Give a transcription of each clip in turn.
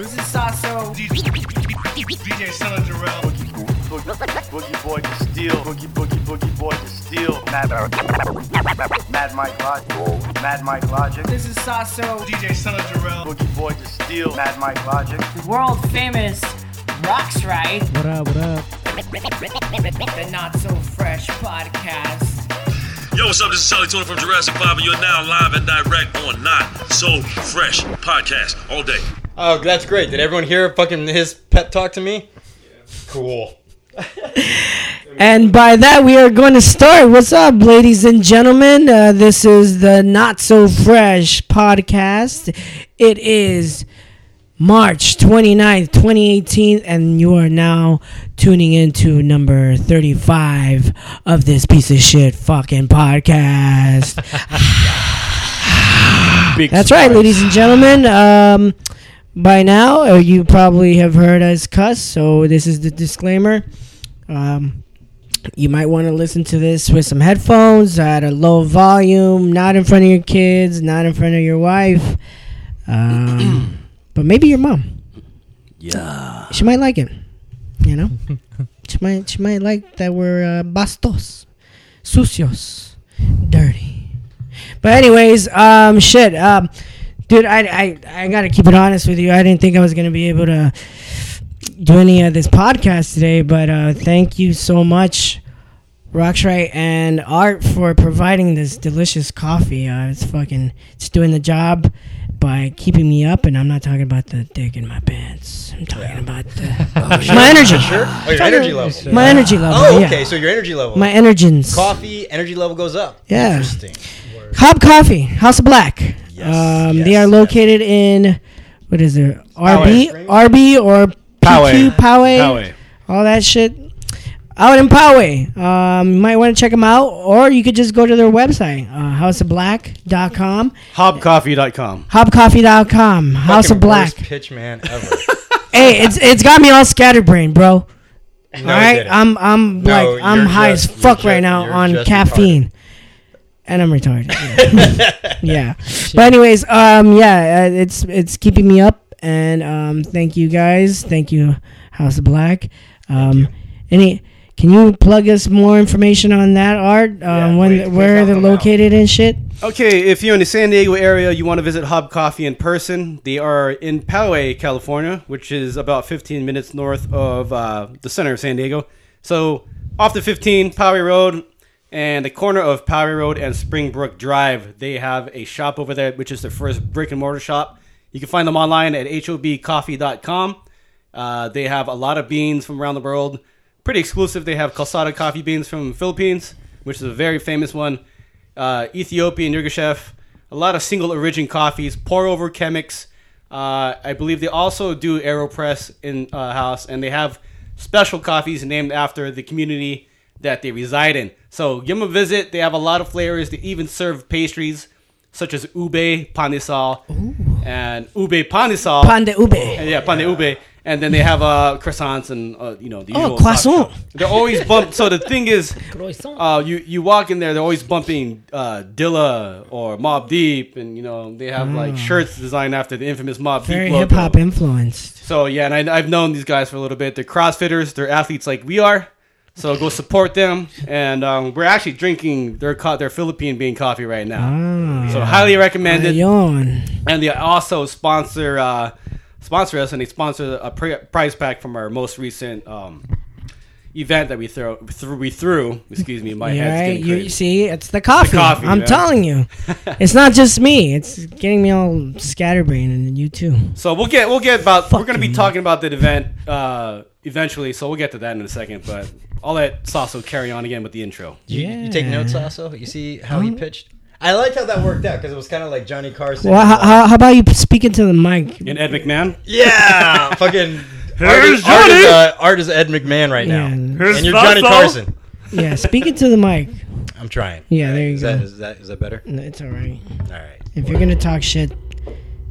This is Sasso. DJ Stella Jarrell. Boogie Boy to steal. Boogie Boogie Boogie Boy to steal. Mad, Mad Mike Logic. Mad Mike Logic. This is Sasso. DJ Stella Jarrell. Boogie Boy to steal. Mad Mike Logic. The world famous Roxrite. What up? What up? The Not So Fresh podcast. Yo, what's up? This is Chali 2na from Jurassic 5, and you're now live and direct on Not So Fresh podcast all day. Oh, that's great. Did everyone hear fucking his pep talk to me? Yeah. Cool. And by that, we are going to start. What's up, ladies and gentlemen? Uh, this is the Not So Fresh podcast. It is March 29th, 2018, and you are now tuning into number 35 of this piece of shit fucking podcast. That's right, ladies and gentlemen. Um, by now, uh, you probably have heard us cuss, so this is the disclaimer. Um, you might want to listen to this with some headphones at a low volume, not in front of your kids, not in front of your wife, um, but maybe your mom. Yeah, she might like it. You know, she might she might like that we're uh, bastos, sucios, dirty. But anyways, um, shit, um, dude, I, I I gotta keep it honest with you. I didn't think I was gonna be able to do any of this podcast today, but uh, thank you so much, Roxrite and Art, for providing this delicious coffee. Uh, it's fucking, it's doing the job by keeping me up, and I'm not talking about the dick in my pants. I'm talking about the, my energy. Sure. Oh, your energy level. My energy level. Oh, yeah. okay. So your energy level. My energins. coffee energy level goes up. Yeah. Interesting. HOB Coffee, House of Black. Yes, um, yes, they are yes. located in what is it? RB, RB or PQ, Poway. Poway, Poway. all that shit. Out in Poway. Um, you might want to check them out, or you could just go to their website, uh, houseofblack.com, Hobcoffee.com. hopcoffee.com, House Fucking of Black. worst pitch man ever. Hey, it's it's got me all scatterbrained, bro. all it right, didn't. I'm I'm No, like I'm high just- as fuck right ju- now on just caffeine, and I'm retarded. Yeah. yeah. But anyways, um, yeah, uh, it's it's keeping me up, and um, thank you guys, thank you House of Black. Um, any. Can you plug us more information on that art? Um, when please- please where help they're out. located and shit. Okay, if you're in the San Diego area, you want to visit HOB Coffee in person. They are in Poway, California, which is about 15 minutes north of uh, the center of San Diego. So off the 15 Poway Road and the corner of Poway Road and Springbrook Drive, they have a shop over there, which is their first brick and mortar shop. You can find them online at hobcoffee.com. Uh, they have a lot of beans from around the world. Pretty exclusive. They have Calzada coffee beans from the Philippines, which is a very famous one. Uh, Ethiopian Yirgacheffe. A lot of single origin coffees. Pour over Chemex. Uh, I believe they also do Aeropress in uh, house, and they have special coffees named after the community that they reside in. So give them a visit. They have a lot of flavors. They even serve pastries such as ube pandesal and ube pandesal. Pan de ube. And yeah, pan de ube. And then they have uh, croissants and uh, you know the Oh, usual croissant. stuff. They're always bumped. So the thing is, uh, you you walk in there, they're always bumping uh, Dilla or Mobb Deep, and you know they have like shirts designed after the infamous Mob Mm. Very Deep logo. hip hop influenced. So yeah, and I, I've known these guys for a little bit. They're CrossFitters. They're athletes like we are. So go support them. And um, we're actually drinking their co- their Philippine bean coffee right now. Ah. So highly recommended Ayon. and they also sponsor uh, sponsor us, and they sponsor a pri- prize pack from our most recent um, event that we throw threw we threw. Excuse me, my Yeah, head's You see, it's the coffee. The coffee, I'm man. telling you, it's not just me. It's getting me all scatterbrained, and you too. So we'll get we'll get about we're gonna be talking about the event uh, eventually. So we'll get to that in a second, but. I'll let Sasso carry on again with the intro. You, you take notes also. You see how he pitched. I liked how that worked out because it was kind of like Johnny Carson. Well, how, how, how about you speak into the mic? And Ed McMahon. yeah, fucking. Art Here's is, Art, Johnny. is, uh, Art is Ed McMahon right now, Yeah. and you're Johnny Sasso. Carson. Yeah, speak into the mic. I'm trying. Yeah, there you is go. That, is that is that better? No, It's all right. All right. If you're gonna talk shit,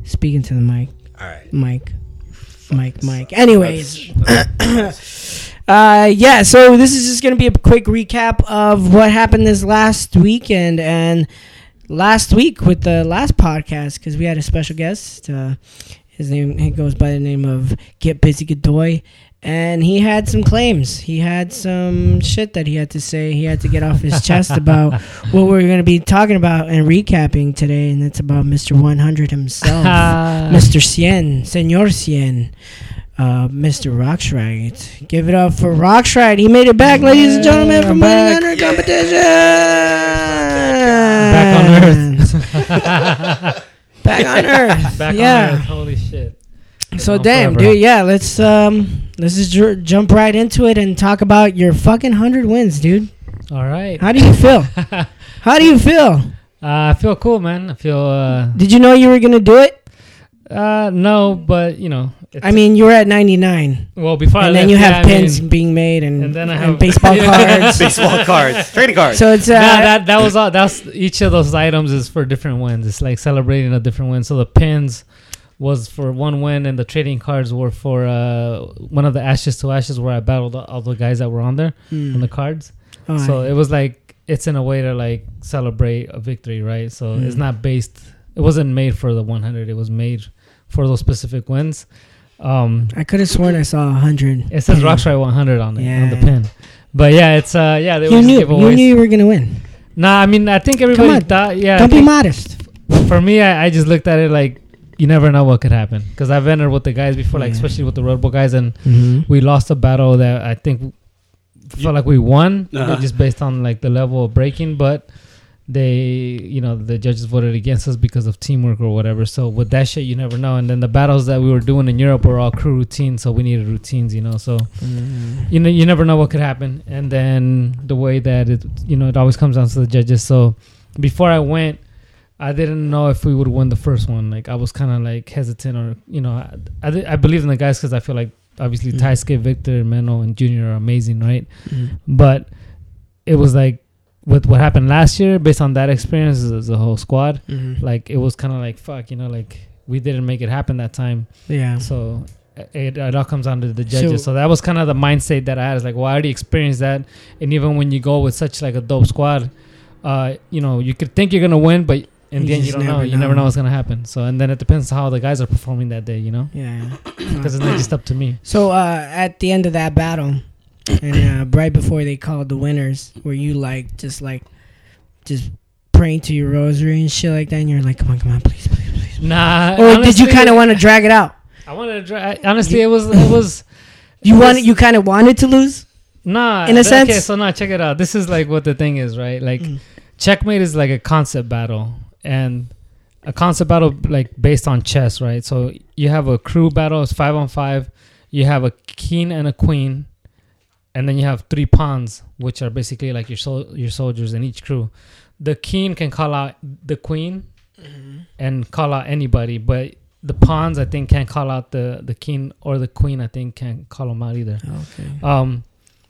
speak into the mic, All right. mic, Mike. mic. Anyways, uh, yeah. So this is just gonna be a quick recap of what happened this last weekend and last week with the last podcast because we had a special guest. Uh, His name he goes by the name of Get Busy Godoy. And he had some claims. He had some shit that he had to say. He had to get off his chest about what we're going to be talking about and recapping today. And it's about Mr. 100 himself. Mr. Cien, Senor Cien, uh, Mr. Roxrite. Give it up for Roxrite. He made it back, ladies and gentlemen, from back. 100 competition. Back on Earth. Back on Earth. Back yeah. on Earth. Holy shit. So damn, forever. dude. Yeah, let's um, let's just jump right into it and talk about your fucking hundred wins, dude. All right. How do you feel? How do you feel? Uh, I feel cool, man. I feel. Uh, Did you know you were gonna do it? uh, no, but you know. It's, I mean, you were at ninety nine, well, before I and then left, you yeah, have I pins mean, being made and, and then I and have- baseball cards. Baseball cards, trading cards. So it's uh, Nah, that that was all. That's each of those items is for different wins. It's like celebrating a different win. So the pins was for one win, and the trading cards were for uh, one of the ashes to ashes where I battled all the guys that were on there hmm. on the cards. All So right. it was like it's in a way to like celebrate a victory, right? So it's Mm. not based. It wasn't made for the 100. It was made for those specific wins. Um, I could have sworn I saw a hundred. it says Roxrite 100 on it on the pin. But yeah, it's uh yeah they You was knew. You knew you were gonna win. Nah, I mean I think everybody on. thought yeah. Don't be modest. for me, I, I just looked at it like you never know what could happen because I've entered with the guys before, like Yeah. especially with the Red Bull guys, and Mm-hmm. we lost a battle that I think felt like we won Uh-huh. just based on like the level of breaking, but they, you know, the judges voted against us because of teamwork or whatever. So with that shit, you never know. And then the battles that we were doing in Europe were all crew routines, so we needed routines, you know. So you know, you never know what could happen. And then the way that it, you know, it always comes down to the judges. So before I went. I didn't know if we would win the first one. Like I was kind of like hesitant, or you know, I I, I believe in the guys because I feel like obviously Mm. Taisuke, Victor, Menno, and Junior are amazing, right? Mm-hmm. But it was like with what happened last year, based on that experience as, as a whole squad, Mm-hmm. like it was kind of like fuck, you know, like we didn't make it happen that time. Yeah. So it, it all comes down to the judges. So- So, that was kind of the mindset that I had. Is like, well, I already experienced that, and even when you go with such like a dope squad, uh, you know, you could think you're gonna win, but in You the end, you don't know. never You never know. know what's gonna happen. So, and then it depends how the guys are performing that day, you know, Yeah. because it's not just up to me. So uh, at the end of that battle, and uh, right before they called the winners, were you like just like just praying to your rosary and shit like that? And you're like, come on, come on, please, please, please. Nah. Or did you kind of want to drag it out? I wanted to. Dra- honestly, it was. It was. You it was- wanted, you kind of wanted to lose. Nah, In a th- Okay, so now check it out. This is like what the thing is, right? Like, Mm. checkmate is like a concept battle, and a concept battle like based on chess, right? So you have a crew battle, it's five on five. You have a king and a queen, and then you have three pawns, which are basically like your sol- your soldiers in each crew. The king can call out the queen and call out anybody, but the pawns I think can't call out the the king or the queen. I think can't call them out either. Okay. Um,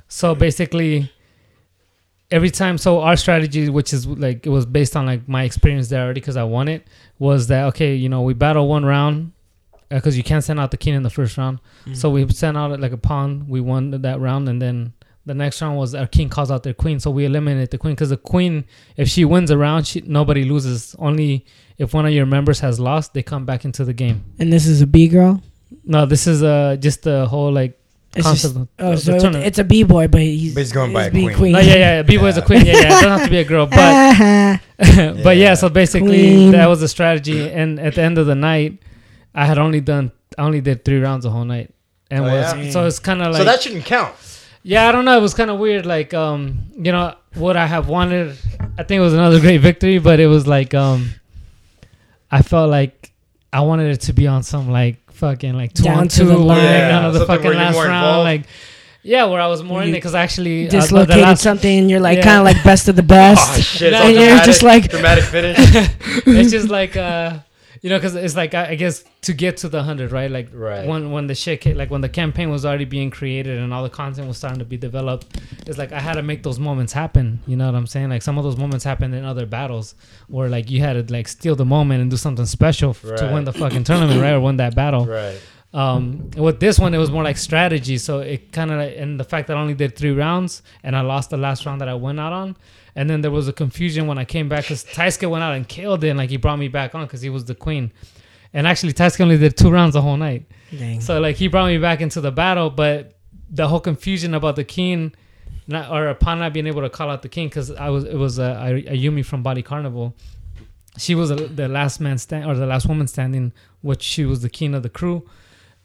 so basically, every time, so our strategy, which is like it was based on like my experience there already because I won it, was that okay? You know, we battle one round because you can't send out the king in the first round. So we sent out like a pawn. We won that round, and then the next round was our king calls out their queen. So we eliminate the queen because the queen, if she wins a round, she, nobody loses. Only if one of your members has lost, they come back into the game. And this is a B girl. No, this is uh just the whole like It's concept. just, oh, the so it's a B boy, but he's, But he's going by a B queen. No, yeah, yeah. B boy boy's a queen. Yeah, yeah. It doesn't have to be a girl, but Ah, but yeah. So basically, Queen. that was the strategy. And at the end of the night, I had only done, I only did three rounds the whole night, and Oh, was yeah? so it's kind of like so that shouldn't count. yeah. I don't know. It was kind of weird. Like um, you know, what I have wanted. I think it was another great victory, but it was like um, I felt like I wanted it to be on some like fucking like two Down on to two, the line. Yeah, none of the something fucking last round, involved. like. Yeah, where I was more in You it because actually uh, the- the dislocated last- something. You're like Yeah. kind of like best of the best. Oh shit! No, it's and you're just like- dramatic finish. it's just like uh you know because it's like I, I guess to get to the 100 right? Like Right. when when the shit ca- like when the campaign was already being created and all the content was starting to be developed it's like i had to make those moments happen. You know what i'm saying? Like some of those moments happened in other battles where like you had to like steal the moment and do something special f- to win the fucking tournament right? Or win that battle. Right. Um with this one it was more like strategy so it kind of and the fact that i only did three rounds and i lost the last round that i went out on and then there was a confusion when i came back because taisuke went out and killed it and like he brought me back on because he was the queen and actually Tyson only did two rounds the whole night. Dang. So like he brought me back into the battle, but the whole confusion about the king, not or upon not being able to call out the king because I was it was uh, a, Ayumi from Body Carnival. She was the the last man stand or the last woman standing, which she was the king of the crew.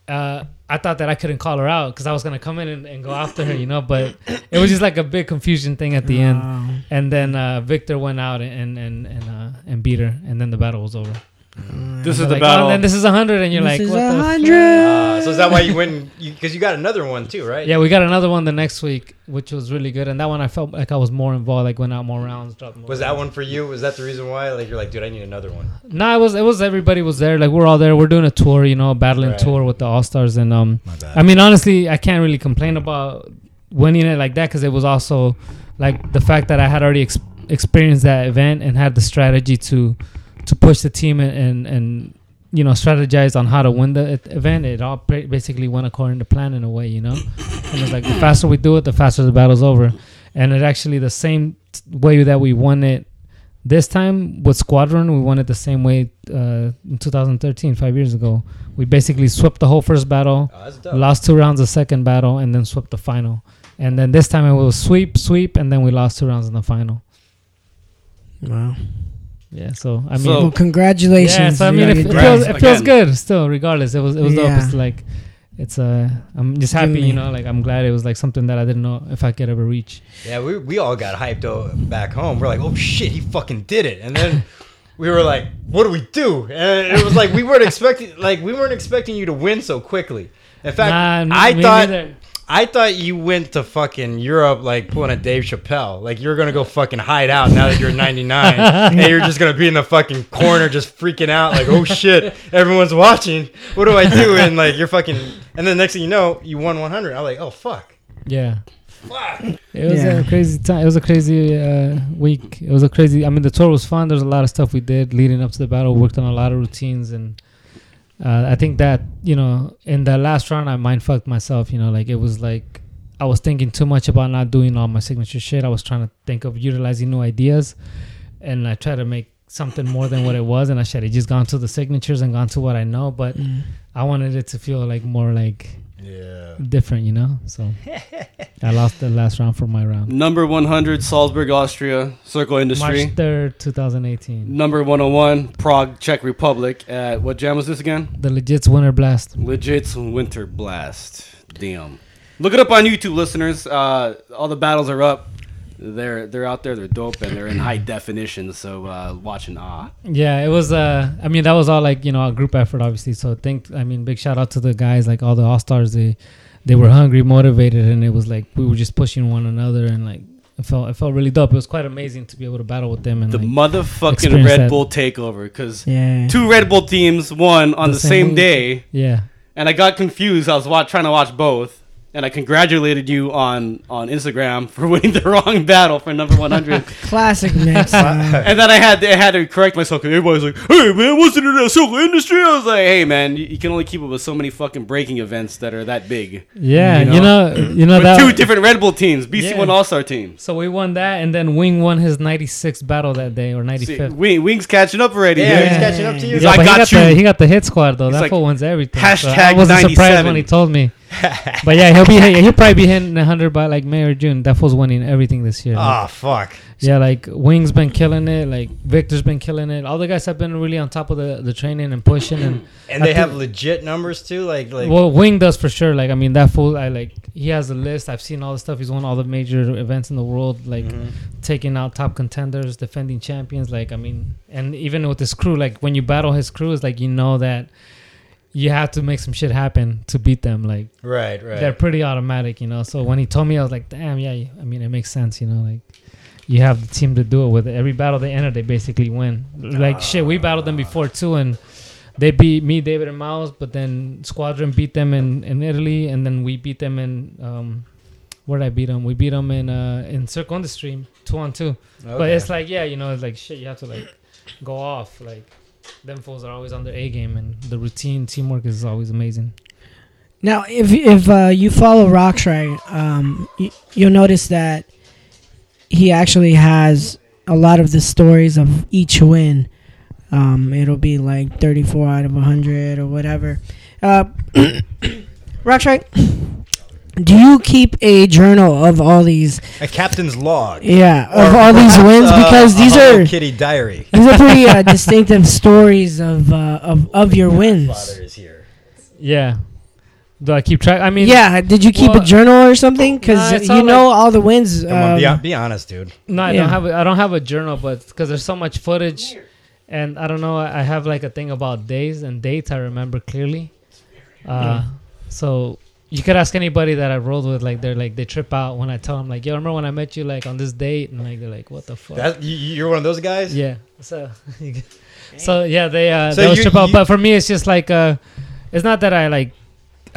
Uh, I thought that I couldn't call her out because I was gonna come in and, and go after her, you know. But it was just like a big confusion thing at the end. And then uh, Victor went out and and and uh, and beat her, and then the battle was over. This is Like, the oh, battle. then this is a hundred, and you're This like, is what a the hundred. Uh, so is that why you went? Because you, got another one too, right? Yeah, we got another one the next week, which was really good, and that one I felt like I was more involved, like went out more rounds, dropped more. Was that rounds. one for you? Was that the reason why? Like you're like, dude, I need another one. No, it was it was everybody was there. Like we're all there. We're doing a tour, you know, a battling Right. tour with the All Stars, and um, I mean, honestly, I can't really complain about winning it like that because it was also like the fact that I had already ex- experienced that event and had the strategy to to push the team and and, and you know strategize on how to win the event. It all basically went according to plan in a way, you know. And it's like the faster we do it, the faster the battle's over. And it actually the same way that we won it this time with Squadron, we won it the same way uh, in 2013, five years ago. We basically swept the whole first battle Oh, lost two rounds the second battle and then swept the final and then this time it was sweep sweep and then we lost two rounds in the final Wow. Yeah so i mean So- Well, congratulations. yeah so i mean it, it feels it feels good still regardless it was it was dope it's like it's uh i'm just happy you know like i'm glad it was like something that i didn't know if i could ever reach Yeah, we, we all got hyped though back home. We're like, oh shit, he fucking did it. And then we were like, what do we do? And it was like we weren't expecting like we weren't expecting you to win so quickly. In fact, Nah, I me thought neither. I thought you went to fucking Europe like pulling a Dave Chappelle. Like you're gonna go fucking hide out now that you're 99, and you're just gonna be in the fucking corner just freaking out like, oh shit, everyone's watching. What do I do? And like you're fucking, and then next thing you know, you won 100. I'm like, oh fuck. yeah Fuck. it was Yeah. a crazy time it was a crazy uh week it was a crazy i mean the tour was fun there's a lot of stuff we did leading up to the battle worked on a lot of routines and uh, I think that you know in the last round I mind fucked myself. You know, like it was like I was thinking too much about not doing all my signature shit. I was trying to think of utilizing new ideas, and I tried to make something more than what it was. And I should have just gone to the signatures and gone to what I know. But Mm. I wanted it to feel like more like Yeah. Different. You know, so I lost the last round for my round. Number 100, Salzburg, Austria, Circle Industry. March third, two thousand eighteen. Number 101, Prague, Czech Republic. At what jam was this again? The legit's winter blast. Legit's Winter Blast. Damn. Look it up on YouTube, listeners. Uh, all the battles are up. They're they're out there. They're dope and they're in high definition. So uh, watching ah. Yeah, it was. Uh, I mean, that was all like you know a group effort, obviously. So think. I mean, big shout out to the guys, like all the all stars. They they were hungry, motivated, and it was like we were just pushing one another, and like it felt it felt really dope. It was quite amazing to be able to battle with them and The like, motherfucking Red that. Bull takeover because Yeah. two Red Bull teams won on The the, same same, day, yeah. and I got confused. I was wa- trying to watch both, and I congratulated you on on Instagram for winning the wrong battle for number 100. Classic mix. uh, and then I had I had to correct myself because everybody's like, "Hey man, wasn't it a circle industry?" I was like, "Hey man, you, you can only keep up with so many fucking breaking events that are that big." Yeah, You you know, you know, that. two different Red Bull teams, BC Yeah. One All Star team. so we won that, and then Wing won his 96th battle that day, or See, 95th. Wing, Wings catching up already. Yeah, dude. he's catching up to you. So I but got he got you. the he got the hit squad though. He's that like, fool wins everything. So I wasn't surprised when he told me. but yeah, he'll be he'll probably be hitting hundred by like May or June. That fool's winning everything this year. Ah, fuck. Yeah, like Wing's been killing it. Like Victor's been killing it. All the guys have been really on top of the, the training and pushing. And And I they have legit numbers too. Like, like. well, Wing does for sure. Like I mean, that fool. I like he has a list. I've seen all the stuff. He's won all the major events in the world. Like Mhm. taking out top contenders, defending champions. Like I mean, and even with his crew, like when you battle his crew, is like you know that you have to make some shit happen to beat them. Like right, right. they're pretty automatic, you know. So when he told me, I was like, damn, yeah. I mean, it makes sense, you know. Like you have the team to do it with. Every battle they enter, they basically win. Like shit, we battled them before too, and they beat me, David, and Miles. But then Squadron beat them in, in Italy, and then we beat them in um, where did I beat them? We beat them in uh, in Circle stream two on two. But it's like yeah, you know, it's like shit. You have to like go off. Like them fools are always on their A game, and the routine teamwork is always amazing. Now, if if uh, you follow Roxrite, um, you'll notice that he actually has a lot of the stories of each win Um, it'll be like 34 out of 100 or whatever. Uh, Roxrite, do you keep a journal of all these? A captain's log. Yeah, of Or all these wins uh, because a these are Kitty diary. these are pretty uh, distinctive stories of uh, of of your wins. Father is here. Yeah. Do I keep track? I mean, Yeah, did you keep Well, a journal or something? Because it's you all know all the wins. Come on, be, um, be honest, dude. No, I Yeah. don't have. A, I don't have a journal, but because there's so much footage, and I don't know. I I have like a thing about days and dates. I remember clearly. Uh, so you could ask anybody that I rolled with. Like they're like they trip out when I tell them like, "Yo, remember when I met you like on this date?" And like they're like, "What the fuck?" That, you, you're one of those guys. yeah. So, so yeah, they uh, So they always you- trip out. you- But for me, it's just like uh, it's not that I like.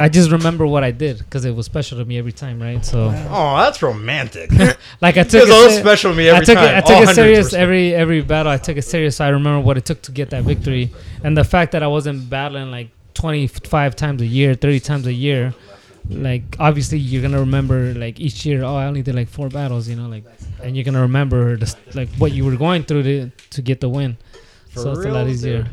I just remember what I did because it was special to me every time, right? So, Oh, that's romantic. like I It's took it so se- special to me every I took time. it. I All took it hundreds serious were every every battle. I took it serious. So I remember what it took to get that victory, and the fact that I wasn't battling like twenty five times a year, thirty times a year. Like obviously you're gonna remember like each year. Oh, I only did like four battles, you know, like, and you're gonna remember the, s- like what you were going through to to get the win. For so it's a lot easier. dude?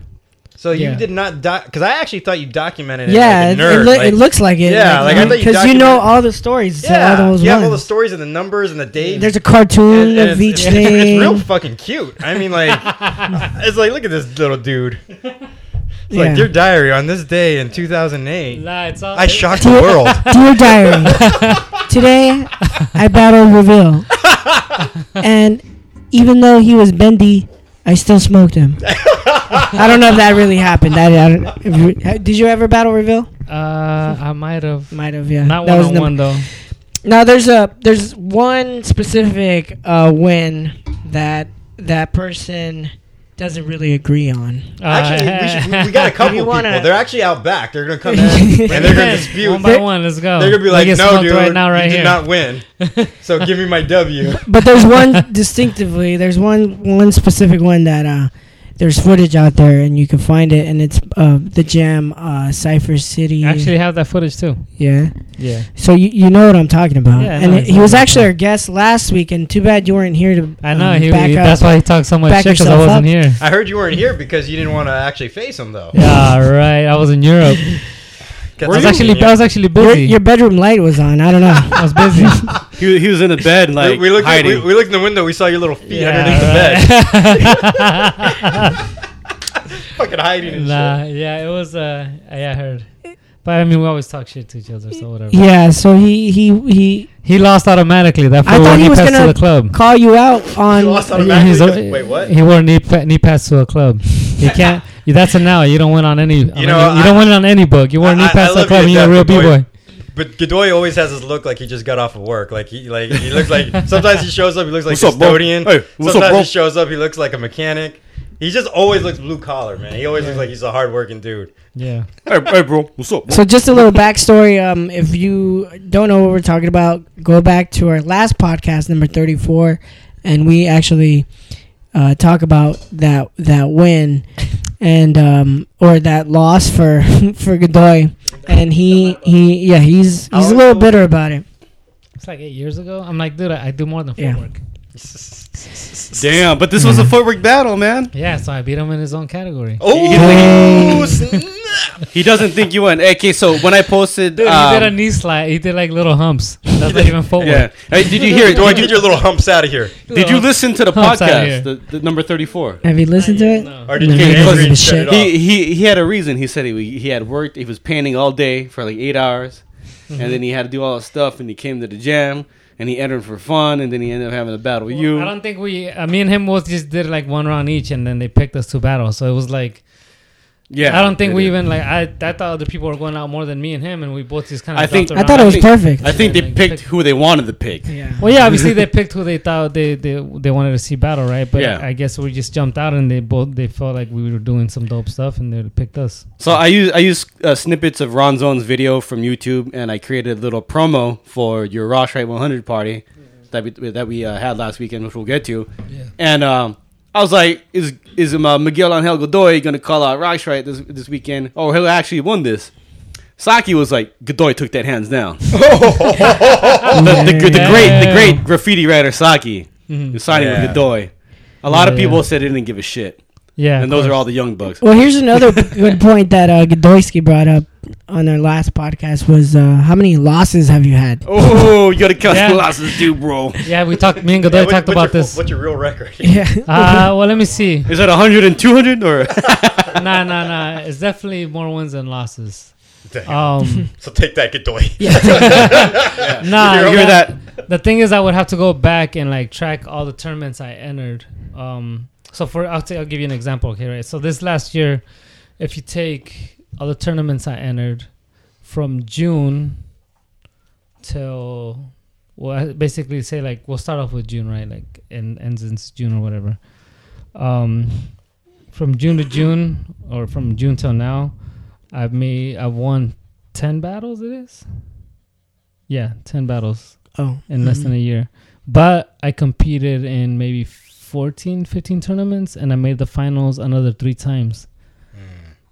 So you Yeah. did not doc because I actually thought you documented it. yeah, like a it, nerd. it, loo- like- it looks like it. Yeah, like, I thought you because you know all the stories. to yeah, all those you have all the stories and the numbers and the dates. There's a cartoon And- and of each it's, it's, thing. It's real fucking cute. I mean, like, it's like, look at this little dude. It's Yeah. like your diary on this day in 2008. Nah, it's all. I shocked the world. Dear diary, today I battled Reveal, and even though he was bendy, I still smoked him. I don't know if that really happened. I, I don't, did you ever battle Reveal? Uh, I might have. Might have, yeah. Not That one was on the- one though. Now there's a there's one specific uh, win that that person doesn't really agree on. Actually, we, should, we, we got a couple people. wanna- They're actually out back. They're gonna come in and they're gonna dispute. one by one. Let's go. They're gonna be like, "No, dude, right now, right you here." did not win. So give me my W." But there's one distinctively. There's one one specific one that uh, there's footage out there and you can find it, and it's uh, the jam uh, Cipher City. I actually have that footage too. yeah. Yeah. So you, you know what I'm talking about. Yeah, I and know he was actually our guest last week, and too bad you weren't here to. I know. um, he, back he- up. that's why he talked so much shit because I wasn't up. here. I heard you weren't here because you didn't want to actually face him, though. Yeah, right. I was in Europe. Got I was actually yeah. I was actually Your, busy. your bedroom light was on. I don't know. I was busy. He, he was in the bed, We- like we, looked. At, hiding. we, we looked in the window. We saw your little feet Yeah, underneath the bed, right. fucking hiding and nah, yeah, it was. Uh, yeah, I heard. But I mean, we always talk shit to each other, so whatever. yeah. So he he he He lost automatically. That I thought wore he was pads to gonna the club. call you out on. You lost automatically. he's because- wait, what? He wore knee pa- knee pads to a club. He can't. You, that's a now. You don't win on any. on You know, any- you I- don't win on any book. You wore I- knee I- pads to a love club. you and to You're a real b boy. boy. But Godoy always has this look like he just got off of work. Like he like he looks like sometimes he shows up he looks like What's up, custodian. Hey, sometimes up, he shows up he looks like a mechanic. He just always looks blue collar, man. He always looks like he's a hardworking dude. Yeah. hey, hey, bro, what's up? Bro? So just a little backstory. Um, if you don't know what we're talking about, go back to our last podcast, number thirty-four, and we actually uh, talk about that that win and um, or that loss for for Godoy, and he he yeah he's he's a little bitter about it. It's like eight years ago. I'm like, dude, I, I do more than Yeah. Footwork. Damn, but this was a footwork battle, man. Yeah, so I beat him in his own category. Oh, snap. He doesn't think you won. Okay, so when I posted, Dude, um, he did a knee slide. He did like little humps. That's not even footwork. yeah. Hey, did you hear it? Godoy, Did get your little humps out of here. did you listen to the Humps outta here. podcast, the, the number thirty-four? Have you listened to it? No. Or did you No, get he angry and shut it off? He he he had a reason. He said he he had worked. He was painting all day for like eight hours, and then he had to do all the stuff. And he came to the jam, and he entered for fun, and then he ended up having a battle with you. I don't think we. Uh, me and him was just did like one round each, and then they picked us to battle. So it was like yeah, I don't think we did. even like. I I thought other people were going out more than me and him, and we both just kind of. I think- I thought it was think- perfect. I think they Like, picked pick- who they wanted to pick. Yeah. Well, yeah, obviously they picked who they thought they they, they wanted to see battle, right? But Yeah. I guess we just jumped out, and they both they felt like we were doing some dope stuff, and they picked us. So I use I use uh, snippets of Ron Zone's video from YouTube, and I created a little promo for your Roxrite 100 party that we that we uh, had last weekend, which we'll get to. Yeah. And um, I was like, is is uh, Miguel Angel Godoy gonna call out Right this this weekend? Oh, he'll actually won this. Saki was like, Godoy took that hands down. the, the, the Yeah. great the great graffiti writer Saki, Mhm. who's signing Yeah. with Godoy. A lot of people yeah. said they didn't give a shit. Yeah, and those are all the young bucks. Well, here's another good point that uh, Godoyski brought up on our last podcast was uh, how many losses have you had? Oh, you gotta cut Yeah. the losses, dude, bro. Yeah, we talked. Me and Godoy Yeah, what- talked about your, this. What's your real record? Yeah. Uh, well, let me see. Is that 100 and 200 or? nah, nah, nah. It's definitely more wins than losses. Damn. Um, so take that, Godoy. nah, you hear yeah. that? The thing is, I would have to go back and like track all the tournaments I entered. Um, so for I'll, t- I'll give you an example. Okay, right. So this last year, if you take all the tournaments I entered from June till well, I basically say like we'll start off with June, right? Like and ends in June or whatever. Um, from June to June, or from June till now, I've made I've won ten battles. It is. Yeah, ten battles Oh, in less than a year. But I competed in maybe 14, 15 tournaments and I made the finals another three times.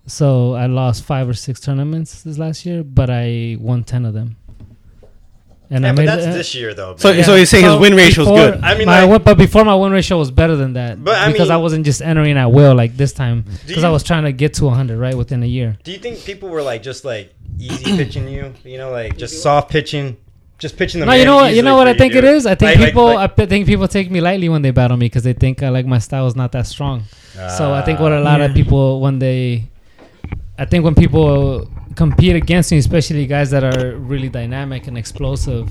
So I lost five or six tournaments this last year, but I won 10 of them. And Yeah, I but made that's uh, this year though. So, man. so you're saying his win ratio is good? I mean, my like- but before my win ratio was better than that But I because I wasn't just entering at will like this time because I was trying to get to 100 right within a year. Do you think people were like just like easy pitching you? You know, like just soft pitching, just pitching them. No, you know what? You know what I think it is. I think Like- people. like- I think people take me lightly when they battle me because they think uh, like my style is not that strong. So I think what a lot of people when they, I think when people compete against me, especially guys that are really dynamic and explosive,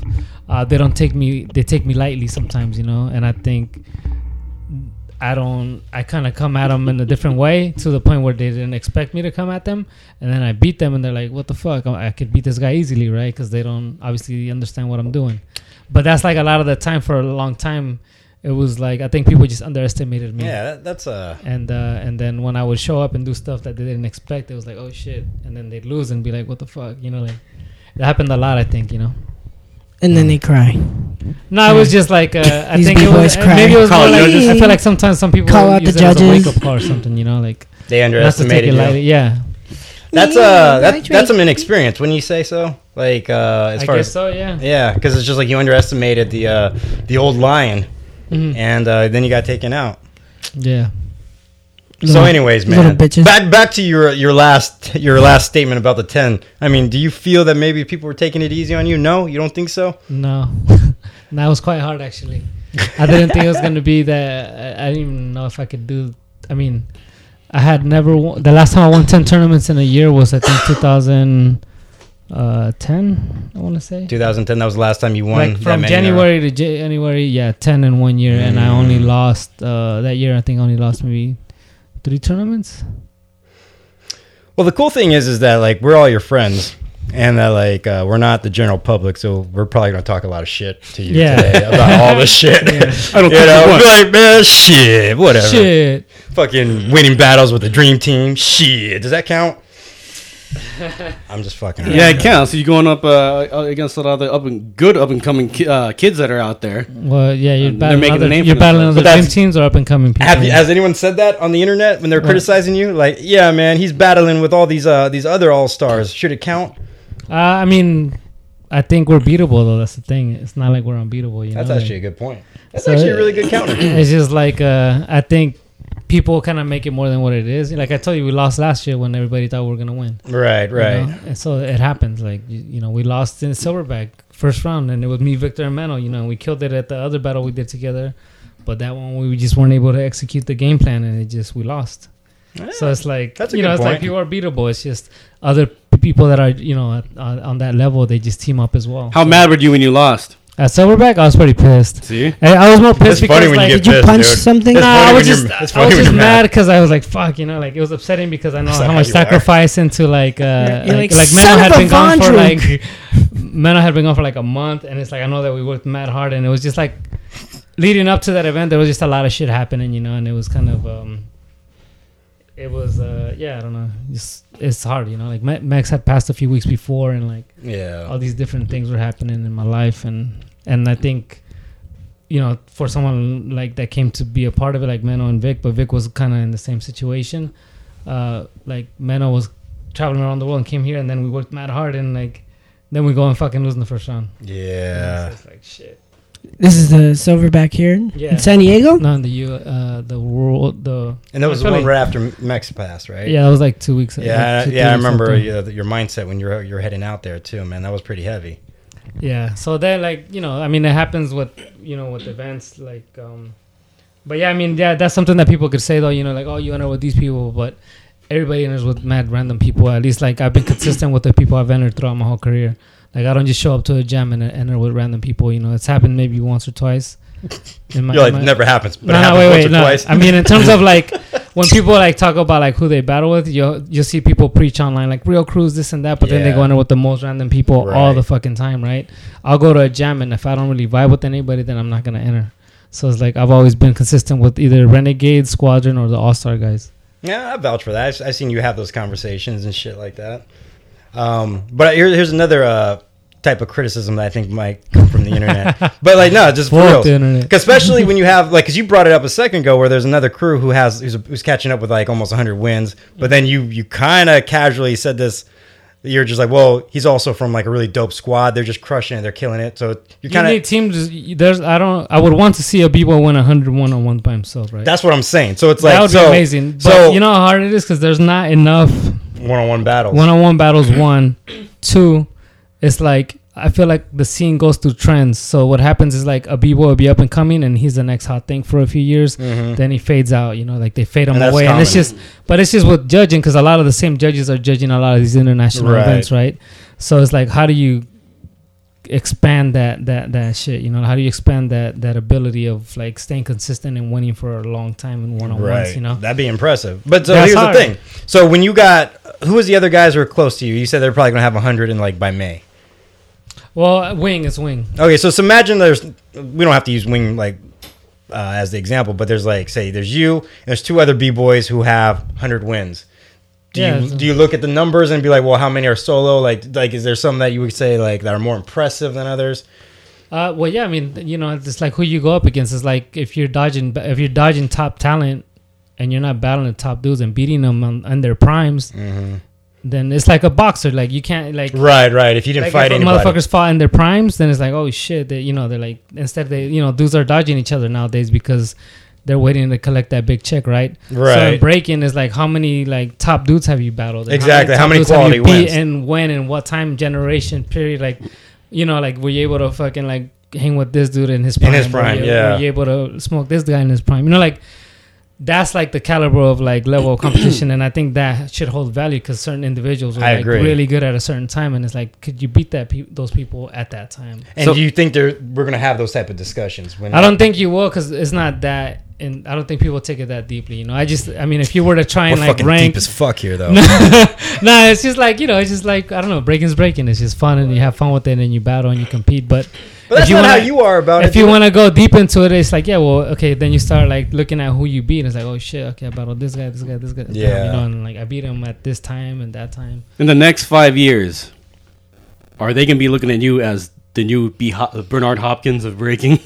uh, they don't take me. They take me lightly sometimes, you know. And I think I don't. I kind of come at them in a different way to the point where they didn't expect me to come at them, and then I beat them, and they're like, "What the fuck? I could beat this guy easily, right?" Because they don't obviously understand what I'm doing. But that's like a lot of the time for a long time. It was like I think people just underestimated me yeah, that, that's a. and uh, and then when I would show up and do stuff that they didn't expect, it was like, oh shit, and then they'd lose and be like, what the fuck, you know, like it happened a lot, I think, you know. And then they cry. No, it was just like uh, I These think it was cry. maybe it was Call more like. I feel like sometimes some people Call out use the it as a judges. wake up call or something, you know, like they not to take underestimated it you. lightly. Yeah, That's Yeah, uh that, that's right. some inexperience. Wouldn't you say so? Like uh as I far guess as so. Yeah. yeah, because it's just like you underestimated the uh the old lion, Mhm. and uh, then you got taken out. Yeah. So, Little- anyways, little man, back back to your your last your last statement about the ten. I mean, do you feel that maybe people were taking it easy on you? No, you don't think so? No, that was quite hard actually. I didn't think it was gonna be that. I, didn't even know if I could do. I mean, I had never. Won, the last time I won ten tournaments in a year was I think 2010. I want to say. 2010. That was the last time you won. like that from many in. January to January, yeah, ten in one year, and I only Mm. lost uh, that year. I think I only lost maybe three tournaments. Well, the cool thing is, is that like we're all your friends, and that like uh, we're not the general public, so we're probably gonna talk a lot of shit to you Yeah. today about all this shit. I don't you think know, you be like, man, shit, whatever. Shit. Fucking winning battles with the dream team. shit. Does that count? I'm just fucking. Yeah, it counts. You're going up uh, against a lot of the up and good up and coming ki- uh, kids that are out there. Well, yeah, you're Uh, they're battling making other, a name for you're battling themselves. other But dream that's- teams or up and coming people. Have you, has anyone said that on the internet when they're What? criticizing you? Like, yeah, man, he's battling with all these uh these other all stars. Should it count? Uh, I mean, I think we're beatable though. That's the thing. It's not like we're unbeatable. You know. That's know? actually a good point. That's So actually it- a really good counter. it's just like uh, I think people kind of make it more than what it is. Like I told you, we lost last year when everybody thought we were gonna win. right, you right. know? And so it happens. Like you, you know, we lost in Silverback first round, and it was me, Victor, and Menno. You know, we killed it at the other battle we did together, but that one we just weren't able to execute the game plan, and it just we lost. So it's like you know, good it's like point. people are beatable. It's just other people that are you know on, on that level, they just team up as well. How So- mad were you when you lost? At Silverback, I was pretty pissed. See, I, I was more pissed It's funny because like, you Did get you pissed, punch dude. something? It's no, funny I was just I was just mad mad. because I was like, fuck, you know, like it was upsetting because I know Is how much how you are? sacrifice into like uh like, like, like Menno had been gone for like Menno had been gone for like a month, and it's like I know that we worked mad hard, and it was just like leading up to that event, there was just a lot of shit happening, you know, and it was kind of um it was uh yeah, I don't know, just it's hard, you know, like Max had passed a few weeks before, and like Yeah. all these different things were happening in my life and and I think you know for someone like that came to be a part of it like Menno and Vic but Vic was kind of in the same situation uh like Menno was traveling around the world and came here and then we worked mad hard and like then we go and fucking lose in the first round Yeah. it's like shit This is the Silverback here Yeah. in San Diego. No, the U, uh, the world, the And that was the one right after Mex passed, right? yeah, that was like two weeks. Yeah, like two, yeah, I remember after. yeah, your mindset when you're you're heading out there too, man. That was pretty heavy. Yeah. So then, like, you know, I mean, it happens with, you know, with events like, um, but yeah, I mean, yeah, that's something that people could say though, you know, like, oh, you enter with these people, but everybody enters with mad random people. At least, like, I've been consistent with the people I've entered throughout my whole career. Like, I don't just show up to a jam and enter with random people. You know, it's happened maybe once or twice. In my- You're like in my- never happens, but no, it no, happens wait, wait, no. twice. I mean, in terms of like when people like talk about like who they battle with, you you see people preach online like real crews, this and that, but then they Yeah. go under with the most random people all the fucking time, right? I'll go to a jam and if I don't really vibe with anybody, then I'm not gonna enter. So it's like I've always been consistent with either Renegade, Squadron, or the All Star guys. Yeah, I vouch for that. I've, I've seen you have those conversations and shit like that. Um, but here, here's another uh, type of criticism that I think might come from the internet. but like, no, just for real. the internet. 'Cause especially when you have like, because you brought it up a second ago, where there's another crew who has who's, who's catching up with like almost 100 wins, but then you you kind of casually said this. You're just like, well, he's also from like a really dope squad. They're just crushing it. They're killing it. So you're You kind need of. teams. There's I don't. I would want to see a b-boy win 101 on one by himself, right? That's what I'm saying. So it's like that would so, be amazing. But So you know how hard it is because there's not enough one-on-one battles. one-on-one battles one two it's like i feel like the scene goes through trends so what happens is like a b-boy will be up and coming and he's the next hot thing for a few years then he fades out you know like they fade him Mm-hmm. And away and it's just but it's just with judging because a lot of the same judges are judging a lot of these international Right. events right so it's like how do you expand that that that shit you know how do you expand that that ability of like staying consistent and winning for a long time in one-on-ones Right. you know That'd be impressive. But so That's here's hard. the thing. So when you got who was the other guys who were close to you? You said they're probably gonna have hundred in like by May. well wing is wing Okay, so, so imagine there's we don't have to use wing like uh, as the example, but there's like say there's you and there's two other b boys who have hundred wins. Do Yeah, you do you look at the numbers and be like, well, how many are solo? Like like is there some that you would say like that are more impressive than others? Uh, well, yeah, I mean, you know, it's like who you go up against. It's like if you're dodging, if you're dodging top talent, and you're not battling the top dudes and beating them on, on their primes, mm-hmm. then it's like a boxer. Like you can't like. Right, right. If you didn't Like fight if anybody, motherfuckers fought in their primes, then it's like, oh shit, they, you know, they're like instead they, you know, dudes are dodging each other nowadays because they're waiting to collect that big check, right? Right. in breaking is like how many like top dudes have you battled? Exactly. How many dudes have quality you beat wins? and when and what time generation period? Like, you know, like were you able to fucking like hang with this dude in his In prime? his Were prime, you- yeah. Were you able to smoke this guy in his prime? You know, like that's like the caliber of like level of competition, and I think that should hold value because certain individuals are I like agree. really good at a certain time, and it's like, could you beat that pe- those people at that time? and So- do you think there we're gonna have those type of discussions? When I don't think you will because it's not that, and I don't think people take it that deeply. You know, I just, I mean, if you were to try we're and like rank, deep as fuck here though. nah, it's just like you know, it's just like I don't know, breaking's breaking. It's just fun, and you have fun with it, and you battle and you compete. But But that's if you not wanna- how you are about if it. you want to go deep into it, it's like yeah, well, okay, then you start like looking at who you beat. And it's like oh shit, okay, I battled this guy, this guy, this guy. Yeah. you know, and like I beat him at this time and that time. In the next five years, are they gonna be looking at you as the new B. Ho- uh, Bernard Hopkins of breaking?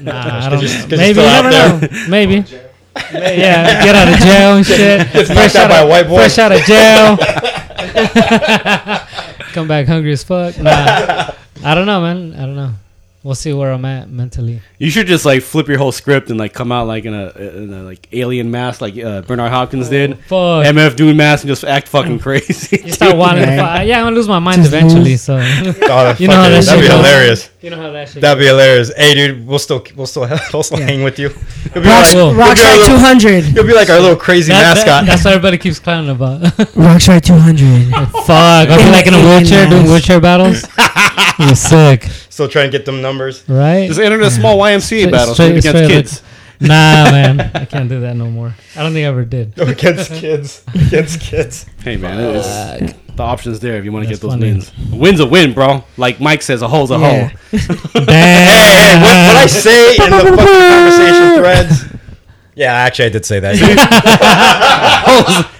Nah, I don't. you're- know. Maybe you still out never know. Maybe. yeah, get out of jail and shit. knocked Fresh out out by of- white boy. Fresh out of jail. Come back hungry as fuck. Nah, I don't know, man. I don't know. We'll see where I'm at mentally. you should just like flip your whole script and like come out like in a, in a like alien mask like uh, Bernard Hopkins did. Fuck. MF DOOM mask and just act fucking crazy. You start wanting to fight. Yeah, I'm gonna lose my mind Just eventually. lose. So Oh, You know how that that'd be goes. hilarious. you know how that shit. That'd be hilarious. Hey, dude, we'll still we'll still we'll still hang with you. You'll be Rocks, like, Cool. Rocks You'll be little- 200. you'll be like our little crazy That- that- mascot. that's what everybody keeps clowning about. Roxrite 200. Fuck, I'll be like in a wheelchair doing wheelchair battles. You're sick, Still trying to get them numbers. right? Just enter a small YMCA Straight- battle straight- against straight kids. Nah, man, I can't do that no more. I don't think I ever did. against kids. Against kids. Hey man, it's, the options there if you want to get those funny. wins. A win's a win, bro. Like Mike says, a hole's a Yeah. hole. Damn. Hey, what, what I say in the fucking conversation threads? Yeah, actually, I did say that.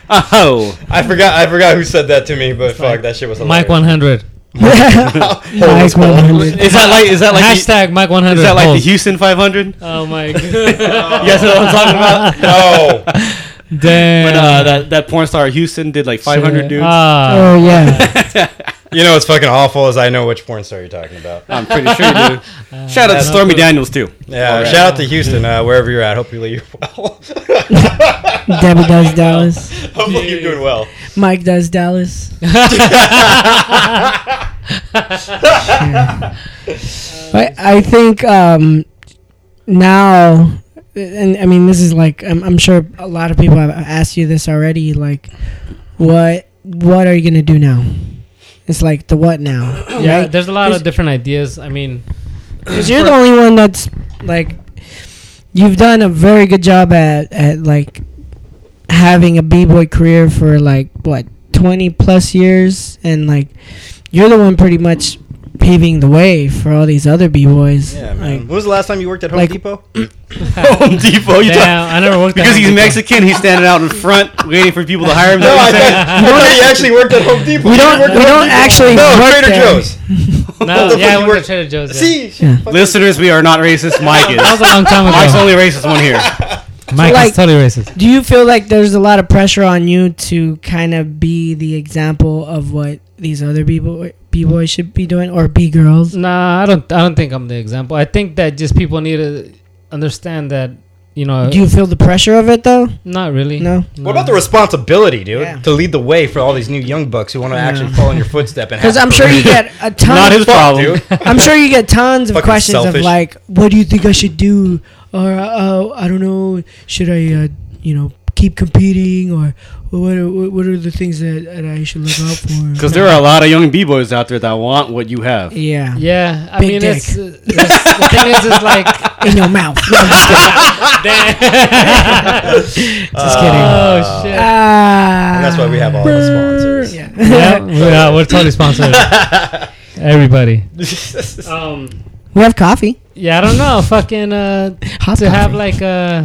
Oh, I forgot. I forgot who said that to me, but fuck, that shit was hilarious. Mike 100. Mike 100. is that like is that like the, Hashtag Mike 100. is that like the. Houston 500? Oh my god. guys know what I'm talking about? No, Damn. When uh, that that porn star Houston did like 500 Shit. dudes. Ah. Oh, yeah. You know what's fucking awful is I know which porn star you're talking about. I'm pretty sure you do. Shout out to Stormy Daniels too. Yeah, shout out to Houston, uh, wherever you're at. Hopefully you're well. Debbie does Dallas. Hopefully you're doing well. Mike does Dallas. I, I think um, now, and I mean, this is like I'm, I'm sure a lot of people have asked you this already. Like, what what are you gonna do now? It's like the what now? Yeah, right? there's a lot of different ideas. I mean, Because you're the only one that's like, you've done a very good job at at like having a b boy career for like what twenty plus years, and like you're the one pretty much paving the way for all these other b boys. Yeah, man. Like, when was the last time you worked at Home like- Depot? Home Depot. You talk- I never worked at because Home he's Depot. Mexican, he's standing out in front waiting for people to hire him. No, I thought, I he actually worked at Home Depot. we don't we don't actually No, work Trader there. Joe's. No, yeah, I you worked at Trader Joe's. Yeah. See, Yeah. what you say? listeners, we are not racist. Mike is. that was a long time ago. Mike's the only racist one here. Mike like- is totally racist. Do you feel like there's a lot of pressure on you to kind of be the example of what these other b boy b boys should be doing or b girls? Nah, I don't. I don't think I'm the example. I think that just people need to understand that you know. Do you feel the pressure of it though? not really. No. What about the responsibility, dude, Yeah. to lead the way for all these new young bucks who want to actually Yeah. follow in your footstep? Because I'm sure you get a ton. Not his problem. dude. I'm sure you get tons of Fucking questions selfish. of like, what do you think I should do? Or uh, I don't know, should I, uh, you know, keep competing? Or what are, what are the things that, that I should look out for? Because there are a lot of young b boys out there that want what you have. yeah, Yeah, I Big mean, dick. it's, uh, it's the thing is, it's like in your mouth. No, I'm just kidding. Just kidding. oh shit. And that's why we have all the sponsors. Yeah. yeah, we are, we're totally sponsored. Everybody. Um, we have coffee, yeah, I don't know. Fucking uh, hot to coffee, have like uh,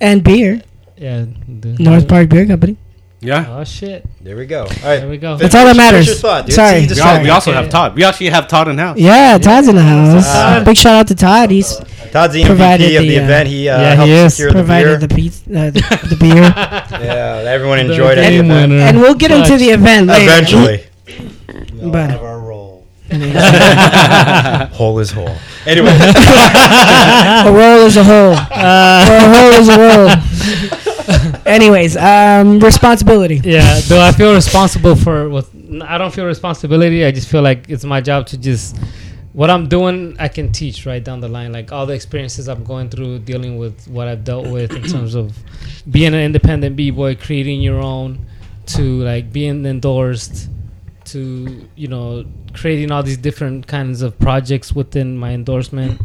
and beer. Yeah. the- North Park Beer Company. Yeah. Oh shit. There we go. All There we go. That's all that Finish matters. your thought, dude. Sorry. We, this- al- Sorry. we also have Todd. We actually have Todd in house. Yeah, Todd's in the house. Ah. Big shout out to Todd. He's Todd's the Provided MVP of the, the uh, event. He uh, yeah, he helped is. secure the beer. provided the, pizza, uh, the, the beer. yeah, everyone enjoyed it. game winner. and we'll get into the event later. Eventually. But our role. hole is whole. Anyway, a roll is a hole. Uh, a hole is a roll. Anyways, um, responsibility. Yeah. Do I feel responsible for what? I don't feel responsibility. I just feel like it's my job to just what I'm doing. I can teach right down the line, like all the experiences I'm going through, dealing with what I've dealt with in terms of being an independent b boy, creating your own, to like being endorsed, to you know creating all these different kinds of projects within my endorsement,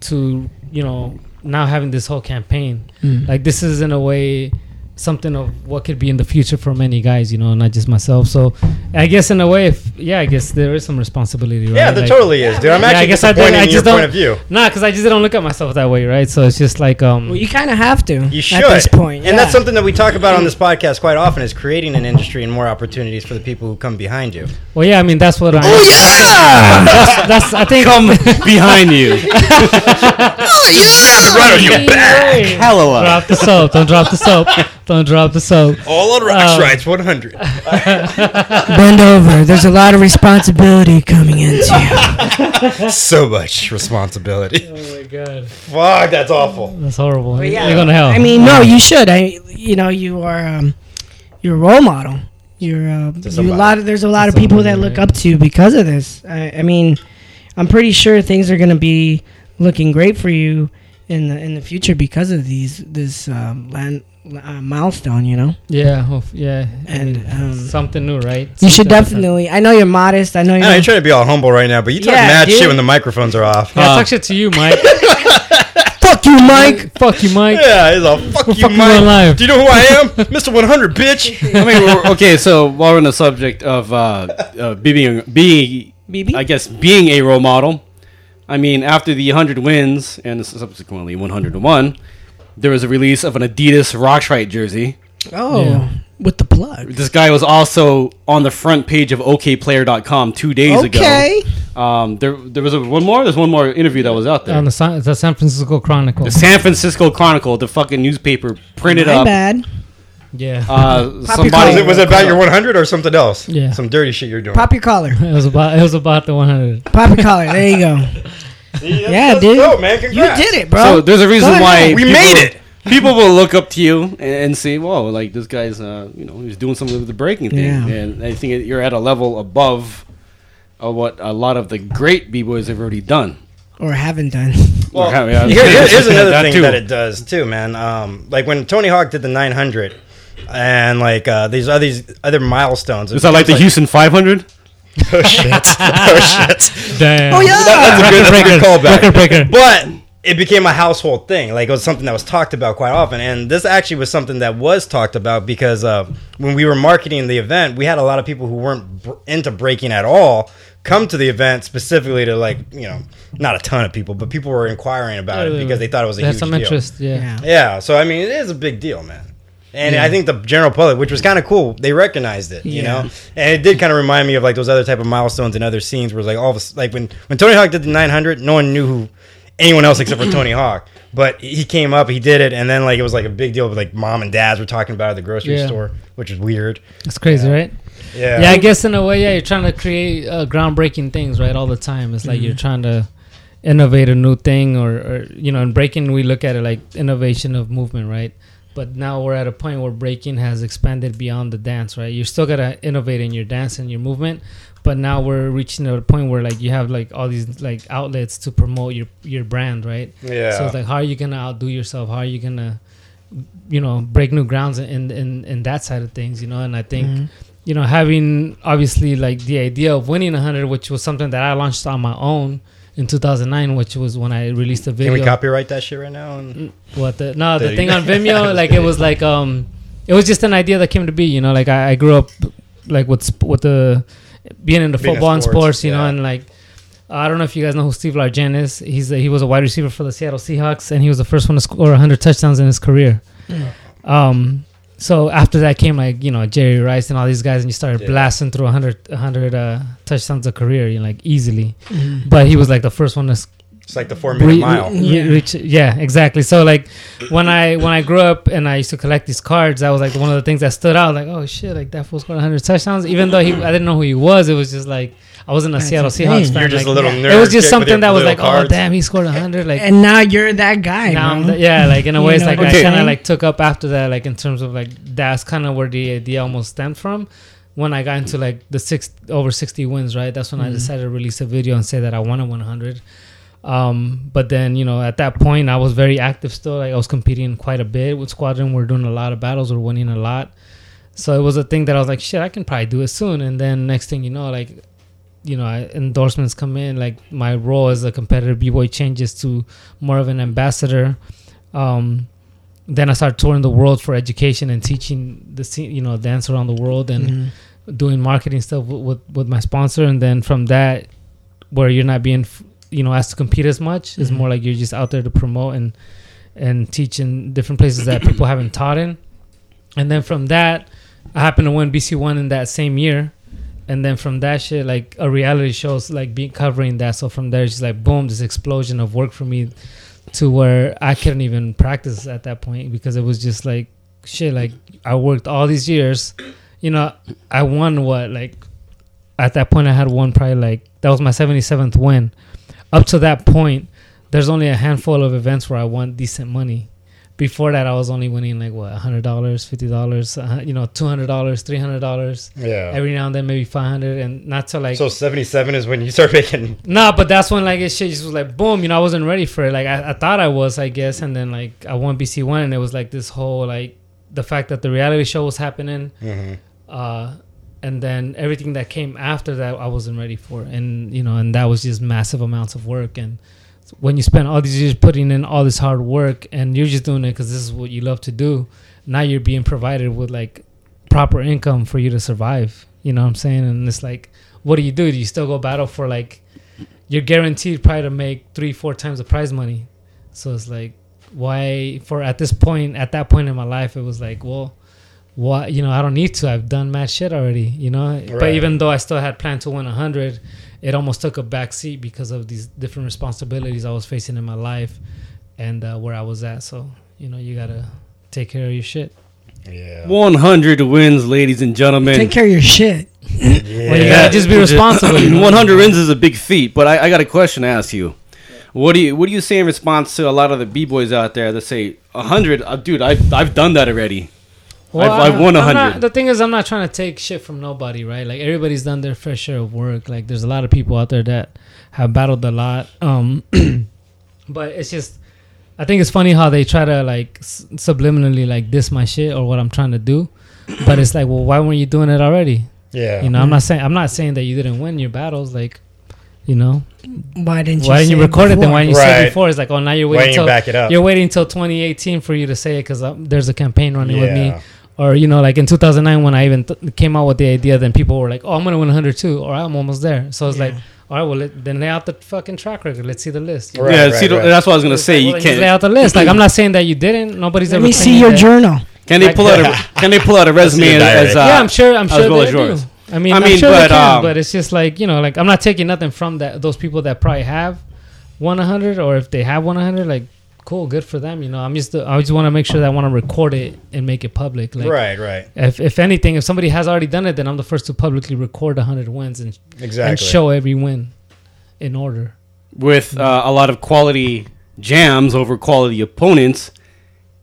to you know now having this whole campaign Mm. like this is in a way something of what could be in the future for many guys you know not just myself so i guess in a way if yeah i guess there is some responsibility right yeah, there Like- totally is, dude. I'm Yeah, I guess I disappointed did- I in your just point don't- of view. nah because i just don't look at myself that way right so it's just like um Well, you kind of have to. You should. at this point, And that's something that we talk about on this podcast quite often is creating an industry and more opportunities for the people who come behind you. well yeah i mean that's what i Oh, yeah that's, that's i think Come behind you. right on your back. Hello. drop the soap don't drop the soap don't drop the soap All on Rocks Um, Rights 100. Bend over. There's a lot of responsibility coming into you. so much responsibility. oh my god Fuck, that's awful. that's horrible yeah. you're gonna hell I mean, no, you should. I, you know, you are, um, you're a role model. You're, uh, you, a lot of. There's a lot To of people that look right. up to you because of this. I, I mean, I'm pretty sure things are gonna be looking great for you in the in the future because of these this um, land uh, milestone. You know, yeah hope- yeah and um, something new right you should Something different. definitely. I know you're modest. I know you're. know you're trying to be all humble right now, but you talk Yeah, mad dude. shit when the microphones are off. Yeah, Uh, talk shit to you, Mike. Fuck you, Mike. Fuck you, Mike. Yeah, he's all fuck you, fuck Mike. on live. Do you know who I am? Mr. 100, bitch. I mean, we're- okay, so while we're on the subject of uh, uh, being, being, BB? I guess, being a role model, I mean, after the 100 wins and subsequently 101, there was a release of an Adidas Roxrite jersey. Oh, Yeah. with the plug. This guy was also on the front page of Okayplayer.com two days Okay. ago. Okay. Um, there, there was a, one more. There's one more interview that was out there. On the San, the San Francisco Chronicle. the San Francisco Chronicle, the fucking newspaper, printed My up bad. Yeah. Uh, somebody. Was it, was it about your 100 or something else? Yeah. Some dirty shit you're doing. Pop your collar. it was about it was about the 100. Pop your collar. There you go. See, that's- Yeah, dude. dope, man. You did it, bro. So there's a reason why. We made it. People will look up to you and, and say, "Whoa, like this guy's, uh, you know, he's doing something with the breaking thing." Yeah. And I think that you're at a level above of what a lot of the great b boys have already done. Or haven't done. Well, Yeah, yeah, here- here- here's another that thing too. that it does too, man. Um, like when Tony Hawk did the 900, and like uh, these other these other milestones. Is that like the Houston 500? Oh shit! oh shit! Damn. Oh yeah. That's a good, that's a good callback. Record breaker. But it became a household thing. Like it was something that was talked about quite often. And this actually was something that was talked about because uh, when we were marketing the event, we had a lot of people who weren't br- into breaking at all come to the event specifically to like you know not a ton of people, but people were inquiring about it because they thought it was a They had huge some deal. interest. Yeah. Yeah. Yeah, so I mean, it is a big deal, man. And Yeah. I think the general public, which was kind of cool, they recognized it, you Yeah. know. And it did kind of remind me of like those other type of milestones and other scenes where like all of us, like when when Tony Hawk did the 900, no one knew who anyone else except for Tony Hawk. But he came up, he did it, and then like it was like a big deal. But like mom and dads were talking about it at the grocery Yeah. store, which is weird. It's crazy, right? Yeah, Yeah, I guess in a way, yeah, you're trying to create uh, groundbreaking things, right? All the time. It's like Mm-hmm. you're trying to innovate a new thing, or, or you know, in breaking, we look at it like innovation of movement, right? But now we're at a point where breaking has expanded beyond the dance, right? You're still gotta innovate in your dance and your movement, but now we're reaching a point where like you have like all these like outlets to promote your your brand, right? yeah. So it's like, how are you gonna outdo yourself? How are you gonna, you know, break new grounds in in in that side of things? You know, and I think, Mm-hmm. you know, having obviously like the idea of winning a hundred, which was something that I launched on my own in 2009, which was when I released the video. Can we copyright that shit right now? And What the no the The- thing on Vimeo like it was like um it was just an idea that came to be you know like I, I grew up like with sp- with the being into Being in football and sports, sports you know and like I don't know if you guys know who Steve Largent is. He's a, he was a wide receiver for the Seattle Seahawks and he was the first one to score 100 touchdowns in his career. Um so after that came like you know Jerry Rice and all these guys and you started Yeah. blasting through 100 100 uh, touchdowns a career you know like easily but he was like the first one to it's like the four minute re- mile. re- Yeah. reach- yeah, exactly. So like when I when I grew up and I used to collect these cards, that was like one of the things that stood out. Like, oh shit, like that fool scored 100 touchdowns. Even though he, I didn't know who he was, it was just like I wasn't a That's Seattle insane. Seahawks fan. You're just like, a little nerd. It was just something your that was little like, oh damn, he scored 100. Like And now you're that guy, now, I'm the- yeah, like in a way, it's like what I kind of like took up after that, like in terms of like that's kind of where the idea almost stemmed from. When I got into like the six over 60 wins, right? That's when I decided to release a video and say that I wanted 100. Um, but then you know at that point I was very active still. Like I was competing quite a bit with Squadron. We're doing a lot of battles. We're winning a lot. So it was a thing that I was like, shit, I can probably do it soon. And then next thing you know, like you know, endorsements come in. Like my role as a competitor b boy changes to more of an ambassador. Um, then I start touring the world for education and teaching the scene, you know, dance around the world and Mm-hmm. doing marketing stuff with, with with my sponsor. And then from that, where you're not being, you know, asked to compete as much, it's more like you're just out there to promote and and teach in different places that people haven't taught in. And then from that, I happened to win BC one in that same year. And then from that shit, like a reality shows like being covering that. So from there, it's just like boom, this explosion of work for me to where I couldn't even practice at that point because it was just like shit. Like I worked all these years, you know. I won what like at that point I had won probably like that was my seventy seventh win. Up to that point, there's only a handful of events where I won decent money. Before that, I was only winning like what hundred dollars, fifty dollars, uh, you know, two hundred dollars, three hundred dollars. Yeah. Every now and then, maybe five hundred, and not to like so 77 is when you start making. no, but that's when like it shit just was like boom. You know, I wasn't ready for it. Like I, I thought I was, I guess, and then like I won BC one, and it was like this whole like the fact that the reality show was happening, Mhm. uh, and then everything that came after that, I wasn't ready for, and you know, and that was just massive amounts of work. And when you spend all these years putting in all this hard work, and you're just doing it because this is what you love to do, now you're being provided with like proper income for you to survive. You know what I'm saying? And it's like, what do you do? Do you still go battle for like? You're guaranteed probably to make three, four times the prize money. So it's like, why? For at this point, at that point in my life, it was like, well, why? You know, I don't need to. I've done mad shit already. You know. But even though I still had planned to win a hundred, it almost took a back seat because of these different responsibilities I was facing in my life and uh, where I was at. So you know, you gotta take care of your shit. Yeah. 100 wins, ladies and gentlemen. Take care of your shit. Well, you gotta just be responsible. 100 wins is a big feat, but I, I got a question to ask you. What do you what do you say in response to a lot of the b boys out there that say 100? Uh, dude, I've I've done that already. I've- I've won I'm 100. not- The thing is, I'm not trying to take shit from nobody, right? Like everybody's done their fair share of work. Like there's a lot of people out there that have battled a lot. Um, but it's just, I think it's funny how they try to like s- subliminally like diss my shit or what I'm trying to do. But it's like, well, why weren't you doing it already? Yeah. You know, I'm not saying I'm not saying that you didn't win your battles. Like, you know, Why didn't you? why didn't you record it then? Why didn't you say it before? It's like, oh, now you're waiting didn't you back it up? You're waiting until 2018 for you to say it because there's a campaign running with me Yeah. Or you know like in 2009 when i even th- came out with the idea then people were like oh i'm gonna win 102 or i'm almost there so it's Yeah. like all right well let, then lay out the fucking track record let's see the list Right, yeah, right, see, right. that's what I was gonna It's say. like, You well, then just lay can't. out the list like i'm not saying that you didn't nobody's ever. Let ever me see your that- journal. Can they pull out a Can they pull out a resume your diary. as uh, yeah i'm sure i'm as sure well they as do yours? i mean I I mean, am sure but, can, um, but it's just like you know like i'm not taking nothing from that those people that probably have 100 or if they have 100 like cool good for them you know i'm just i just want to make sure that i want to record it and make it public like right, right. if, if anything, if somebody has already done it, then I'm the first to publicly record 100 wins and, Exactly. and show every win in order. with uh, a lot of quality jams over quality opponents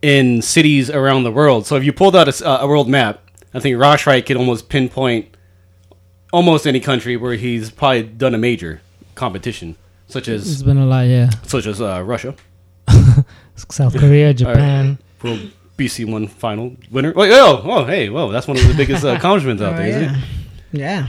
in cities around the world. So if you pulled out a, s- uh, a world map, I think Roxrite could almost pinpoint almost any country where he's probably done a major competition, such It's as been a lot, yeah. such as uh, Russia, South Korea, Japan. World BC one final winner. Wait, oh, oh, hey, whoa, that's one of the biggest uh, accomplishments out Oh, there, isn't it? yeah. Yeah.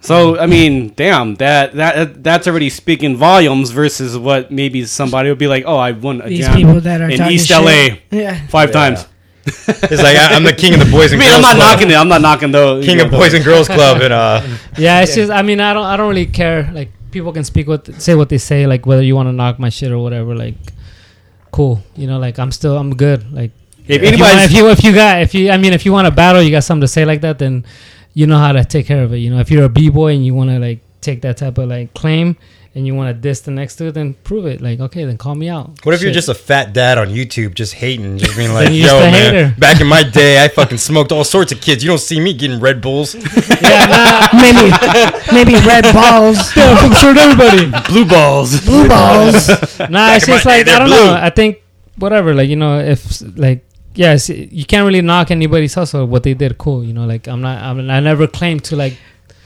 So I mean, damn, that that that's already speaking volumes versus what maybe somebody would be like, oh, I won a These jam people that are in East shit. LA Yeah. five Yeah. times. It's like I, I'm the king of the boys I mean, girls. I'm not club. knocking it. I'm not knocking the King of boys and girls club and uh Yeah, it's just, I mean, I don't, I don't really care. Like, people can speak what, say what they say, like, whether you want to knock my shit or whatever. Like, cool. You know, like, I'm still, I'm good. Like, If you, if you, if you got, if you, I mean, if you want to battle, you got something to say like that, then you know how to take care of it. You know, if you're a b-boy and you want to, like, take that type of, like, claim and you want to diss the next dude, then prove it. Like, okay, then call me out. What if you're just a fat dad on YouTube just hating, just being like, yo, you're just a man, hater." back in my day, I fucking smoked all sorts of kids. You don't see me getting Red Bulls. Yeah, maybe maybe red balls. yeah, I'm sure everybody. blue balls. Blue balls. Nah, it's just like they're I don't blue. know. I think whatever, like you know, if like yes, you can't really knock anybody's hustle. What they did, cool. You know, like I'm not. I'm, I never claim to like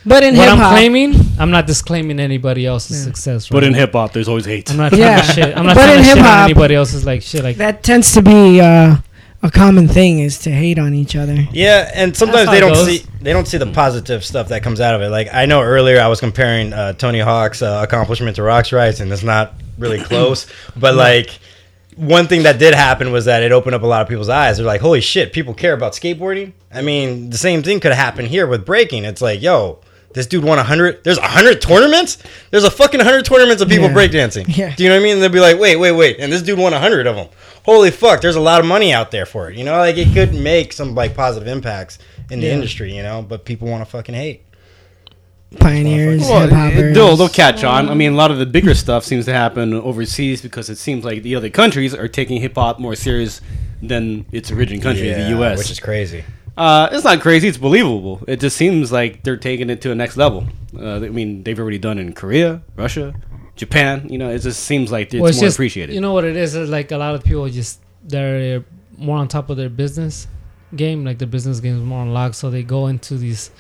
But in what hip I'm hop, claiming. I'm not disclaiming anybody else's Yeah. success. But in hip hop, there's always hate. I'm not trying Yeah. to shit. I'm not But trying in to shit on hip-hop- anybody else's like shit. Like that tends to be uh, a common thing is to hate on each other. Yeah, and sometimes they don't goes. see they don't see the positive stuff that comes out of it. Like I know earlier I was comparing uh, Tony Hawk's uh, accomplishment to Roxrite's, and it's not really close. but like one thing that did happen was that it opened up a lot of people's eyes. They're like, "Holy shit, people care about skateboarding." I mean, the same thing could happen here with breaking. It's like, yo. This dude won hundred. There's hundred tournaments. There's a fucking hundred tournaments of people Yeah. breakdancing. Yeah. Do you know what I mean? And they'll be like, wait, wait, wait, and this dude won hundred of them. Holy fuck! There's a lot of money out there for it. You know, like it could make some like positive impacts in the Yeah. industry. You know, but people want to fucking hate. Pioneers, Well, hip hoppers. they'll, they'll catch on. I mean, a lot of the bigger stuff seems to happen overseas because it seems like the other countries are taking hip hop more serious than its origin country, the U.S. which is crazy. Uh, it's not crazy. It's believable. It just seems like they're taking it to a next level. Uh, I mean, they've already done it in Korea, Russia, Japan. You know, it just seems like it's well, it's more just appreciated. you know what it is. Is like a lot of people just they're more on top of their business game. Like their business game is more on lock, so they go into these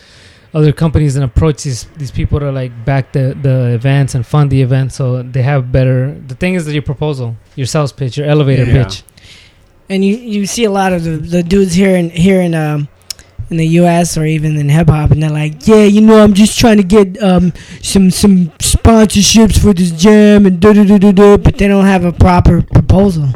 other companies and approach these these people to like back the the events and fund the event so they have better the thing is that your proposal your sales pitch your elevator Yeah. pitch and you you see a lot of the, the dudes here in here in um in the U.S. or even in hip hop, and they're like, yeah, you know, I'm just trying to get um some some sponsorships for this jam and da da da da da, but they don't have a proper proposal.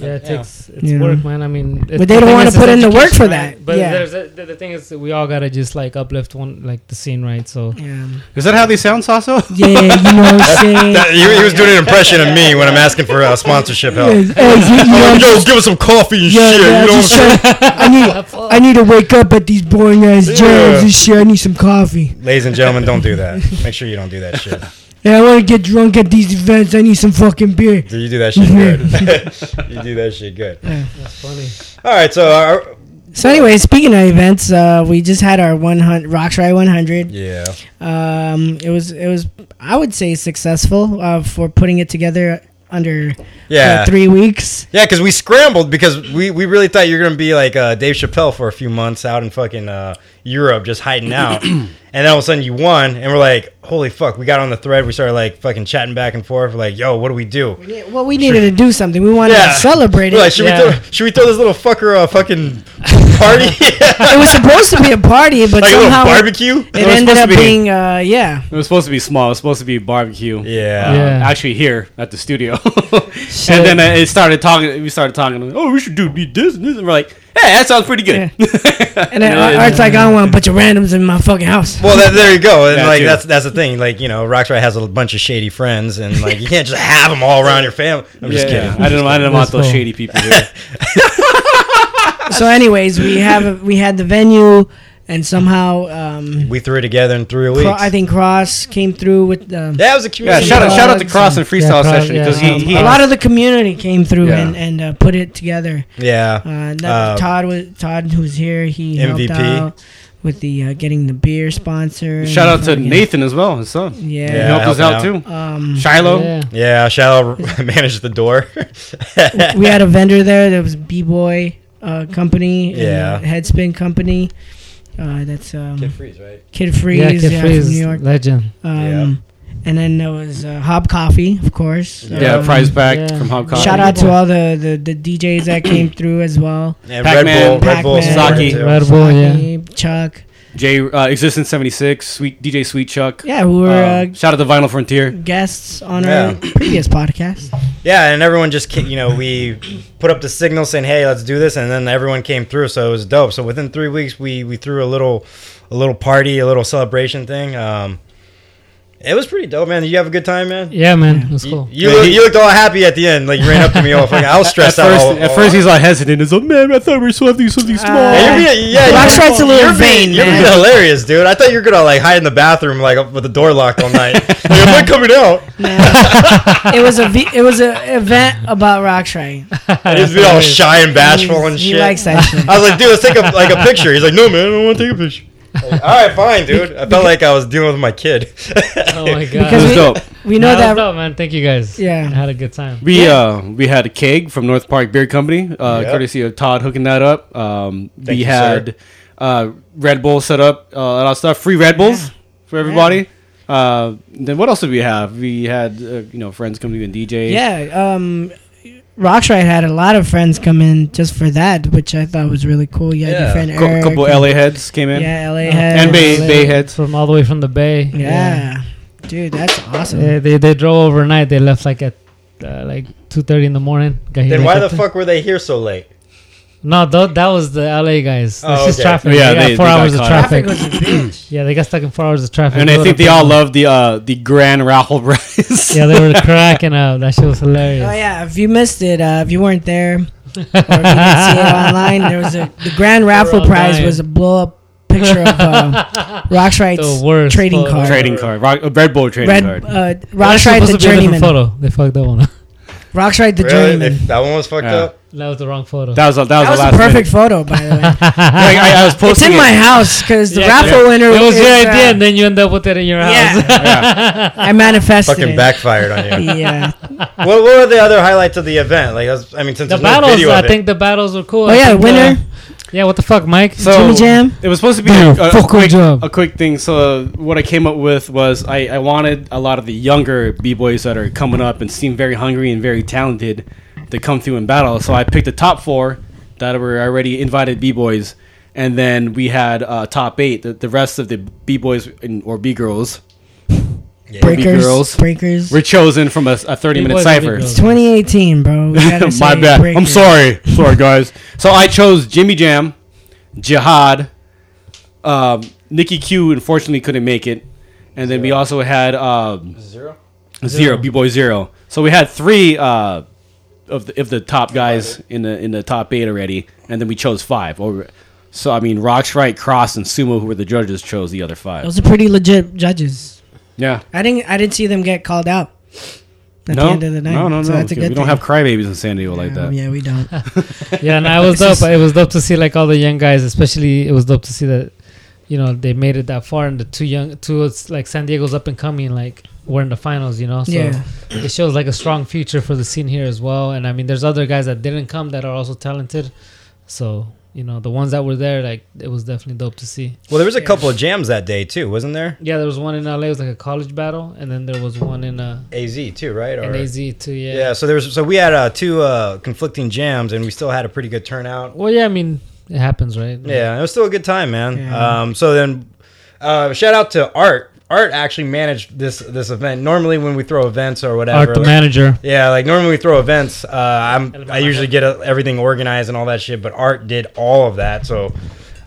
Yeah it Yeah. takes it's You know. work man i mean it- But they the don't wanna put in the work education, for right? that. but Yeah. there's a, the, the thing is that we all gotta just like uplift one like the scene right so Yeah, is that how they sound, Sasso? yeah, you know what I'm saying. That, he, he was doing an impression of me when I'm asking for uh, sponsorship help. Hey, you, you know, Oh, yo, just- give us some coffee and yeah, shit. yeah, you know I'm what I'm just saying? I need I need to wake up at these boring ass jams Yeah. and shit. I need some coffee. Ladies and gentlemen, don't do that. Make sure you don't do that shit. Yeah, I want to get drunk at these events. I need some fucking beer. You do that shit good. you do that shit good. Yeah. that's funny All right, so uh, So anyway, speaking of events, uh, we just had our 100 Roxrite 100. Yeah. Um, it was it was I would say successful uh, for putting it together under Yeah. uh, three weeks. Yeah, because we scrambled because we, we really thought you were gonna be like uh, Dave Chappelle for a few months out in fucking uh, Europe just hiding out, and then all of a sudden you won, and we're like, holy fuck! We got on the thread, we started like fucking chatting back and forth, we're like, yo, what do we do? Yeah, Well, we needed to do something. We wanted Yeah. to celebrate We're like, it. should Yeah. we throw should we throw this little fucker a fucking party? It was supposed to be a party, but like somehow it, barbecue? it was ended up be- being uh, yeah. It was supposed to be small. It was supposed to be barbecue. Yeah. Yeah. Actually, here at the studio, and then uh, it started talking. We started talking. Oh, we should do need this and this. And we're like, hey, that sounds pretty good. And then Art's like, I don't want a bunch of randoms in my fucking house. Well, that, there you go, and That like too. that's that's the thing. Like you know, Rockstar has a bunch of shady friends, and like you can't just have them all around your family. I'm just Yeah, kidding. I didn't. I didn't want That's those cool. shady people here. So, anyways, we have we had the venue, and somehow um, We threw it together in three weeks. Cro- I think Cross came through with the. that was a community. Yeah, community. shout out, shout out to Cross and Freestyle Yeah, Cross, Session because yeah. he, he a lot of the community came through Yeah. and, and uh, put it together. yeah. Uh, that, Uh, Todd was Todd who was here. He MVP. helped out with the uh, getting the beer sponsor. shout out to fucking- Nathan as well, his son. Yeah. He Yeah, helped us out, helping too. Um, Shiloh. Yeah. Yeah, Shallow managed the door. we had a vendor there. That was B Boy uh, Company. Yeah. uh, Headspin Company. Uh, that's um, Kid Kid, Freeze, right? Freeze. yeah, Yeah, Kid from Freeze, New York. legend. Um, And then there was uh, HOB Coffee, of course. Yeah, Um, prize pack yeah. from HOB Coffee. Shout out to all the, the, the DJs that came through as well. And Pac-Man, Red Bull, Red Bull, Saki. Red Bull, yeah. Chuck. J uh, Existence seventy six, Sweet DJ Sweet Chuck. Yeah, who were uh, Um, shout out to Vinyl Frontier. guests on Yeah. our previous podcast. Yeah, and everyone just ca- you know we put up the signal saying, "Hey, let's do this," and then everyone came through, so it was dope. So within three weeks, we we threw a little a little party, a little celebration thing. Um, it was pretty dope, man. Did you have a good time, man? Yeah, man, it was You, cool. you, look, you looked all happy at the end, like you ran up to me all fucking. I was At stressed first, out. all- at all- first he's like hesitant. He's like, man, I thought we were supposed to do something small. Yeah, you're being, yeah, Rock you're- Strike's a little you're being- vain, You're man. being hilarious, dude. I thought you were gonna like hide in the bathroom, like with the door locked all night. like, I'm not coming out. it was a v- it was an event about Roxrite. He's being all shy and bashful and shit. he shit. likes that shit. I was like, dude, let's take a like a picture. He's like, no, man, I don't want to take a picture. Like, all right, fine, dude. I felt like I was dealing with my kid. Oh my god, It Because was we- dope. We know Nah, it was that dope, man. Thank you guys. Yeah. I had a good time. We uh we had a keg from North Park Beer Company, uh, Yep. courtesy of Todd hooking that up. Um, we you, had uh, Red Bull set up, uh, a lot of stuff, free Red Bulls for everybody. Uh, then what else did we have? We had uh, you know friends coming and DJ. yeah, um, Roxrite had a lot of friends come in just for that, which I thought was really cool. You had Yeah. your friend Co- Eric. couple and- LA heads came in. Yeah, LA Uh, heads. And Bay- LA Bay heads. from all the way from the Bay. Yeah. Dude, that's awesome. Yeah, they they drove overnight. They left like at uh, like two thirty in the morning. Then why the fuck were they here so late? No, th- that was the LA guys. Oh, It's just okay. traffic. Yeah, Yeah, they they- got four they got hours of traffic. Traffic was a bitch. yeah, they got stuck in four hours of traffic. And I think they all loved the uh, the grand raffle prize. Yeah, they were cracking up. That shit was hilarious. Oh yeah, if you missed it, uh, if you weren't there, or if you didn't see it online, there was a the grand raffle prize dying. was a blow up picture of uh, The Roxrite's worst trading photo. card. trading card, Rock, uh, Red Bull trading Red card. uh, That shit Roxrite was the supposed a different journeyman. Photo. They fucked that one up. Roxrite the Really? journeyman. They- that one was fucked Yeah. up. That was the wrong photo. That was a, that was, That was the a last perfect minute. photo, by the way. Like, I, I was it's posting in my house because the Yeah, raffle winner. it was is, your uh, idea, and then you end up with it in your house. Yeah, I manifested Fucking it. backfired on you. Yeah. what, what were the other highlights of the event? Like, I, was, I mean, since the there's no battles, video I of it. think the battles were cool. Oh I yeah, think, winner. uh, yeah, what the fuck, Mike? So Jimmy Jam? It was supposed to be Yeah, a, a, quick, a quick thing. So what I came up with was I, I wanted a lot of the younger b boys that are coming up and seem very hungry and very talented to come through in battle. So I picked the top four that were already invited b boys, and then we had uh, top eight. The, the rest of the b boys or b girls Breakers. girls. Breakers. were chosen from a, a thirty minute B-boys and cipher. B-girls. 2018, bro. My say bad. I'm sorry. Sorry, guys. So I chose Jimmy Jam, Jihad, um, Nikki Q. Unfortunately, couldn't make it, and then we also had um, Zero? Zero, B Boy Zero. So we had three uh, of the, of the top guys in the in the top eight already, and then we chose five. Or so I mean, Roxrite, Cross, and Sumo, who were the judges, chose the other five. Those are pretty legit judges. Yeah. I didn't. I didn't see them get called out. at no, the end of the night. no, no, So no. that's a we good don't thing. have crybabies in San Diego like Um, that. yeah, we don't. yeah, and I was It's dope. It was dope to see like all the young guys, especially it was dope to see that, you know, they made it that far, and the two young, two like San Diego's up and coming, like we're in the finals, you know. So Yeah. it shows like a strong future for the scene here as well. And I mean, there's other guys that didn't come that are also talented. So you know, the ones that were there, like it was definitely dope to see. Well, there was a couple of jams that day too, wasn't there? Yeah, there was one in LA. It was like a college battle, and then there was one in uh, AZ too, right? in Or- AZ too. Yeah. Yeah. So there was so we had uh, two uh, conflicting jams, and we still had a pretty good turnout. Well, yeah. I mean, it happens, right? Yeah, it was still a good time, man. Yeah. Um, so then, uh, shout out to Art. Art actually managed this this event. Normally, when we throw events or whatever, Art the like- manager. yeah, like normally we throw events. Uh, I'm I usually get uh everything organized and all that shit, but Art did all of that. So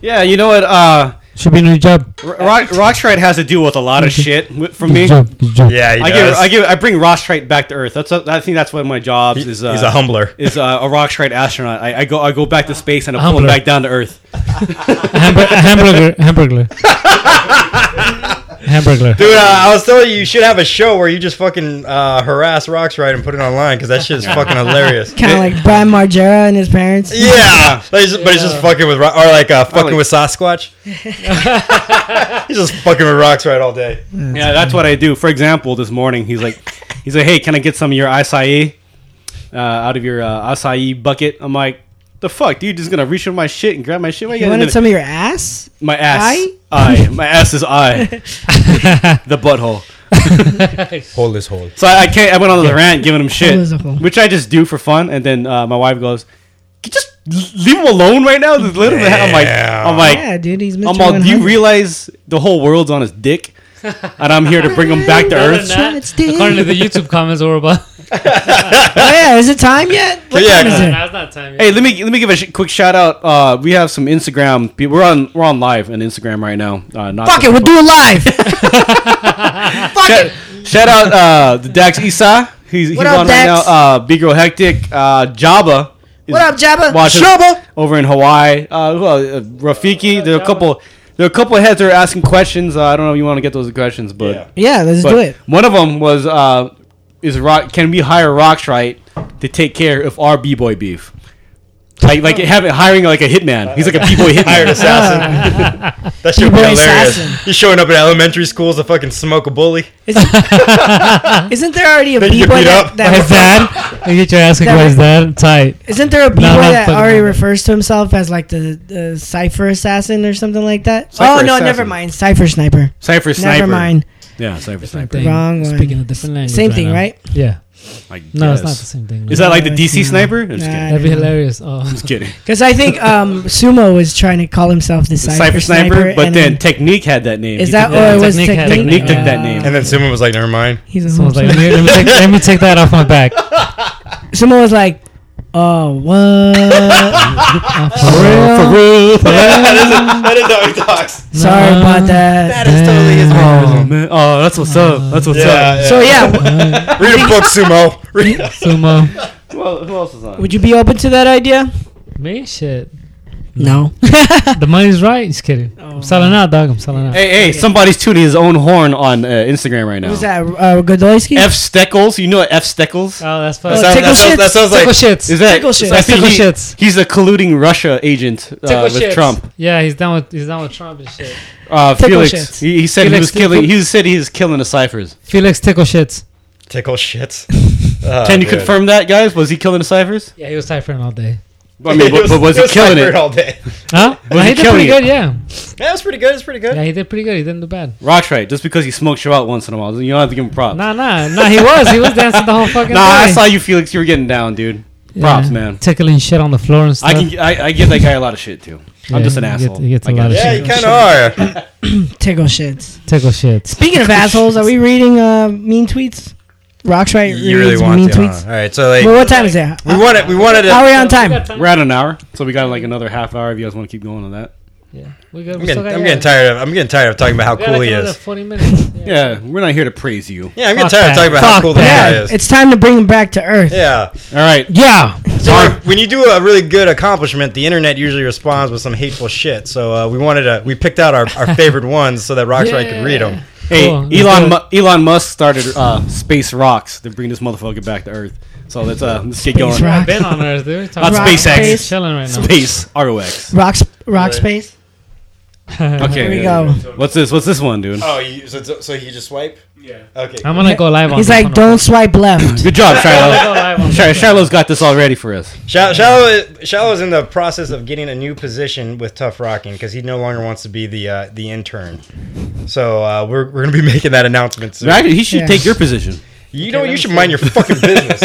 Yeah, you know what? Uh, Should be a new job. Rock, Roxrite has to deal with a lot of shit wi- from me. Good job. Good job. yeah, he I does. give, I give, I bring Roxrite back to Earth. That's, a, I think that's one of my jobs. He- is uh, he's a humbler. Is uh, a Roxrite astronaut. I, I go, I go back to space and I pull him back down to Earth. Hamburg- hamburger. Hamburger. hamburger. Dude, uh, I was telling you, you should have a show where you just fucking uh, harass Right and put it online because that shit is fucking hilarious. Kind of like Brian Margera and his parents. Yeah, but he's, but he's just fucking with, Ro- or like uh, fucking like- with Sasquatch. he's just fucking with Roxrite all day. Yeah, that's what I do. For example, this morning he's like, he's like, hey, can I get some of your acai uh, out of your uh, acai bucket? I'm like, the fuck, dude, just gonna reach in my shit and grab my shit. Why You gotta- wanted some of your ass? my ass, Eye? Eye, my ass is I. the butthole. Hold this hole. So I, I can't. I went on the rant giving him shit, was a hole. which I just do for fun. And then uh, my wife goes, "Can you "Just leave him alone right now." Just let. I'm like, I'm like, yeah, dude, he's Mr. I'm all. Do you realize the whole world's on his dick, and I'm here to bring him back to Other earth? that, according to the YouTube comments, we're about. Oh yeah, is it time yet? What Yeah, time is it? Nah, it's not time yet. Hey, let me let me give a sh- quick shout out. Uh, we have some Instagram. people. We're on we're on live on Instagram right now. Uh, not Fuck it, we'll do it live. Fuck Shout, it. shout out uh, the Dax Isa. He's, he's What up, on right now. Dax? Uh, Big Girl Hectic. Uh, Jabba. What up, Jabba? watching Jabba. over in Hawaii. Uh, who else? Uh, Rafiki. There are a couple. There are a couple of heads that are asking questions. Uh, I don't know if you want to get those questions, but Yeah. Yeah, let's but do it. one of them was uh, is rock? Can we hire Roxrite to take care of our b boy beef? Like like oh. having hiring like a hitman. He's like a b boy Hired assassin. that shit would be B-boy hilarious. assassin. He's showing up at elementary schools to fucking smoke a bully. Isn't, isn't there already a Then you b boy beat that, up. By his that dad. You get your ass kicked That- by his dad. Tight. isn't there a b boy not that fucking already about refers to himself as like the, the cipher assassin or something like that? Cypher oh no, assassin. never mind. Cipher sniper. Cypher sniper. Never mind. Yeah, Cypher sniper. Thing. Wrong one. Speaking a different language. Same thing, now. right? Yeah. I No, it's not the same thing. Is that like the DC it's sniper? I'm just Nah, kidding. That'd be hilarious. Oh, Just kidding. Because I think um, Sumo was trying to call himself the The cipher, Cypher sniper, but and then Technique had that name. is that took or it was Technique had- technique? Technique took that Uh, name. And then someone was like, never mind. He's a someone's like, let me, let, me take, let me take that off my back. Sumo was like, "Oh what? For real? For real. that is how he talks. Sorry Nah. about that." That is totally his Oh man. Oh, that's what's up. That's what's Yeah, up. yeah. So yeah, w- Read a book, Sumo. Read Sumo. Who else is on? would you be open to that idea? Me? Shit. No. The money's right. Just kidding. I'm selling out, dog. I'm selling out. Hey, hey, somebody's tuning his own horn on uh, Instagram right now. Who's that? Uh, Godoyski? F Steckles. You know what F Steckles? Oh, that's Oh, fine. That, tickle that, sounds, that shits? sounds like Tickle shits. Is that? Tickle shit. I think Tickle he- shits. He's a colluding Russia agent uh, Tickle with shits. Trump. Yeah, he's down with he's down with Trump and shit. Uh, Tickle Felix. He, he said he Felix was killing. He said he was killing the ciphers. Felix tickle shits. tickle shits. Oh, Can you dude. confirm that, guys? Was he killing the ciphers? Yeah, he was ciphering all day. I mean, but, but was he killing ciphered it? all day? Huh? Was he he did pretty it? good. Yeah. Yeah, was pretty good. It's pretty good. Yeah, he did pretty good. He didn't do bad. Roxrite. Just because he smokes you out once in a while, you don't have to give him props. Nah, nah, nah. He was. He was dancing the whole fucking Nah, I saw you, Felix. You were getting down, dude. Props, Yeah. man. Tickling shit on the floor and stuff. I can. I, I give that guy a lot of shit too. I'm just an he gets- asshole. he gets I a get lot of it. Yeah, shit. you kind of are. Tickle shits. tickle shits. Speaking of assholes, are we reading uh, mean tweets? Roxrite. You really reads want mean to? tweets. Huh? All right, so like Well, what time is it? we wanted, we wanted How are we on time? We're at an hour, so we got like another half hour. If you guys want to keep going on that. Yeah, we good. I'm We getting, got, I'm getting tired of. I'm getting tired of talking about how cool he is. Forty minutes. Yeah, we're not here to praise you. Yeah, I'm getting tired that. of talking about how Fuck cool the that. guy is. it's time to bring him back to earth. Yeah. All right. Yeah. So when you do a really good accomplishment, the internet usually responds with some hateful shit. So uh, we wanted to, we picked out our, our favorite ones so that Rockstar could read them. Hey, Cool, Elon. Mu- Elon Musk started uh, Space Rocks to bring this motherfucker back to Earth. So let's uh, let's get going. Space I've been on Earth, dude. Not Rock SpaceX. Space. Chilling right now. Space ROX. Rock, rock space. Okay, Here we go. What's this? What's this one, dude? Oh, you, so, so you just swipe? Yeah. Okay. I'm gonna go live on. He's this like, one, don't okay? swipe left. Good job, Shiloh. go Shar- Shiloh's got this all ready for us. Shallow, Shallow, Shallow's in the process of getting a new position with Tough Rocking because he no longer wants to be the uh, the intern. So uh, we're, we're gonna be making that announcement soon. Actually, he should Yeah. take your position. You know, let you should see. mind your fucking business.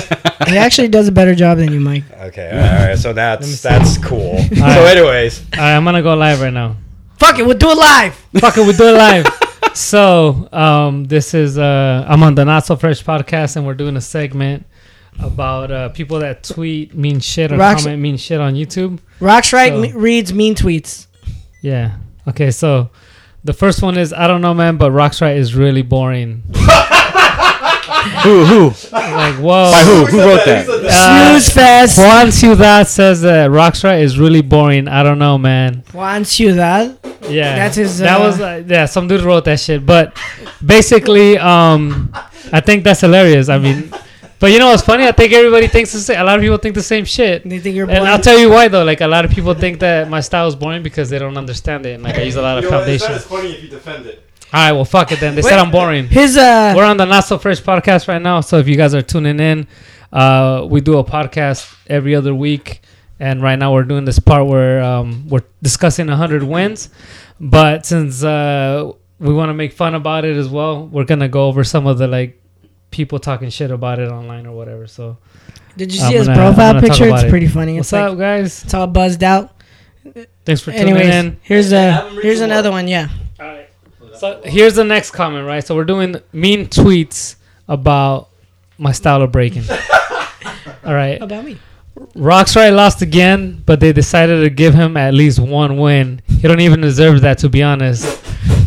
he actually does a better job than you, Mike. okay, all right. So that's that's cool. So, anyways, All right, I'm gonna go live right now. Fuck it, we'll do it live. Fuck it, we'll do it live. So, um, this is uh, I'm on the Not So Fresh podcast, and we're doing a segment about uh, people that tweet mean shit or Rocks- comment mean shit on YouTube. Roxrite So- me- reads mean tweets. Yeah. Okay, so the first one is I don't know, man, but Roxrite is really boring. Who? Who? Like, whoa. By who? Who wrote that? Uh, Snooze fest. Juan Ciudad says that Roxrite is really boring. I don't know, man. Juan Ciudad. Yeah, That's his, That uh, was uh, yeah. Some dude wrote that shit, but basically, um, I think that's hilarious. I mean, but you know what's funny? I think everybody thinks the same. A lot of people think the same shit. They think you're And I'll tell you why though. Like a lot of people think that my style is boring because they don't understand it. And, like I use a lot of foundation. All funny if you defend it. Right, well, fuck it then. They said I'm boring. His uh, We're on the Not So Fresh podcast right now. So if you guys are tuning in, uh, we do a podcast every other week. And right now we're doing this part where um, we're discussing 100 wins. But since uh, we want to make fun about it as well, we're going to go over some of the like people talking shit about it online or whatever. So did you I'm see his gonna- I'm profile picture? about It's it. pretty funny. what's It's like up, guys? it's all buzzed out. Thanks for tuning Anyways, in. here's a here's another one. Yeah. So here's the next comment, right? So we're doing mean tweets about my style of breaking. All right. About me. Rockstar lost again, but they decided to give him at least one win. He don't even deserve that, to be honest.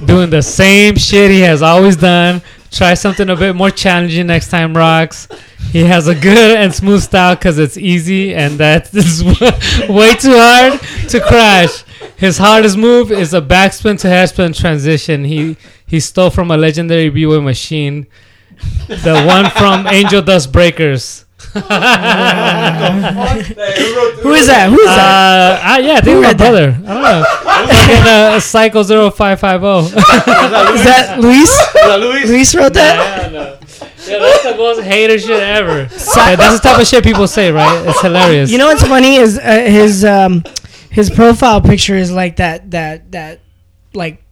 Doing the same shit he has always done. Try something a bit more challenging next time, Rocks. He has a good and smooth style because it's easy, and that is way too hard to crash. His hardest move is a backspin to headspin transition. He he stole from a legendary B-Way machine, the one from Angel Dust Breakers. Who is that? Who is that? Uh, I, yeah, I think my that? brother. I don't know. Fucking uh, Psycho 0550. Is that Luis? Luis Luis wrote that. Yeah, no. Yeah, that's the most hater shit ever. Okay, that's the type of shit people say, right? It's hilarious. You know what's funny is uh, his um his profile picture is like that that that like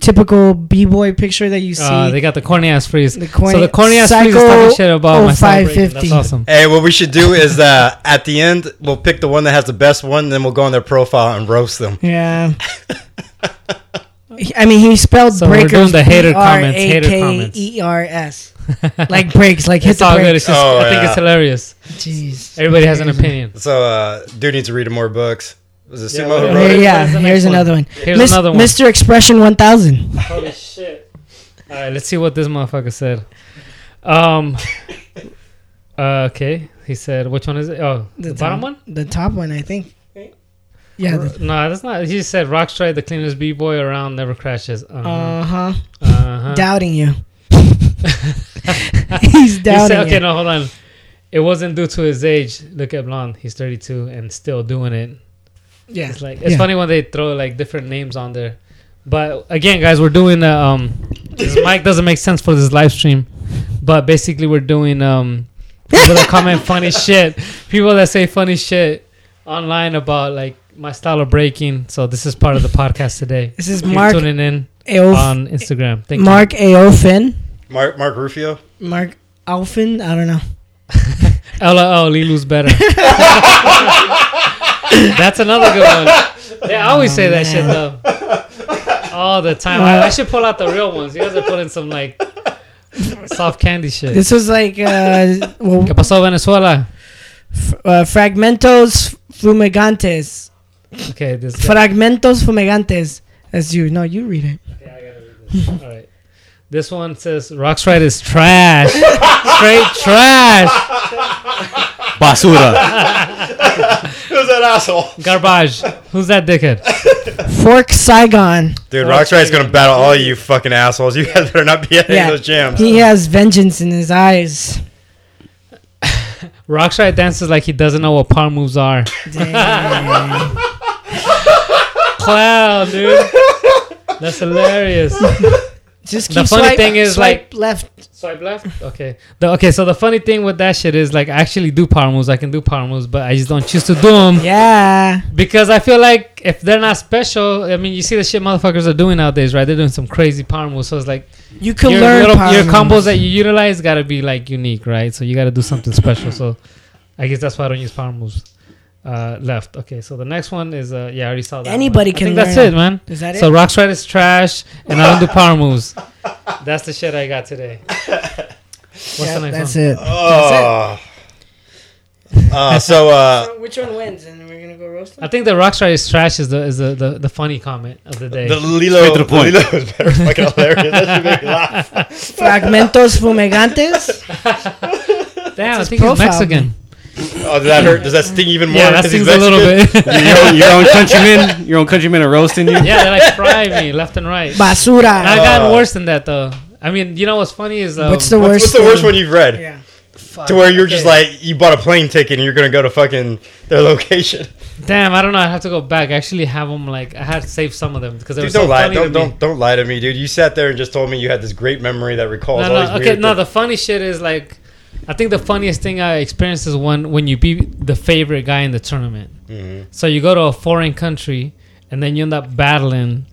typical b boy picture that you see. uh, they got the corny ass freeze. The corny- so the corny ass freeze is talking shit about my 0550. That's awesome. Hey, what we should do is uh, at the end we'll pick the one that has the best one, then we'll go on their profile and roast them. yeah. I mean, he spelled So we're breakers. doing the hater comments, hater comments. E R S. Like breaks, like hit It's the all good. It's just, Oh, I think it's hilarious. Jeez. Everybody has an opinion. So, uh, dude needs to read more books. Was it Yeah, Sumo well, who yeah. wrote Here, it? yeah, What is the here's one? another one. Here's Mis- another one. Mr. Expression 1000. Holy shit. All right, let's see what this motherfucker said. Um. Uh, okay, he said, which one is it? Oh, the, bottom top- one? The top one, I think. Yeah. The, No, that's not. He said, Roxrite, the cleanest b boy around, never crashes. Uh-huh. uh huh. uh-huh. Doubting you. He's He doubting said, okay, you. no, hold on. It wasn't due to his age. Look at Blonde. He's 32 and still doing it. Yeah. It's like it's Yeah. funny when they throw like different names on there. But again, guys, we're doing the um. This mic doesn't make sense for this live stream, but basically we're doing um. People that comment funny shit, people that say funny shit online about like my style of breaking. So this is part of the podcast today. This is If you're Mark tuning in Aof- on Instagram. Thank you. Mark Aofin. Mark, Mark Rufio? Mark Alfin. I don't know. you. LOL, Lilou's better. That's another good one. Yeah, I always say that shit though. All the time. I, I should pull out the real ones. You guys are putting some like soft candy shit. This was like uh, well, ¿Qué pasó, Venezuela? f- uh, fragmentos fumegantes. Okay, this guy. Fragmentos fumegantes. That's you. No, you read it. Yeah, I gotta read this. All right. This one says Roxrite is trash. Straight trash. Basura. Who's that asshole? Garbage. Who's that dickhead? Fork Saigon. Dude, Roxrite's gonna battle all you fucking assholes. You guys better not be at any Yeah. of those jams. He has vengeance in his eyes. Roxrite dances like he doesn't know what power moves are. Damn. Clown, dude. That's hilarious. Just The funny swipe, thing is, swipe left. Swipe left. Okay. The, okay. So the funny thing with that shit is like I actually do power moves. I can do power moves, but I just don't choose to do them Yeah. because I feel like if they're not special, I mean, you see the shit motherfuckers are doing nowadays, right? They're doing some crazy power moves. So it's like You can your learn little- your combos moves. that you utilize got to be like unique, right? So you got to do something special. So I guess that's why I don't use power moves. Uh, left. Okay. So the next one is uh, yeah, I already saw that. Anybody one. I can think that's learn. it, man. Is that it? So it? Roxrite is trash, and I don't do power moves. That's the shit I got today. What's Yeah, the next that's one? it. Oh. Uh, so uh, which one wins? And we're gonna go roast I think the Roxrite is trash is the is the, the, the funny comment of the day. the Lilou, Straight to the point. Lilou is better fucking hilarious. That should make me laugh. Fragmentos fumegantes. Damn, I his think he's profile, Mexican. Oh, does that hurt? Does that sting even more? Yeah, that 'cause he's stings a little bit. your, own, your own countrymen, your own countrymen are roasting you. yeah, they're like fry me left and right. And Basura. I gotten Uh, worse than that though. I mean, you know what's funny is um, What's the worst? what's the worst thing? one you've read? Yeah. To where you're just like you bought a plane ticket and you're gonna go to fucking their location. damn. I don't know. I have to go back. I actually have them like I had to save some of them because they were Dude, so don't lie. funny Don't to me. don't don't lie to me, dude. You sat there and just told me you had this great memory that recalls No, all these Okay, weird no. things. The funny shit is like, I think the funniest thing I experienced is when when you beat the favorite guy in the tournament. Mhm. So you go to a foreign country and then you end up battling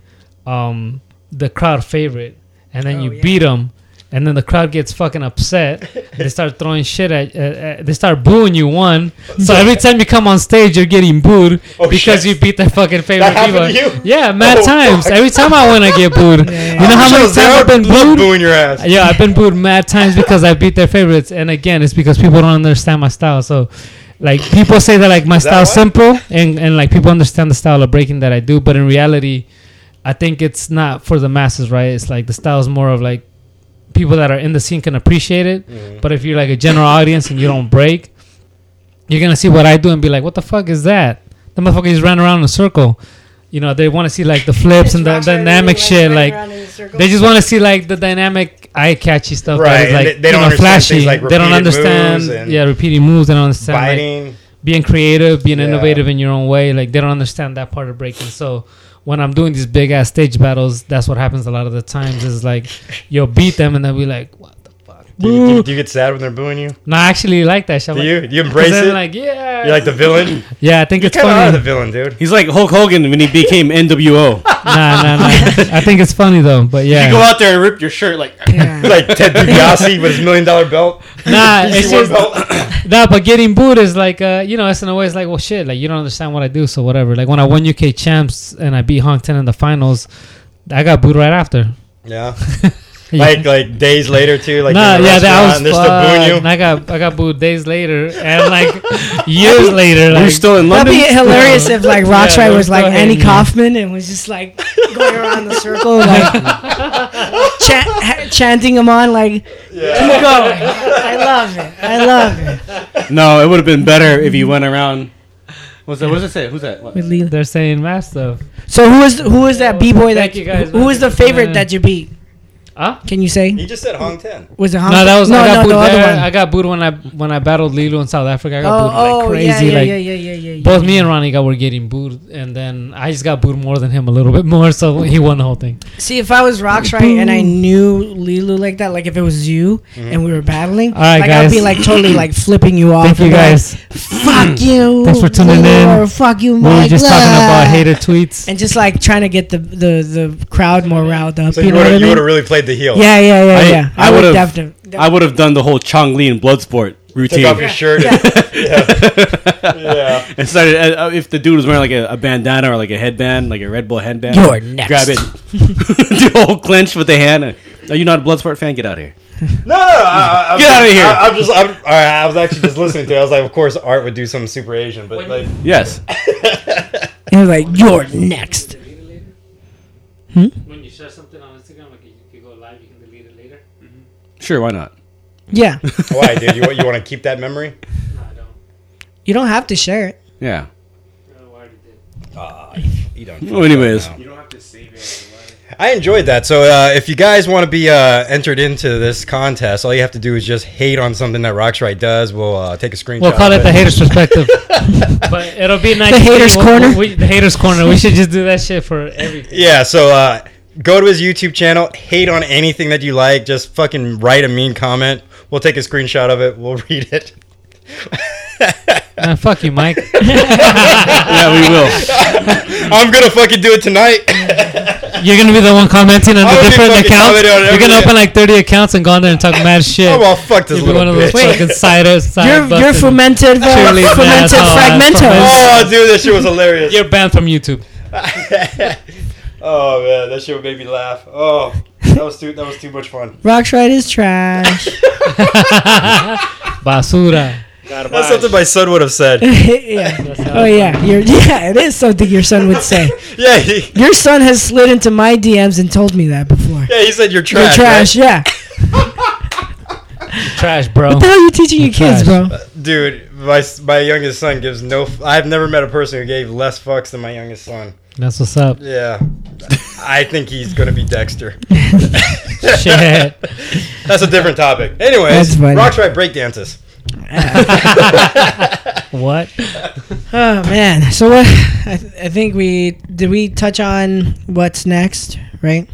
um, the crowd favorite, and then Oh, you yeah. beat them. And then the crowd gets fucking upset. they start throwing shit at. Uh, uh, they start booing you. One. So every time you come on stage, you're getting booed Oh, because shit. you beat their fucking favorite That happened people. to you? Yeah, mad Oh, times. fuck. Every time I win, I get booed. Yeah, You know how many times I've been booed? booing your ass. Yeah, I've been booed mad times because I beat their favorites, and again, it's because people don't understand my style. So, like, people say that like my that style's why? simple, and and like people understand the style of breaking that I do, but in reality, I think it's not for the masses, right? It's like the style is more of like people that are in the scene can appreciate it, Mm-hmm. but if you're like a general audience and you don't break, you're gonna see what I do and be like, "What the fuck is that?" The motherfucker just ran around in a circle. You know, they want to see like the flips and the dynamic shit, like. They just want to see like the dynamic, eye catchy stuff. Right, That is, like, they- they you don't know, understand flashy. like they don't understand. moves and Yeah, repeating moves. They don't understand like, Biting. Being creative, being Yeah. innovative in your own way. Like they don't understand that part of breaking. So when I'm doing these big ass stage battles, that's what happens a lot of the times. Is like you'll beat them and they'll be like, "What the fuck?" Do you, do, do you get sad when they're booing you? No, I actually like that. shit. Do like- you? Do you 'cause embrace it? Like yeah, You're like the villain. yeah. I think You it's kind of are funny. the villain, dude. He's like Hulk Hogan when he became NWO. nah, nah, nah. I think it's funny though. But yeah, You go out there and rip your shirt like. Yeah. like Ted DiBiase with his million dollar belt. Nah, it's just belt. nah. But getting booed is like, uh, you know, it's in a way it's like, well, shit, like you don't understand what I do, so whatever. Like when I won UK champs and I beat Hong 10 in the finals, I got booed right after. Yeah. Yeah. Like like days later too. Like nah, in the yeah, that restaurant, was and booing fucked. you. I got I got booed days later, and like years later, You're still in That'd London. be hilarious if like Yeah, was like Andy. Kaufman and was just like going around the circle like chan- ha- chanting him on like keep going. I love it. I love it. No, it would have been better if you went around. What's that? What does it say? Who's that? What? They're saying math stuff. So who was who was that b boy that Thank you guys, Who is the favorite that you beat? Huh? Can you say? He just said Hong 10. Was it Hong No, that was no I got no booed the other there. one? I got booed when I when I battled Lilou in South Africa. I got oh booed like oh crazy. yeah yeah, like yeah yeah yeah yeah. both me and Ronnie got were getting booed, and then I just got booed more than him a little bit more, so he won the whole thing. See, if I was Roxrite and I knew Lilou like that, like if it was you mm-hmm. and we were battling, All right, like I'd be like totally like flipping you off. Thank you and like, guys. Fuck you. Thanks for tuning Lilou, in. Or fuck you, We were Mike. just talking about hater tweets. and just like trying to get the the, the crowd more riled up. So you you know would what I have you mean? would have really played the heel. Yeah, yeah, yeah, I- yeah. I would would've- definitely. I would have done the whole Chong Li and Bloodsport Took routine. off your shirt. and- yeah. yeah. and started uh, if the dude was wearing like a, a bandana or like a headband, like a Red Bull headband. You're next. Grab it, the whole clench with the hand. Are you not a Bloodsport fan? Get out of here. No, no, no. I, I, Get I'm- outta here. I, I'm just. I'm, all right, I was actually just listening to. it. I was like, of course, Art would do something super Asian, but like, Yes. He was like, "You're next." When you share something on Instagram, like you can go live, you can delete it later. Sure. Why not? Yeah, why, dude? You, you want to keep that memory? No, I don't. you don't have to share it. Yeah. Ah, you don't. Well, anyways, You don't have to save it. I enjoyed that. So uh, if you guys want to be uh, entered into this contest, all you have to do is just hate on something that Roxrite does. We'll uh, take a screenshot. We'll call of it the haters' perspective. but it'll be nice. The to see haters' what- corner? what we- the haters' corner. We should just do that shit for everything. Yeah. So uh, go to his YouTube channel. Hate on anything that you like. Just fucking write a mean comment. We'll take a screenshot of it. We'll read it. Man, fuck you, Mike. yeah, we will. I'm gonna fucking do it tonight. You're gonna be the one commenting on I'm the different fucking accounts. You're gonna open like 30 accounts and go on there and talk mad shit. oh well, fuck this You'll be one of those bitch. fucking side side You're, you're busting- fermented, uh, fermented fragmentos. Oh, dude, this shit was hilarious. You're banned from YouTube. Oh man, that shit made me laugh. Oh, that was too that was too much fun. Roxrite is trash. Basura. That's something my son would have said. yeah. Oh yeah. You're, yeah, it is something your son would say. Yeah, he, Your son has slid into my DMs and told me that before. yeah, he said you're You're trash. trash, yeah. Trash, bro. What the hell are you teaching your kids, trash. bro? right? Dude, my my youngest son gives no. F- I've never met a person who gave less fucks than my youngest son. That's what's up. Yeah, I think he's gonna be Dexter. Shit. That's a different topic. Anyways, That's. Roxrite break dances. What? Oh man. So what? I, th- I think we did. We touch on what's next, right?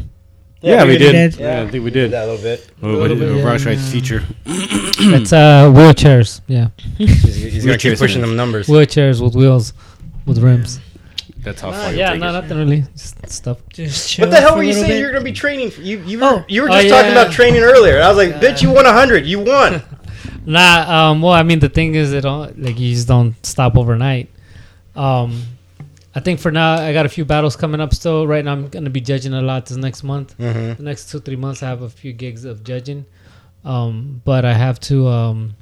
Yeah, we we did. did. Yeah, I think we did. That a little bit. Oh, little bit, yeah. Roxrite feature. It's uh wheelchairs. Yeah, He's, he's gonna keep pushing them numbers. wheelchairs with wheels, with rims. That's how Nah, far. yeah, you no, take it. nothing really. Just stuff. Just chill. What the hell were you saying? bit. You're gonna be training. For, you you were Oh. you were Oh, just talking about training earlier. I was like, bitch, you won hundred. You won. Nah, um, well, I mean, the thing is, it don't like you just don't stop overnight. Um, I think for now, I got a few battles coming up still. Right now, I'm gonna be judging a lot this next month. Mhm. The next two three months, I have a few gigs of judging. Um, but I have to. Um,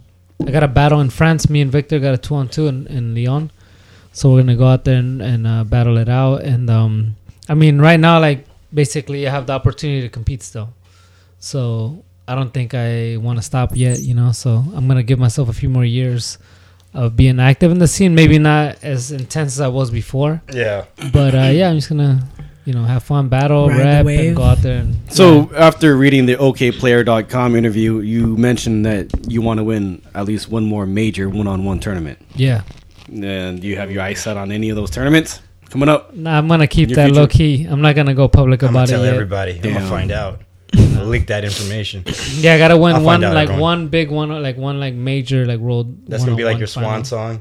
I got a battle in France. Me and Victor got a two on two in, in Lyon. So we're gonna go out there and, and uh, battle it out. And um, I mean, right now, like basically, I have the opportunity to compete still. So I don't think I want to stop yet, you know. So I'm gonna give myself a few more years of being active in the scene. Maybe not as intense as I was before, Yeah. but uh, yeah, I'm just gonna, you know, have fun, battle, Ride rap, and go out there. And So after reading the Okayplayer.com interview, you mentioned that you want to win at least one more major one-on-one tournament. yeah, And do you have your eyes set on any of those tournaments coming up? nah, I'm gonna keep Your that future? low key. I'm not gonna go public I'm gonna about it tell yet. everybody. I'm gonna find out. I'll leak that information. Yeah, I gotta I'll win find one out, like everyone. one big one, like one like major like world. That's gonna be like oh your swan final. song.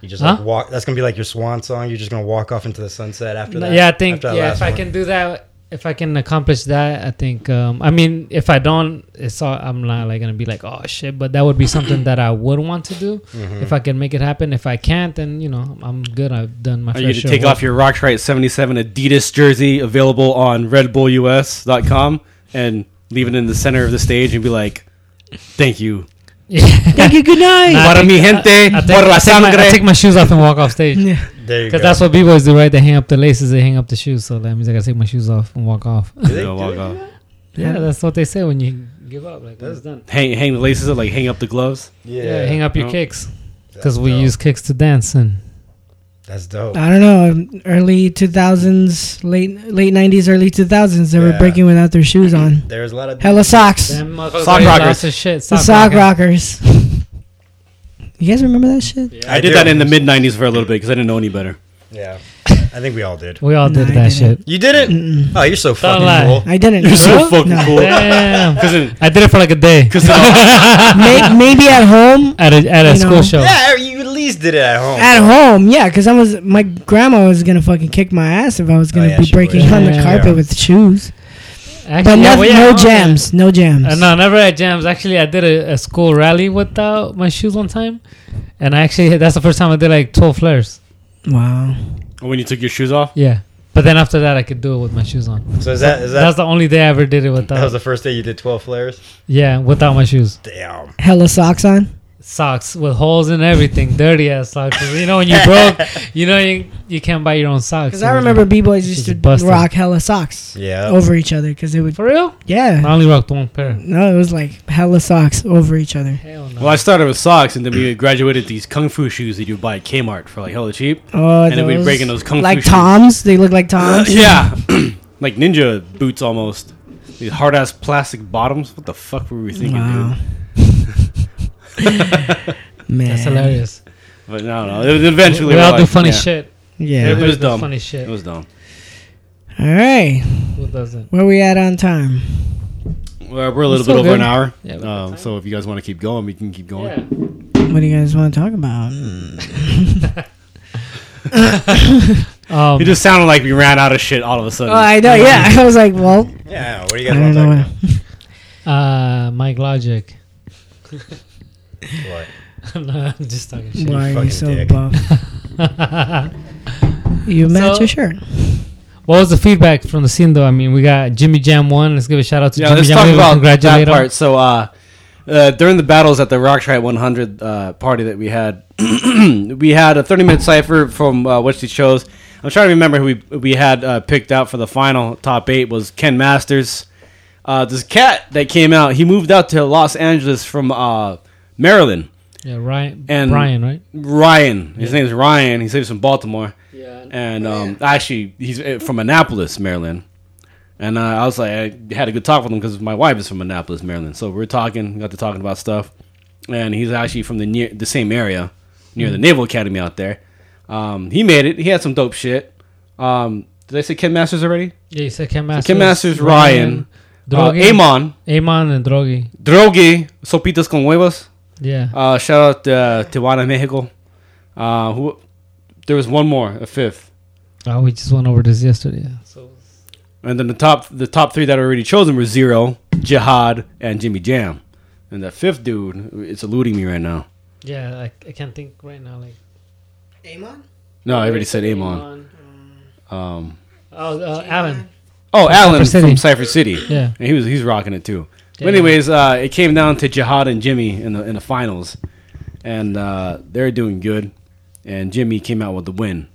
You just Huh? like walk. That's gonna be like your swan song. You're just gonna walk off into the sunset after that. Yeah, I think after that yeah, last if I one. can do that, if I can accomplish that, I think. Um, I mean, if I don't, it's all, I'm not like gonna be like, oh shit. But that would be something that I would want to do Mm-hmm. if I can make it happen. If I can't, then you know, I'm good. I've done my. Are you to take of off your Roxrite 77 Adidas jersey available on RedBullUS.com and leave it in the center of the stage and be like, "Thank you. Thank you. Good night. Nah, I para mi gente, I take, por la I, take my, I take my shoes off and walk off stage. Yeah. There you Because that's what b-boys do, right? They hang up the laces, they hang up the shoes. So that means I gotta take my shoes off and walk off. Do they Yeah, walk off. yeah, that's what they say when you give up. Like, when it's done. Hang, hang the laces up, like hang up the gloves. Yeah, Yeah, hang up your Oh. kicks. Because we dope. use kicks to dance. and That's dope. I don't know. Um, early 2000s, late late 90s, early 2000s, they were breaking without their shoes on. There's a lot of Hella socks. Sock rockers. lost their Shit. The Sock, sock rockers. You guys remember that shit? Yeah, I, did do. that in the mid 90s for a little bit because I didn't know any better. Yeah, I think we all did. We all did I that shit. You didn't? Oh, you're so fucking cool. I didn't. You're so Really? fucking No. cool. Damn. Because I did it for like a day May- maybe at home. at a at a school know. show. Yeah, you at least did it at home. At home, yeah, because I was my grandma was gonna fucking kick my ass if I was gonna Oh, yeah, be breaking would. on the carpet Yeah. with shoes. Actually, But yeah, no, well, no okay. jams, no jams. Uh, no, never at jams. Actually, I did a, a school rally without my shoes one time, and I actually that's the first time I did like twelve flares. Wow. when you took your shoes off, Yeah, but then after that, I could do it with my shoes on. So is that is That's the only day I ever did it without. that was the first day you did 12 flares? yeah, without my shoes. Damn. Hella socks on. Socks with holes and everything, dirty ass socks. You know when you broke, you know you, you can't buy your own socks. Because I remember b boys used to busted. rock hella socks Yeah. over each other because it would. for real. Yeah, I only rocked one pair. No, it was like hella socks over each other. Hell no. Well, I started with socks, and then we graduated these kung fu shoes that you buy at Kmart for like hella cheap. Oh, And then we'd break in those kung fu like shoes. Toms. They look like Toms. Yeah, like ninja boots almost. These hard ass plastic bottoms. What the fuck were we thinking, Wow. dude? Man, That's hilarious. But no, no. It was eventually We we're all do like, funny yeah. shit. Yeah. It Everybody was does dumb. Funny shit. It was dumb. All right. Who doesn't? Where we at on time? Well, we're a little still bit over good. an hour. Yeah, we Um, so if you guys want to keep going, we can keep going. Yeah. What do you guys want to talk about? Um, It just sounded like we ran out of shit all of a sudden. Oh, I know. Yeah, I was like, well, Yeah. What do you guys want to talk what- uh, Mike Logic. About? What? no, I'm just talking shit. Why are you so dick. buff? You match So- your shirt. What was the feedback from the scene though? I mean, we got Jimmy Jam one. Let's give a shout out to Yeah, Jimmy let's Jam. talk We about congratulate that him. part. So, uh, uh, during the battles at the Roxrite 100 uh, party that we had, we had a 30 minute cipher from uh, which these shows. I'm trying to remember who we we had uh, picked out for the final top eight was Ken Masters. Uh, this cat that came out, he moved out to Los Angeles from uh, Maryland. Yeah, Ryan. And- Ryan, right? Ryan, his name is Ryan. He lives in Baltimore. Yeah. and um, actually he's uh, from Annapolis, Maryland. And uh, I was like, I had a good talk with him because my wife is from Annapolis, Maryland. So we are talking, got to talking about stuff, and he's actually from the near the same area, near the Naval Academy out there. Um, he made it. He had some dope shit. Um, did I say Ken Masters already? Yeah, you said Ken Masters. Ken Masters, Ryan, uh, Drogi. Amon, Amon and Drogi. Drogi, Sopitas con Huevos. Yeah. Uh, shout out to uh, Tijuana, Mexico. Uh, who? There was one more, a fifth. Oh, we just went over this yesterday. So And then the top the top three that are already chosen were Zero, Jihad, and Jimmy Jam. And that fifth dude, it's eluding me right now. yeah, I, I can't think right now. Like Amon? No, I already said Amon. Um, Oh, uh, Alan. oh, Alan Cypher City. from Cypher City. Yeah. And he was he's rocking it too. But anyways, uh, it came down to Jihad and Jimmy in the in the finals, and uh, they're doing good. And Jimmy came out with the win.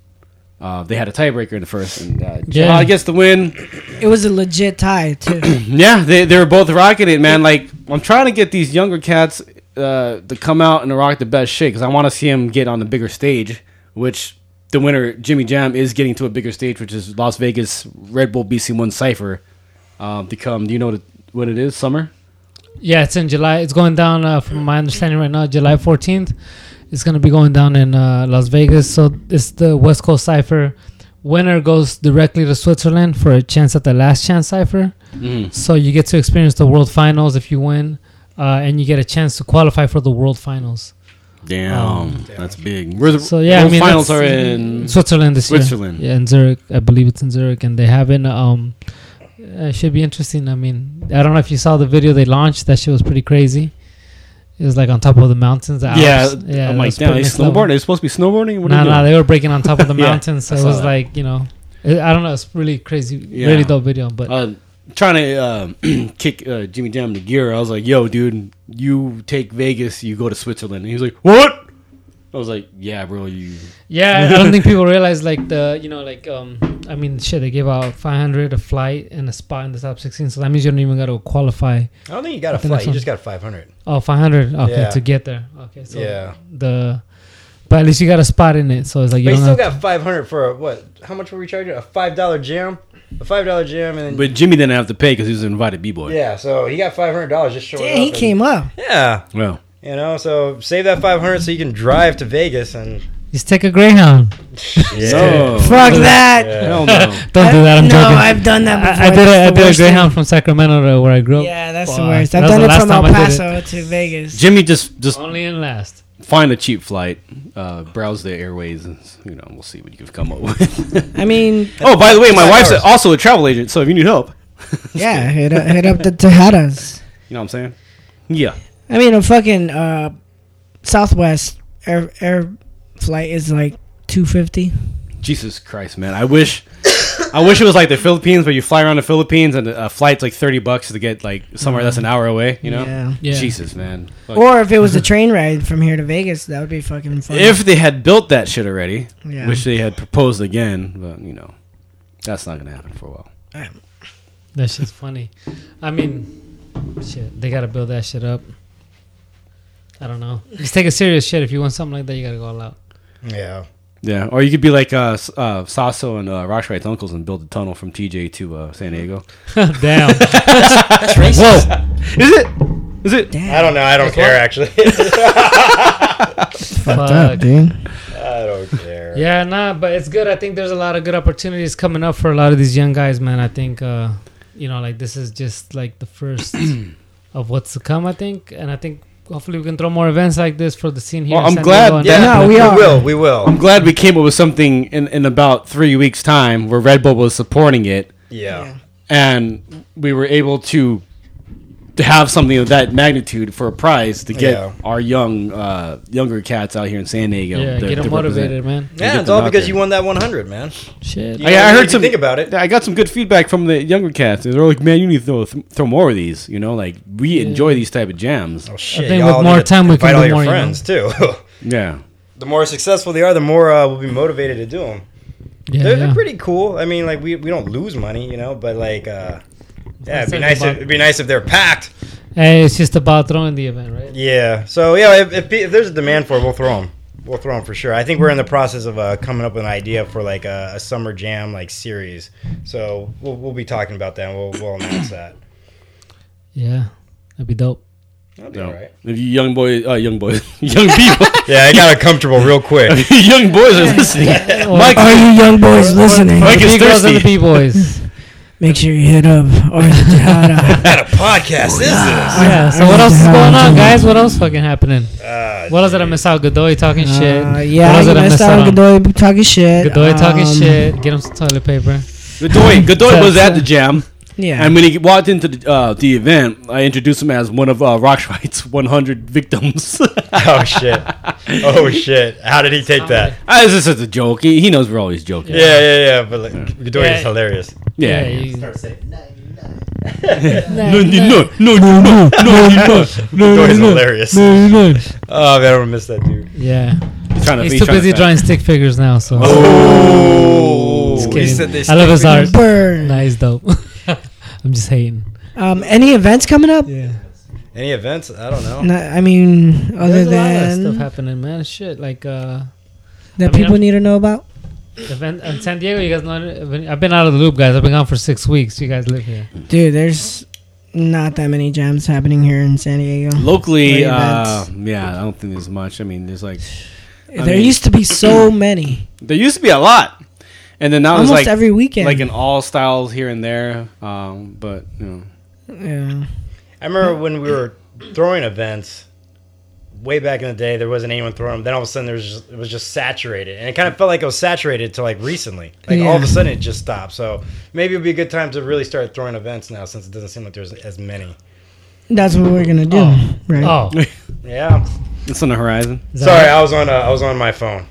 Uh, they had a tiebreaker in the first, and uh, Jihad Yeah. gets the win. It was a legit tie, too. Yeah, they they were both rocking it, man. Like I'm trying to get these younger cats uh, to come out and rock the best shit because I want to see them get on the bigger stage. Which the winner, Jimmy Jam, is getting to a bigger stage, which is Las Vegas Red Bull BC One Cipher. Um, to come, do you know it, what it is? Summer. Yeah, it's in July. It's going down, uh, from my understanding right now, July 14th. It's going to be going down in uh, Las Vegas. So it's the West Coast Cypher. Winner goes directly to Switzerland for a chance at the Last Chance Cypher. Mm-hmm. So you get to experience the World Finals if you win, uh, and you get a chance to qualify for the World Finals. Damn, Um, that's big. Where the So yeah, I World mean, finals are in. Switzerland this Switzerland. year. Yeah, in Zurich. I believe it's in Zurich, and they have it. Um, it should be interesting. I mean, I don't know if you saw the video they launched. That shit was pretty crazy. It was like on top of the mountains. The Yeah, Alps. I'm like, damn, they snowboarding. They're supposed to be snowboarding. What are Nah, nah, they were breaking on top of the Yeah, mountains. So it was that. like you know, it, I don't know. It's really crazy, Yeah. really dope video. But uh, trying to um, kick uh, Jimmy Jam into gear. I was like, "Yo, dude, you take Vegas, you go to Switzerland." And he was like, "What?" I was like, "Yeah, bro, you." Yeah, I don't think people realize like the you know like um I mean shit they give out 500 a flight and a spot in the top 16 so that means you don't even got to qualify. I don't think you got a I think flight. You just got 500. Oh, 500 okay Yeah. to get there. Okay, so Yeah. the but at least you got a spot in it so it's like you But you still got 500 for a, what? How much were we charging? A five dollar gym, a five dollar gym, and then But Jimmy didn't have to pay because he was an invited b boy. yeah. So he got 500 dollars just showing Damn, up. he and- came up. Yeah, Well, you know. So save that 500 so you can drive to Vegas and just take a Greyhound. no, Fuck that. hell no. Don't do that. I'm no, joking. I've done that before. I, I did a, I That's did a worst thing. Greyhound from Sacramento to where I grew up. Yeah, that's the worst. that I've was done the it last from time El I did it. Paso to Vegas. Jimmy just just Only in last. find a cheap flight, uh, browse the airways, and you know we'll see what you can come up with. I mean, oh, by the way, my wife's hours. also a travel agent, so if you need help, yeah, hit up, hit up the Tejadas. you know what I'm saying? Yeah. I mean, a fucking uh, Southwest air air flight is like two fifty. Jesus Christ, man! I wish I wish it was like the Philippines, where you fly around the Philippines and a flight's like thirty bucks to get like somewhere that's an hour away. You know, Yeah. Yeah. Jesus, man. Fuck. Or if it was a train ride from here to Vegas, that would be fucking fun. if they had built that shit already, Yeah. which they had proposed again, but you know, that's not gonna happen for a while. That shit's funny. I mean, shit, they gotta build that shit up. I don't know. Just take a serious shit. If you want something like that, you gotta go all out. Yeah. Yeah, or you could be like uh, uh, Sasso and uh, Roxrite's uncles and build a tunnel from TJ to uh, San Diego. Damn. That's racist. Is it? Is it? I don't know. I don't care actually. Fucked up, dude. I don't care. Yeah, nah, but it's good. I think there's a lot of good opportunities coming up for a lot of these young guys, man. I think, uh, you know, like this is just like the first of what's to come. I think, and I think hopefully we can throw more events like this for the scene here. Well, I'm glad- Diego Yeah, No, Tampa. we are. will. We will. I'm glad we came up with something in, in about three weeks' time where Red Bull was supporting it, Yeah. and we were able to to have something of that magnitude for a prize to get Yeah. our young uh, younger cats out here in San Diego. Yeah, to- get to them represent. motivated, man. Yeah, it's all because there. you won that 100, man. Shit. You I, know, I if heard you some. Think about it. I got some good feedback from the younger cats. They're like, "Man, you need to throw, throw more of these." You know, like we enjoy these type of jams. Oh shit! think y'all with more time we can invite all do your more, you know? friends too. Yeah, the more successful they are, the more uh, we'll be motivated to do them. Yeah, they're, yeah. they're pretty cool. I mean, like we, we don't lose money, you know, but like, uh, yeah, it'd be nice. about- If, it'd be nice if they're packed. Hey, it's just about throwing the event, right? Yeah. So yeah, if, if, if there's a demand for it, we'll throw them. We'll throw them for sure. I think we're in the process of uh, coming up with an idea for like a, a summer jam like series. So we'll, we'll be talking about that. and We'll we'll announce that. Yeah, that'd be dope. That'll be No. all right. If you young boys, uh, young boys, young people, Yeah, I got uncomfortable real quick. young boys are listening. Mike, Are you young boys listening? Mike The is B girls and the thirsty. B boys. Make sure you hit up Arthur Tejada. what kind of podcast is this? yeah. So what else is going on, guys? What else fucking happening? Uh, What else did I miss out? Godoy talking shit. Yeah, What yeah, else you did I miss out on on? Godoy talking shit. Godoy talking Um, shit. Get him some toilet paper. Godoy, Godoy was at the jam, Yeah. and when he walked into the, uh, the event, I introduced him as one of uh, Roxrite's 100 victims. Oh shit! Oh shit! How did he take that? Ah, this is a joke. He, he knows we're always joking. Yeah, yeah, yeah. But like, Godoy Yeah. is hilarious. Yeah. you- No, no, no, no, no, no, Godoy is hilarious. no, no. Oh man, I don't miss that dude. Yeah. He's trying to. He's he's too trying to busy fast- drawing stick figures now, so. Oh, Just he kidding. said they I love his stick art. figures. Burn. Nice, dope. I'm just hating. Um, any events coming up? Yeah. Any events? I don't know. No, I mean, other There's a lot of stuff happening, man. Shit, like uh, that I people I'm- need to know about. event in San Diego. You guys know? I've been out of the loop, guys. I've been gone for six weeks. You guys live here. Dude, there's not that many jams happening here in San Diego. Locally, uh, yeah, I don't think there's much. I mean, there's like I there mean- used to be so many, there used to be a lot, and then now it's almost like every weekend. like in all styles here and there. Um, but you know, yeah. I remember when we were throwing events way back in the day. There wasn't anyone throwing them. Then all of a sudden, there was just, it was just saturated, and it kind of felt like it was saturated to like recently. Like all of a sudden, it just stopped. So maybe it'd be a good time to really start throwing events now, since it doesn't seem like there's as many. That's what we're gonna do, Oh. right? Oh, Yeah. it's on the horizon. Sorry. I was on. Uh, I was on my phone.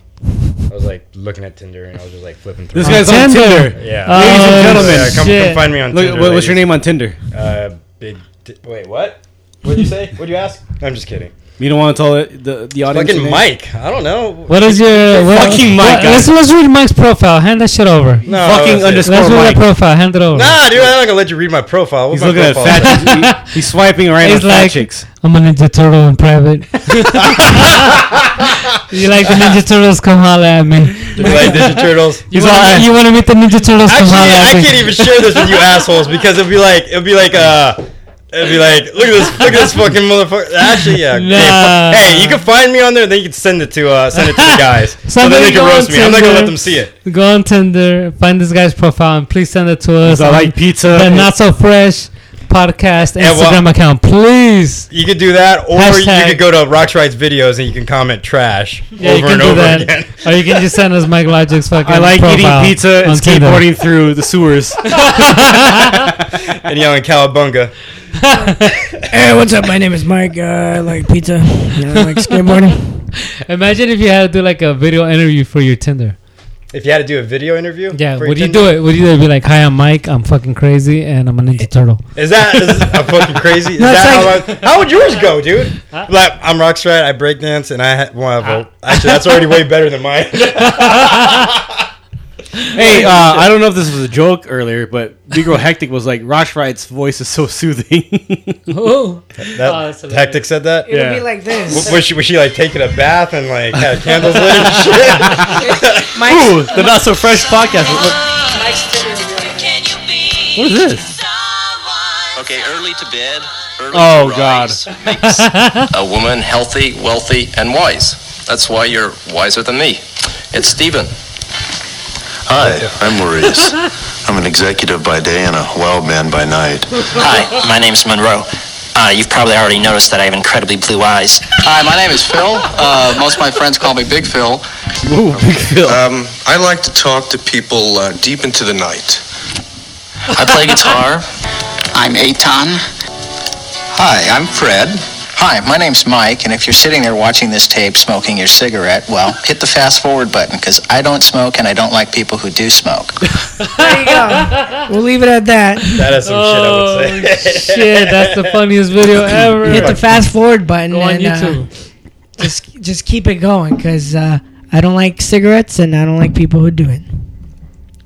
I was like looking at Tinder, and I was just like flipping through. This guy's on Tinder. Tinder. yeah. Oh, Ladies and gentlemen, Yeah, come, come find me on Look, Tinder. what, what's your name on Tinder? Uh, big. Di- wait, what? What'd you say? What'd you ask? I'm just kidding. You don't want to tell it, the the audience. Fucking your name? Mike. I don't know. What is your what, Fucking what- Mike, Let's, let's read Mike's profile. Hand that shit over. No, Fucking that's it. underscore- Let's read that profile. Hand it over. Nah, dude, I'm not gonna let you read my profile. What's He's my looking at profile say? fat. he- he's swiping right He's on fat like- chicks. I'm a Ninja Turtle in private. you like the Ninja Turtles? Come holla at me. You like Ninja Turtles? You He's want all- you want to meet the Ninja Turtles? Come Actually, holla at I me. can't even share this with you assholes because it'll be like it'll be like uh. It'd be like, look at this, look at this fucking motherfucker. Actually, yeah. Nah. Hey, hey, you can find me on there, then you can send it to uh, send it to the guys, so then Somebody they can roast on me. I'm not gonna let them see it. Go on Tinder, find this guy's profile, and please send it to us. I like pizza. the Not So Fresh podcast And what- Instagram account, please. You could do that, or Hashtag- you could go to Roxrite's videos and you can comment trash Yeah, over and over that. again. Or you can just send us Mike Logic's fucking I like eating pizza and on Tinder. skateboarding through the sewers. and yelling cowabunga. Hey, what's up? My name is Mike. Uh, I like pizza. I like skateboarding. Imagine if you had to do like a video interview for your Tinder. If you had to do a video interview, Yeah, would you do it? Would you be like, "Hi, I'm Mike. I'm fucking crazy, and I'm a Ninja Turtle." Is that is I'm fucking crazy? Is No, that like- how, I, how would yours go, dude? Like I'm Roxrite, I breakdance, and I ha- well, well, actually that's already way better than mine. Hey, uh, I don't know if this was a joke earlier, but B-Girl Hectic was like, Roxrite's voice is so soothing. Oh, That, that's hilarious. Hectic said that. It'll Yeah. be like this. W- Was she, was she like taking a bath and like had candles lit and shit? Mike's, Ooh, the Not So Fresh podcast. What, what is this? Okay, early to bed. Early Oh, to God. Makes a woman healthy, wealthy, and wise. That's why you're wiser than me. It's Stephen. Hi, I'm Maurice. I'm an executive by day and a wild man by night. Hi, my name's Monroe. Uh, you've probably already noticed that I have incredibly blue eyes. Hi, my name is Phil. Uh, most of my friends call me Big Phil. Ooh, Big Phil. Um, I like to talk to people uh, deep into the night. I play guitar. I'm Aton. Hi, I'm Fred. Hi, my name's Mike, and if you're sitting there watching this tape smoking your cigarette, well, hit the fast forward button because I don't smoke and I don't like people who do smoke. there you go. We'll leave it at that. That is some Oh shit I would say. shit! That's the funniest video ever. Hit the fast forward button Go on and uh, just just keep it going because uh, I don't like cigarettes and I don't like people who do it.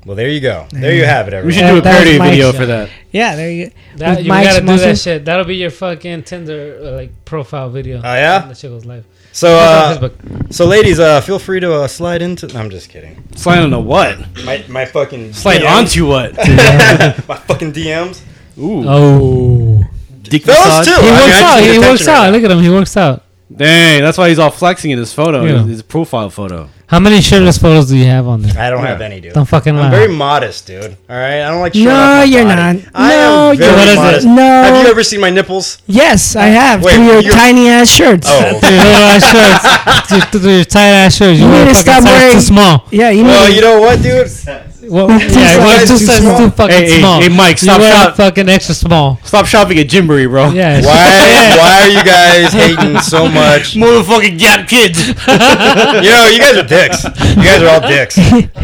Well, there you go. There you have it, everybody. we should do a parody video show. for that. Yeah, there you. That, you Mike's gotta do muscle. that shit. That'll be your fucking Tinder uh, like profile video. Oh, yeah? that shit goes live. So, uh, so ladies, uh, feel free to uh, slide into. I'm just kidding. Slide onto what? My my fucking Slide DMs. onto what? my fucking DMs. Ooh. Oh, Dick Fellas massage? too. he I mean, I works just out. need He attention works right out. now. Look at him. He works out. Dang, that's why he's all flexing in his photo, Yeah. his, his profile photo. How many shirtless photos do you have on there? I don't have any, dude. Don't fucking lie. I'm very modest, dude. All right, I don't like. showing No, off my you're body. not. I No, am very you're- What is it? modest. No. Have you ever seen my nipples? Yes, I have. Wait, through your you're- tiny ass shirts. Oh, Through your little ass shirts. Through- Through your tight ass shirts. You, You need to fucking stop size wearing- too small. Yeah, you well, need. you know what, dude? Well, yeah, sizes well, two too small. too fucking Hey, hey, small. hey, Mike, stop wear shop- fucking extra small. Stop shopping at Gymboree, bro. Yeah. Why? Why are you guys hating so much? Motherfucking Gap kids. know, you guys are dicks. You guys are all dicks.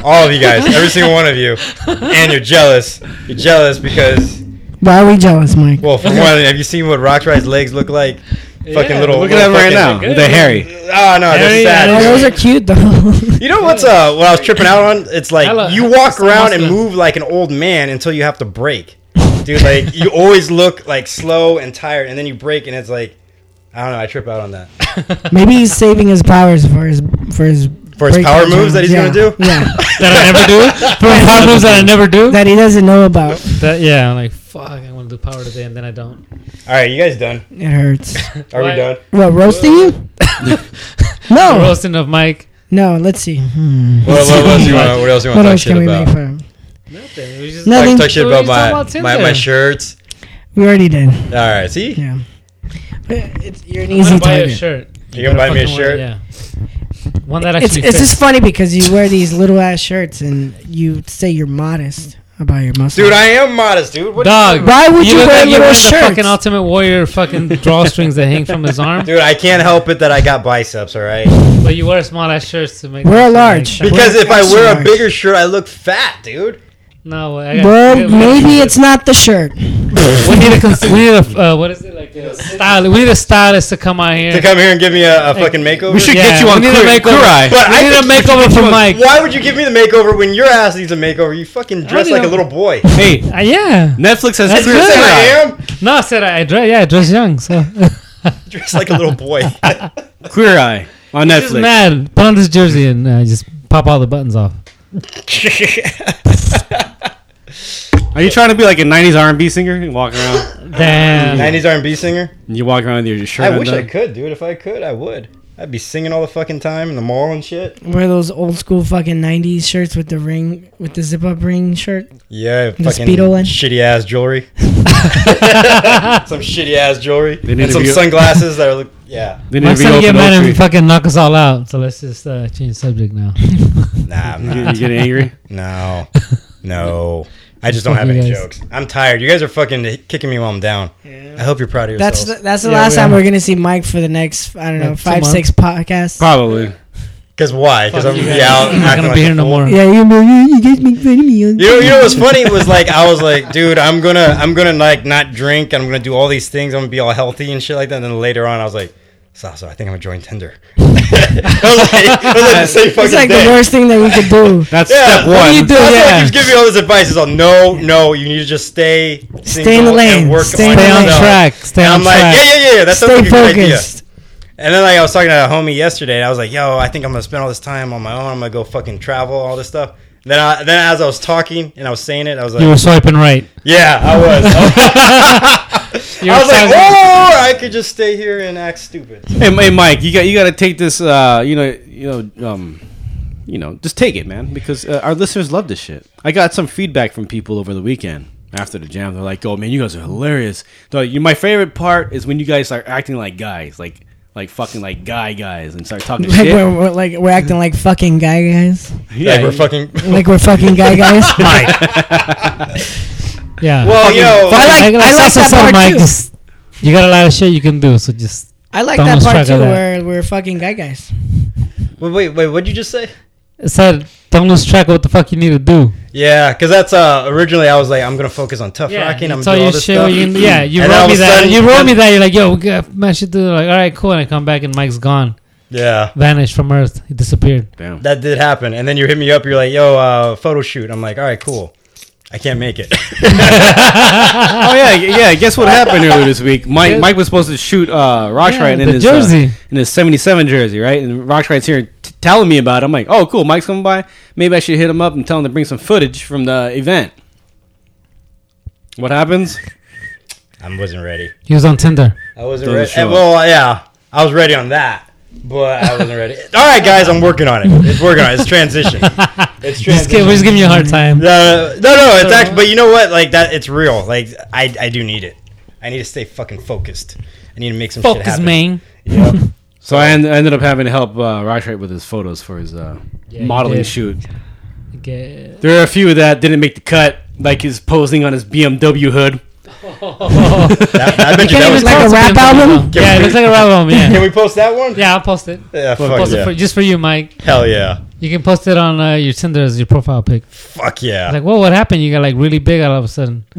All of you guys, every single one of you, and you're jealous. You're jealous because, Why are we jealous, Mike? well, for one, have you seen what Roxrite's legs look like? Fucking Yeah, little. Look at little them right now. They're hairy. Oh no, they're sad. Oh, yeah, dude. those are cute though. You know what's uh what I was tripping out on? It's like Hello. you walk around and move like an old man until you have to break. Dude, like you always look like slow and tired and then you break and it's like I don't know, I trip out on that. Maybe he's saving his powers for his for his For his power moves that he's yeah. gonna do? Yeah, that I never do. For power moves that I never do. that he doesn't know about. That, yeah, I'm like, fuck, I want to do power today, and then I don't. Alright, you guys done? It hurts. Are Why? we done? What roasting you? no, Roasting of Mike. no. Let's see. Hmm. What, what, else you wanna, what else you wanna talk shit can we make about? fun? of? Nothing. We just Nothing. Talk shit about my, about my, my Tinder? shirts. We already did. Alright, see? Yeah. It's, you're an I'm easy gonna buy you a shirt. You gonna buy me a Fucking wear- shirt? Yeah. One that It's actually it's fits. just funny because you wear these little ass shirts and you say you're modest about your muscles. Dude, I am modest, dude. What Dog. Why would you look wear like you're little wearing the shirts? fucking Ultimate Warrior fucking drawstrings that hang from his arm? Dude, I can't help it that I got biceps, alright? But you wear small ass shirts to make. Wear a them large. Because if I wear a bigger shirt, I look fat, dude. No, I got, Well, we- we- maybe it's not the shirt. We need a cons- we need a uh, what is it like a style? We need a stylist to come out here. To come here and give me a, a fucking makeover? We should Yeah, get you on we need a makeover. But we I need a think we should makeover for you on- Mike. Why would you give me the makeover when your ass needs a makeover? You fucking dress like a a- little boy. Hey, Uh, yeah. Netflix has That's Queer good. Saying Eye. I am No, I said I, I dress. Yeah, I dress young. So dressed like a little boy. Queer Eye on Netflix. just Netflix. mad. Put on this jersey and uh, just pop all the buttons off. Are you trying to be like a '90s R&B singer and walk around? Damn. 90s R&B singer. and you walk around with your shirt I wish I undone? could, dude. If I could, I would. I'd be singing all the fucking time in the mall and shit. Wear those old school fucking '90s shirts with the ring, with the zip up ring shirt. Yeah, The fucking Speedo one? shitty ass jewelry. some shitty ass jewelry. They need And some be- sunglasses that are look. Yeah. They need Mike's to be gonna get open mad and fucking knock us all out. So let's just uh, change subject now. Nah, I'm not. you getting angry? No. No. I just don't Fuck have you any guys. jokes. I'm tired. You guys are fucking kicking me while I'm down. I hope you're proud of yourself. That's the, that's the Yeah, last we time are. we're gonna see Mike for the next I don't know Like two five months. six podcasts. Probably. Because why? Because I'm you gonna be guys. out. I'm not acting gonna like be a here no fool. more. Yeah, you know, you, you guys make fun of me. You know, you know what's funny was like I was like, dude, I'm gonna I'm gonna like not drink. I'm gonna do all these things. I'm gonna be all healthy and shit like that. And then later on, I was like, Sasso, I think I'm gonna join Tinder. I was like, I was like the same It's like day. the worst thing that we could do. That's Yeah, step what one. do you do? That's why Yeah. he keeps giving me all this advice. He's all, no, no, you need to just stay, Stay in the lane. work Stay on, in the Stay on track. Stay And on I'm like, yeah, yeah, yeah, That's sounds Stay like a good idea. focused. And then like I was talking to a homie yesterday, and I was like, "Yo, I think I'm gonna spend all this time on my own. I'm gonna go fucking travel, all this stuff." Then, I, then as I was talking and I was saying it, I was like, You were swiping right. "Yeah, I was." You I was like, talking- "Oh, I could just stay here and act stupid." Hey, hey, Mike, you got you got to take this. Uh, you know, you know, um, you know, just take it, man, because uh, our listeners love this shit. I got some feedback from people over the weekend after the jam. They're like, "Oh man, you guys are hilarious." Like, you, my favorite part is when you guys start acting like guys, like like fucking like guy guys, and start talking Like shit. we're, we're like we're acting like fucking guy guys. Yeah, like we're fucking. Like we're fucking guy guys. Yeah. Well, you know, I like- I like Sasso that part Mike, too. just- you got a lot of shit you can do, so just I like Don't that part too, that. where we're fucking guy guys. wait, wait, wait, what'd you just say? it said don't lose track of what the fuck you need to do. Yeah, because that's uh originally I was like, I'm gonna focus on tough rocking. I'm gonna tell do all your this shit. stuff. you yeah, you And wrote me that. sudden- you wrote me that. You're like, yo, we got man shit to do. Like, all right, cool. And I come back and Mike's gone, Yeah, vanished from Earth. He disappeared. Damn. that did happen. And then you hit me up. You're like, "Yo, uh, photo shoot." I'm like, "All right, cool." I can't make it. oh yeah, yeah. Guess what happened earlier this week? Mike Mike was supposed to shoot uh, Roxrite Yeah, in the his jersey. uh, in his '77 jersey, right? And Roxrite's here t- telling me about it. I'm like, oh, cool. Mike's coming by. Maybe I should hit him up and tell him to bring some footage from the event. What happens? I wasn't ready. He was on Tinder. I wasn't ready. Well, yeah, I was ready on that, but I wasn't ready. All right, guys, I'm working on it. It's working on it. It's transition. It's Just transition. give, we're just giving you a hard time. No, no, no. It's actually, but you know what? Like that, it's real. Like I, I do need it. I need to stay fucking focused. I need to make some shit Focus, happen. man. Yep. So I en- ended up having to help uh, Roxrite with his photos for his uh, Yeah, you modeling did. shoot. Get- There are a few that didn't make the cut, like his posing on his BMW hood. That- I bet you Can't that even was like a rap been- album? Yeah, it looks like a rap album. Can we post that one? yeah. I'll post it. Yeah, fuck Post it yeah. for, just for you, Mike. Hell yeah. You can post it on uh, your Tinder as your profile pic. Fuck yeah. Like, well, what happened? You got like really big all of a sudden.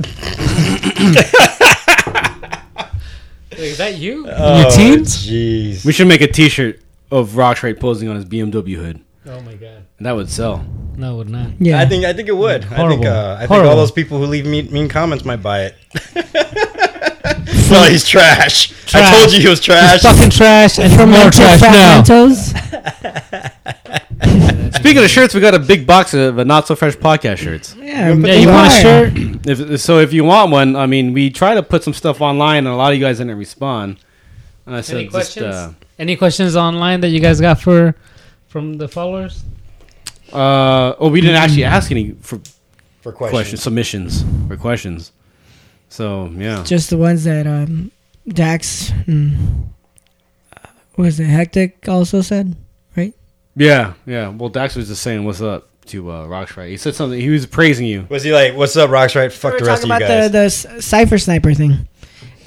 Like, is that you? oh, your teens? Jeez. We should make a T-shirt of Rock Roxrite posing on his BMW hood, Oh my god. And that would sell. No, it would not. Yeah. I think I think it would. I think Horrible. uh, I think Horrible. all those people who leave mean, mean comments might buy it. well, he's trash. I told you he was trash. He's fucking trash and From more trash now. Speaking of shirts, we got a big box of uh, not so fresh podcast shirts. Yeah, Yeah, you want a shirt? If, so if you want one, I mean, we try to put some stuff online, and a lot of you guys didn't respond. And I said, Any just, questions? uh, Any questions online that you guys got for from the followers? Uh, oh, we didn't actually ask any for for questions, questions. submissions for questions. So yeah, Just the ones that um, Dax, and, uh, was it, Hectic also said? Right? yeah, yeah. Well, Dax was just saying what's up to uh, Roxrite. He said something. He was praising you. Was he like, "What's up, Rocks? Right? Fuck we the rest of talking you about guys." the, the s- Cypher Sniper thing.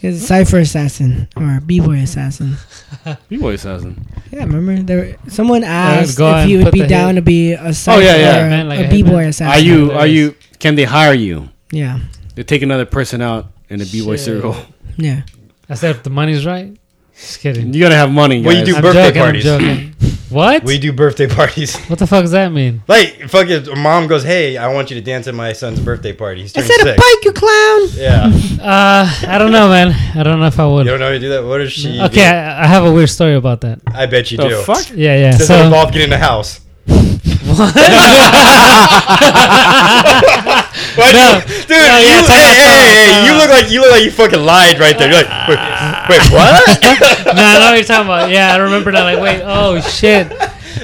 His Cypher Assassin or B-Boy Assassin. B-boy assassin. Yeah, remember there someone asked if he would be down hit. to be a Cypher Oh, yeah, yeah. or Man, like a a B-Boy. Assassin. Are you? Are you? Can they hire you? Yeah, They take another person out in a B-boy circle. yeah. I said if the money's right. Just kidding. You gotta have money. Well, you do I'm birthday joking, I'm parties. joking. what? We do birthday parties. what the fuck does that mean? Like, fuck it. Mom goes, "Hey, I want you to dance at my son's birthday party. He's I turning said a six." bike, you clown. Yeah. Uh, I don't know, man. I don't know if I would. You don't know how to do that? What does she? Okay, do? I, I have a weird story about that. I bet you the do. fuck? Yeah, yeah. Does it So involve getting in the house? Why No. you- dude, No, yeah, you, hey, hey, hey, you look like you look like you fucking lied right there. You're like, wait, wait what? no, I know what you're talking about. Yeah, I remember that. Like, wait, oh shit,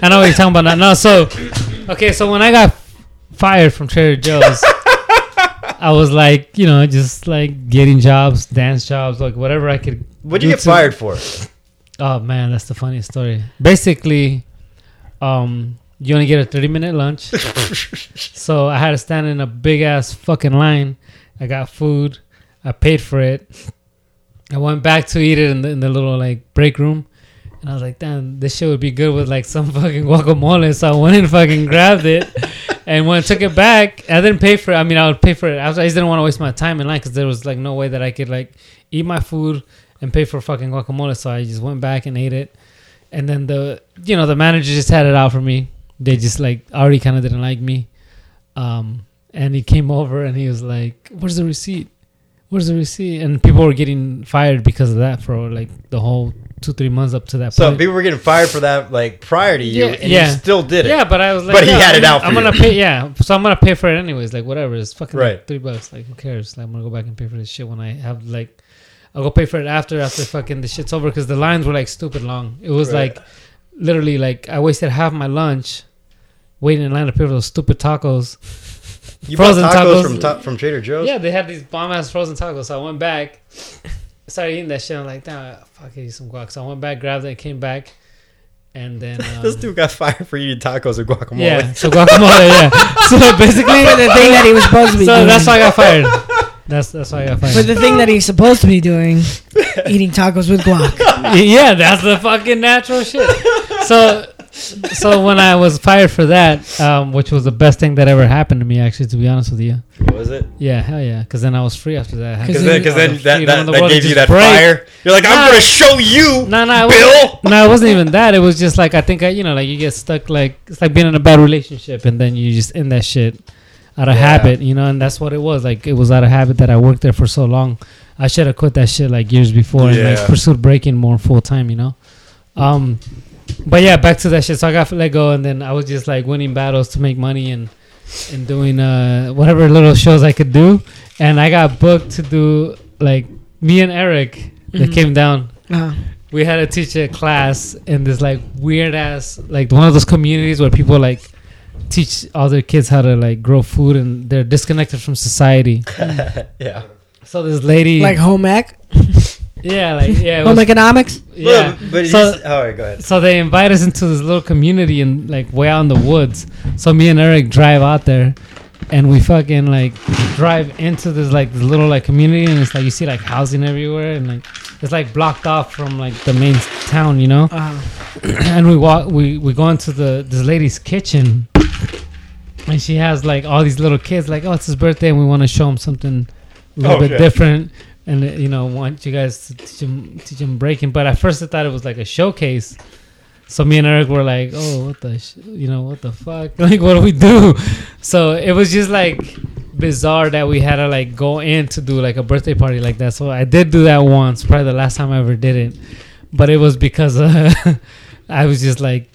I know what you're talking about now. No, so okay, so when I got fired from Trader Joe's, I was like, you know, just like getting jobs, dance jobs, like whatever I could. What'd you get to- fired for? Oh man, that's the funniest story. Basically, um, you only get a thirty minute lunch, so I had to stand in a big ass fucking line. I got food, I paid for it. I went back to eat it in the, in the little like break room, And I was like, damn, this shit would be good with like some fucking guacamole. So I went and fucking grabbed it. And when I took it back, I didn't pay for it. I mean, I would pay for it. I, was, I just didn't want to waste my time in line because there was like no way that I could like eat my food and pay for fucking guacamole. So I just went back and ate it. And then the, you know, the manager just had it out for me. They just like already kind of didn't like me. Um, and he came over and he was like, "Where's the receipt? Where's the receipt?" And people were getting fired because of that for like the whole two three months up to that point. So point. people were getting fired for that like prior to you, and you still did it. Yeah, but I was like, but he had it out. For I'm you. gonna pay. Yeah, so I'm gonna pay for it anyways. Like whatever, it's fucking like Right. three bucks. Like who cares? Like I'm gonna go back and pay for this shit when I have like, I'll go pay for it after after fucking the shit's over because the lines were like stupid long. It was Right. like literally like I wasted half my lunch waiting in line to pay for those stupid tacos. You bought tacos from ta- from Trader Joe's. Yeah, they had these bomb ass frozen tacos. So I went back, started eating that shit. I'm like, damn, fuck, I eat some guac. So I went back, grabbed it, came back, and then um, this dude got fired for eating tacos and guacamole. yeah, so guacamole, yeah. So basically, For the thing that he was supposed to be so doing. that's why I got fired. That's that's why I got fired. For the thing that he's supposed to be doing, eating tacos with guac. yeah, that's the fucking natural shit. So, so when I was fired for that, um, which was the best thing that ever happened to me, actually, to be honest with you. Was it? Yeah, hell yeah. Because then I was free after that. Because then, cause then that, that, the that gave you that break. fire. You're like, I'm gonna show you, No, no, Bill. no, it wasn't even that. It was just like I think I, you know, like you get stuck. Like it's like being in a bad relationship, and then you just end that shit out of Yeah. habit, you know. And that's what it was. Like it was out of habit that I worked there for so long. I should have quit that shit like years before and Yeah. like pursued breaking more full time, you know. Um, but yeah, back to that shit. So I got let go, and then I was just like winning battles to make money and and doing uh whatever little shows I could do. And I got booked to do like me and Eric that Mhm. came down Uh, we had to teach a class in this like weird ass like one of those communities where people like teach all their kids how to like grow food and they're disconnected from society. yeah. So this lady like home ec, yeah, like yeah, it home was- economics. yeah. But, but so, he's, all right, go ahead. so they invite us into this little community and like way out in the woods. So me and Eric drive out there and we fucking like drive into this like this little like community and it's like you see like housing everywhere and like it's like blocked off from like the main town, you know? Uh, and we walk we we go into the this lady's kitchen and she has like all these little kids like oh it's his birthday and we want to show him something a little Oh, bit shit. different and uh, you know want you guys to teach him teach him breaking. But at first i thought it was like a showcase. So me and eric were like oh what the sh-? you know what the fuck? Like what do we do? So it was just like bizarre that we had to like go in to do like a birthday party like that. So i did do that once probably the last time i ever did it. But it was because uh, i was just like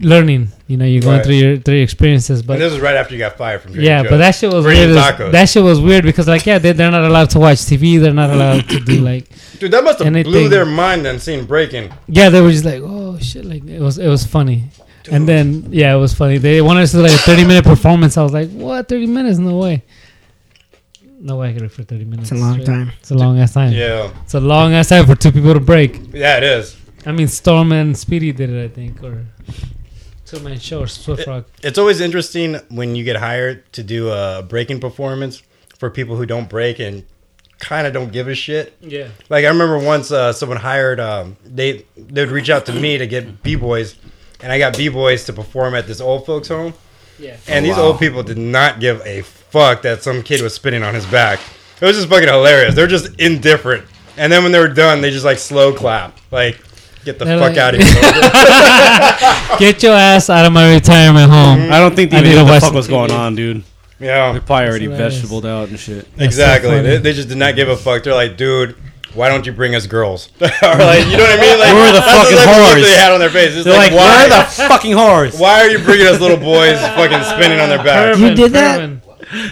learning you know you're going Right. through your through your experiences but and this was right after you got fired from Trader yeah, Joe's. but that shit was For weird. as- tacos. That shit was weird because like yeah, they they're not allowed to watch TV. They're not allowed to do like Dude, that must have blew their mind then seeing breaking. yeah. They were just like oh shit, like it was it was funny. And then yeah, it was funny. They wanted us to do like a thirty minute performance. I was like, what thirty minutes? No way. No way I could do for thirty minutes. It's a long straight. time. It's a long ass time. Yeah. It's a long ass time for two people to break. Yeah, it is. I mean, Storm and Speedy did it, I think, or two man show or Swift Rock. It's always interesting when you get hired to do a breaking performance for people who don't break and kind of don't give a shit. Yeah. Like I remember once uh, someone hired um, they they would reach out to me to get b boys, and I got b boys to perform at this old folks home. Yeah. And these Wow. old people did not give a fuck that some kid was spinning on his back. It was just fucking hilarious. They're just indifferent. And then when they were done, they just like slow clap. Like, get the They're fuck like- out of here. Get your ass out of my retirement home. Mm. I don't think they I even need knew what the fuck some was going on, dude. yeah. They're probably already hilarious. vegetabled out and shit. That's so Exactly. funny. they, they just did not give a fuck. They're like, dude, why don't you bring us girls? or like, you know what I mean? Like, We're the that's fucking type of whores. They had on their face. It's They're like, like, why? where the fucking whores? why are you bringing us little boys fucking spinning on their back? You did that?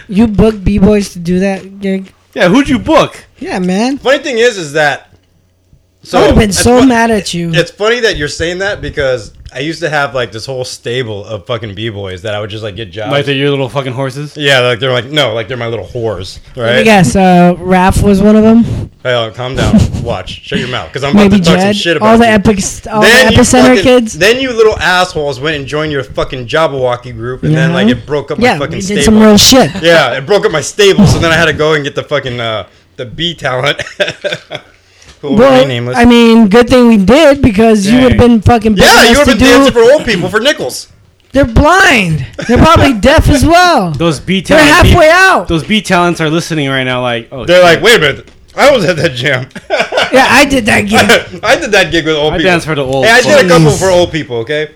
You booked b boys to do that gig. Yeah, who'd you book? Yeah, man. Funny thing is, is that I would have been so fun- mad at you. It's funny that you're saying that because I used to have like this whole stable of fucking b boys that I would just like get jobs. Like they're your little fucking horses? yeah, like they're like no, like they're my little whores, Let me right? guess. Uh, Raph was one of them. Hey, uh, calm down, watch, shut your mouth, because I'm about Maybe to talk some Jed. shit about All the you. epic, all the Then you epicenter fucking- kids. Then you little assholes went and joined your fucking Jabberwocky group, and then Yeah. like it broke up my Yeah, fucking we stable. did some real shit. yeah, it broke up my stable, so then I had to go and get the fucking uh, the B talent. Who Well, remain nameless. I mean, good thing we did because you would have been fucking. yeah, begging you would have been do- dancing for old people for nickels. They're blind. They're probably deaf as well. Those B They're talents. halfway out. Those B talents are listening right now. Like, oh, They're shit. like, wait a minute. I was at that jam. Yeah, I did that gig. I did that gig with old I people. I danced for the old. Hey, I did a couple for old people. Okay.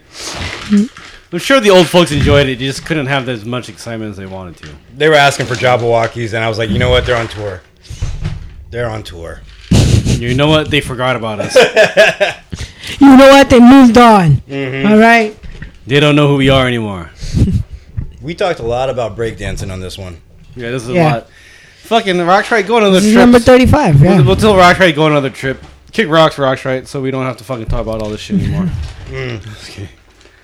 I'm sure the old folks enjoyed it. They just couldn't have as much excitement as they wanted to. They were asking for Jabbawockeez, and I was like, you know what? They're on tour. They're on tour. You know what? They forgot about us. You know what? They moved on. Mhm. All right. They don't know who we are anymore. We talked a lot about breakdancing on this one. Yeah, this is Yeah. a lot. Fucking Roxrite, go on another This trip. number 35, yeah. We'll, we'll tell Roxrite go on another trip. Kick rocks for Roxrite, so we don't have to fucking talk about all this shit anymore. Mm. Okay.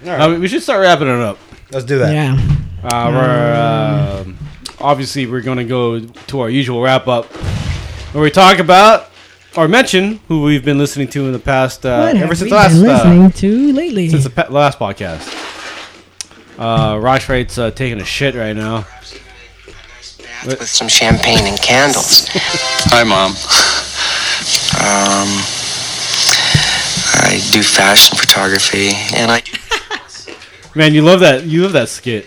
All right. Uh, we should start wrapping it up. Let's do that. Yeah. Uh, we're, um obviously, we're going to go to our usual wrap up where we talk about or mention who we've been listening to in the past, uh, What ever have since we last, been listening uh, to lately? since the pe- last podcast. Uh, Roxrite's uh, taking a shit right now. With some champagne and candles. Hi, Mom. Um, I do fashion photography, and I Man, you love that. You love that skit.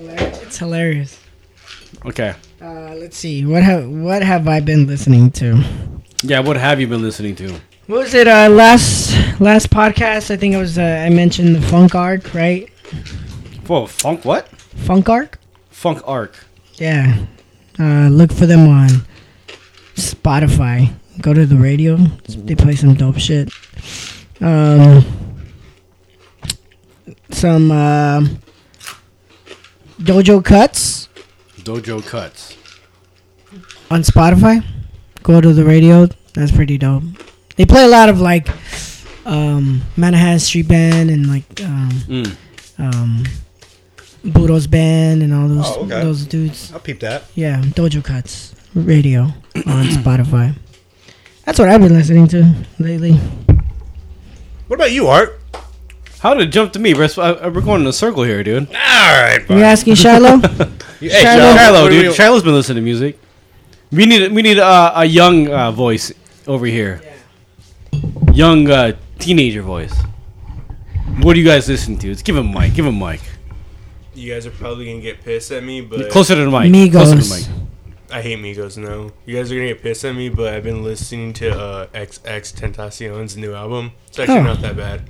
It's hilarious. Okay. Uh, let's see. What have what have I been listening to? Yeah, what have you been listening to? What was it? Uh, last last podcast, I think it was. Uh, I mentioned the Funk Arc, right? Whoa, funk what? Funk Arc. Funk Arc. Yeah. Uh, look for them on Spotify. Go to the radio. They play some dope shit. Um, some uh, Dojo Cuts Dojo Cuts. on Spotify. Go to the radio. That's pretty dope. They play a lot of like um, Menahan Street Band and like um, Mm. um, Budos Band and all those Oh, okay. those dudes. I'll peep that. Yeah, Dojo Cuts radio on Spotify. That's what I've been listening to lately. What about you, Art? How did it jump to me? We're, uh, we're going in a circle here, dude. All right. You asking Shiloh? Hey, Shiloh. Shiloh, What dude. we- Shiloh's been listening to music. We need we need uh, a young uh, voice over here. Young uh, teenager voice. What do you guys listen to? Let's give him a mic. Give him a mic. You guys are probably gonna get pissed at me, but Closer to the mic. Closer to the mic. I hate Migos. No, you guys are gonna get pissed at me, but I've been listening to uh, XXXTentacion's new album. It's actually Oh. not that bad.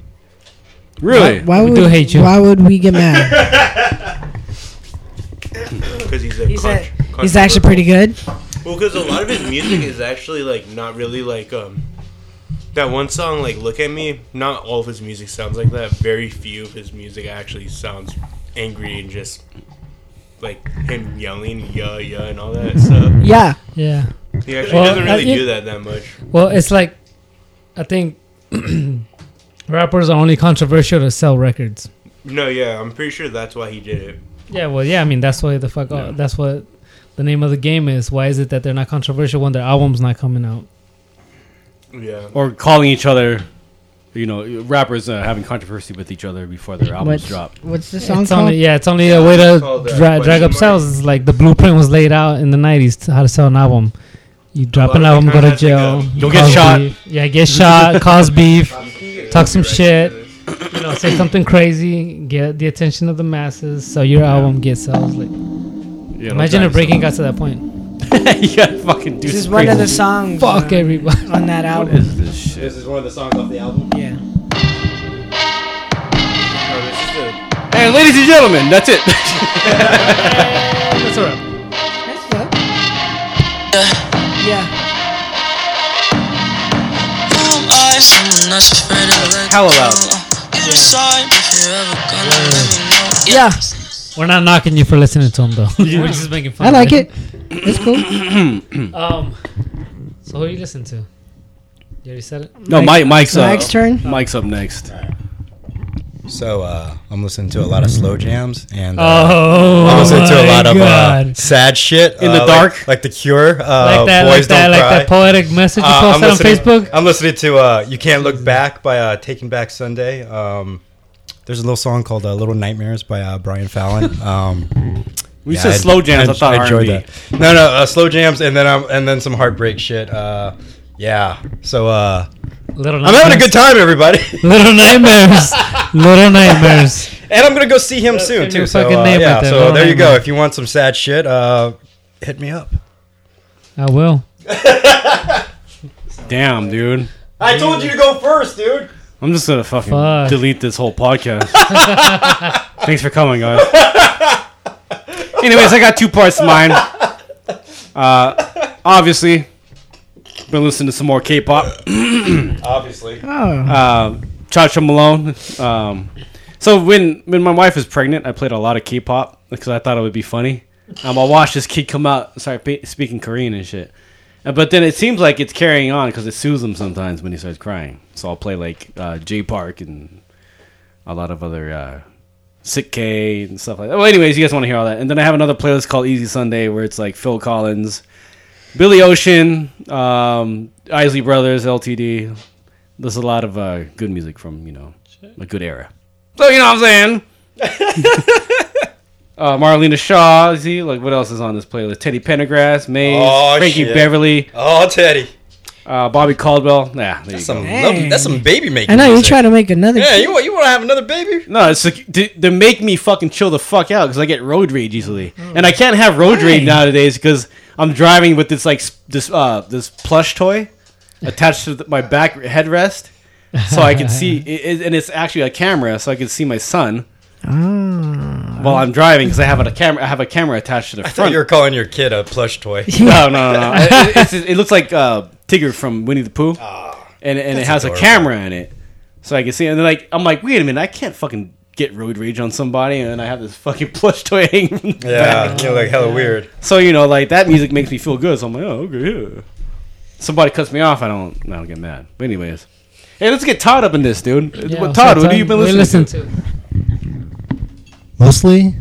Really? Why, why We would do hate you. Why would we get mad? Because he's a He's, con- a, he's actually pretty good. Well, because a lot of his music is actually like not really like um that one song like "Look at Me." Not all of his music sounds like that. Very few of his music actually sounds angry and just like him yelling "yeah yeah" and all that stuff. Yeah. Yeah. He actually Well, doesn't really do that that much. Well, it's like, I think rappers are only controversial to sell records. No, yeah, I'm pretty sure that's why he did it. Yeah, well, yeah. I mean, that's why the fuck. that's what the name of the game is. Why is it that they're not controversial when their album's not coming out? Yeah. Or calling each other, you know, rappers uh, having controversy with each other before their albums What's, drop. what's the song It's called? only yeah, it's only a way to it's called, uh, dra- drag question up mark. sales. It's like the blueprint was laid out in the '90s to how to sell an album. You drop lot an of album, go to time jail, that's like You'll get cause shot. beef. Yeah, get shot, cause beef, talk some shit. You know, say something crazy, get the attention of the masses, so your album gets sales. Like, Yeah, imagine no if Breaking got to that point. you gotta fucking do This is one of the shit. songs Fuck uh, everybody. on that What album. is this shit? This is one of the songs off the album. Yeah. Oh, this is And ladies and gentlemen, that's it. That's alright. That's good. Yeah. Hella loud. Yeah. We're not knocking you for listening to them though. We're just making fun. I like it. It's cool. Um, so who you listen to? You already said it. No, Mike. Mike's up. Mike's turn. Mike's up next. So uh, I'm listening to a lot of slow jams and uh, Oh, I'm listening to a my lot of uh, God. sad shit In the uh, dark? like, like the Cure. Uh, like that, Boys like that, Don't like Cry. that poetic message you Uh, I'm posted on listening- Facebook. I'm listening to uh, "You Can't Look Back" by uh, Taking Back Sunday. Um, there's a little song called uh, "Little Nightmares" by uh, Brian Fallon. Um, We yeah, said slow jams. I, thought enjoyed R&B. that. No, no, uh, slow jams, and then um, and then some heartbreak shit. Uh, Yeah. So uh, Little I'm having a good time, everybody. Little nightmares. Little nightmares. and I'm gonna go see him soon too. So uh, yeah. right there, So Little there you go. If you want some sad shit, uh, hit me up. I will. Damn, dude. I told you to go first, dude. I'm just gonna fucking Fuck. delete this whole podcast. Thanks for coming, guys. Anyways, I got two parts of mine. Uh, obviously, been listening to some more K-pop. Obviously. Oh. uh, Cha-Cha Malone. Um, so when when my wife was pregnant, I played a lot of K-pop because I thought it would be funny. Um, I watched this kid come out, and start pa- speaking Korean and shit. Uh, But then it seems like it's carrying on because it soothes him sometimes when he starts crying. So I'll play like uh, Jay Park and a lot of other uh, Sik-K and stuff like that. Well, anyways, you guys want to hear all that. And then I have another playlist called Easy Sunday where it's like Phil Collins, Billy Ocean, um, Isley Brothers, LTD. There's a lot of uh, good music from, you know, a good era. So, you know what I'm saying? uh, Marlena Shaw, see, like what else is on this playlist? Teddy Pendergrass, Maze, Oh, Frankie shit. Beverly, Oh, Teddy. uh, Bobby Caldwell. Yeah, there you That's go. some lovely, that's some baby making. I know you music. trying to make another. Yeah, you want you want to have another baby? No, it's like, to, to make me fucking chill the fuck out because I get road rage easily, and I can't have road rage nowadays because I'm driving with this like this uh this plush toy attached to the, my back headrest, so I can see, it, it- and it's actually a camera, so I can see my son Ah. while I'm driving because I have a camera. I have a camera attached to the I thought front. you were calling your kid a plush toy. no, no, no, no. it, it- it looks like uh, Tigger from Winnie the Pooh, and and it has adorable. a camera in it, so I can see. it. And then like I'm like, wait a minute, I can't fucking get road rage on somebody, and I have this fucking plush toy hanging. Yeah, you're like hella weird. So you know, like that music makes me feel good. So I'm like, oh, okay, yeah. Somebody cuts me off, I don't, I don't get mad. But anyways, hey, let's get Todd up in this, dude. Yeah, Todd, up, what have you been What listening listen to? Mostly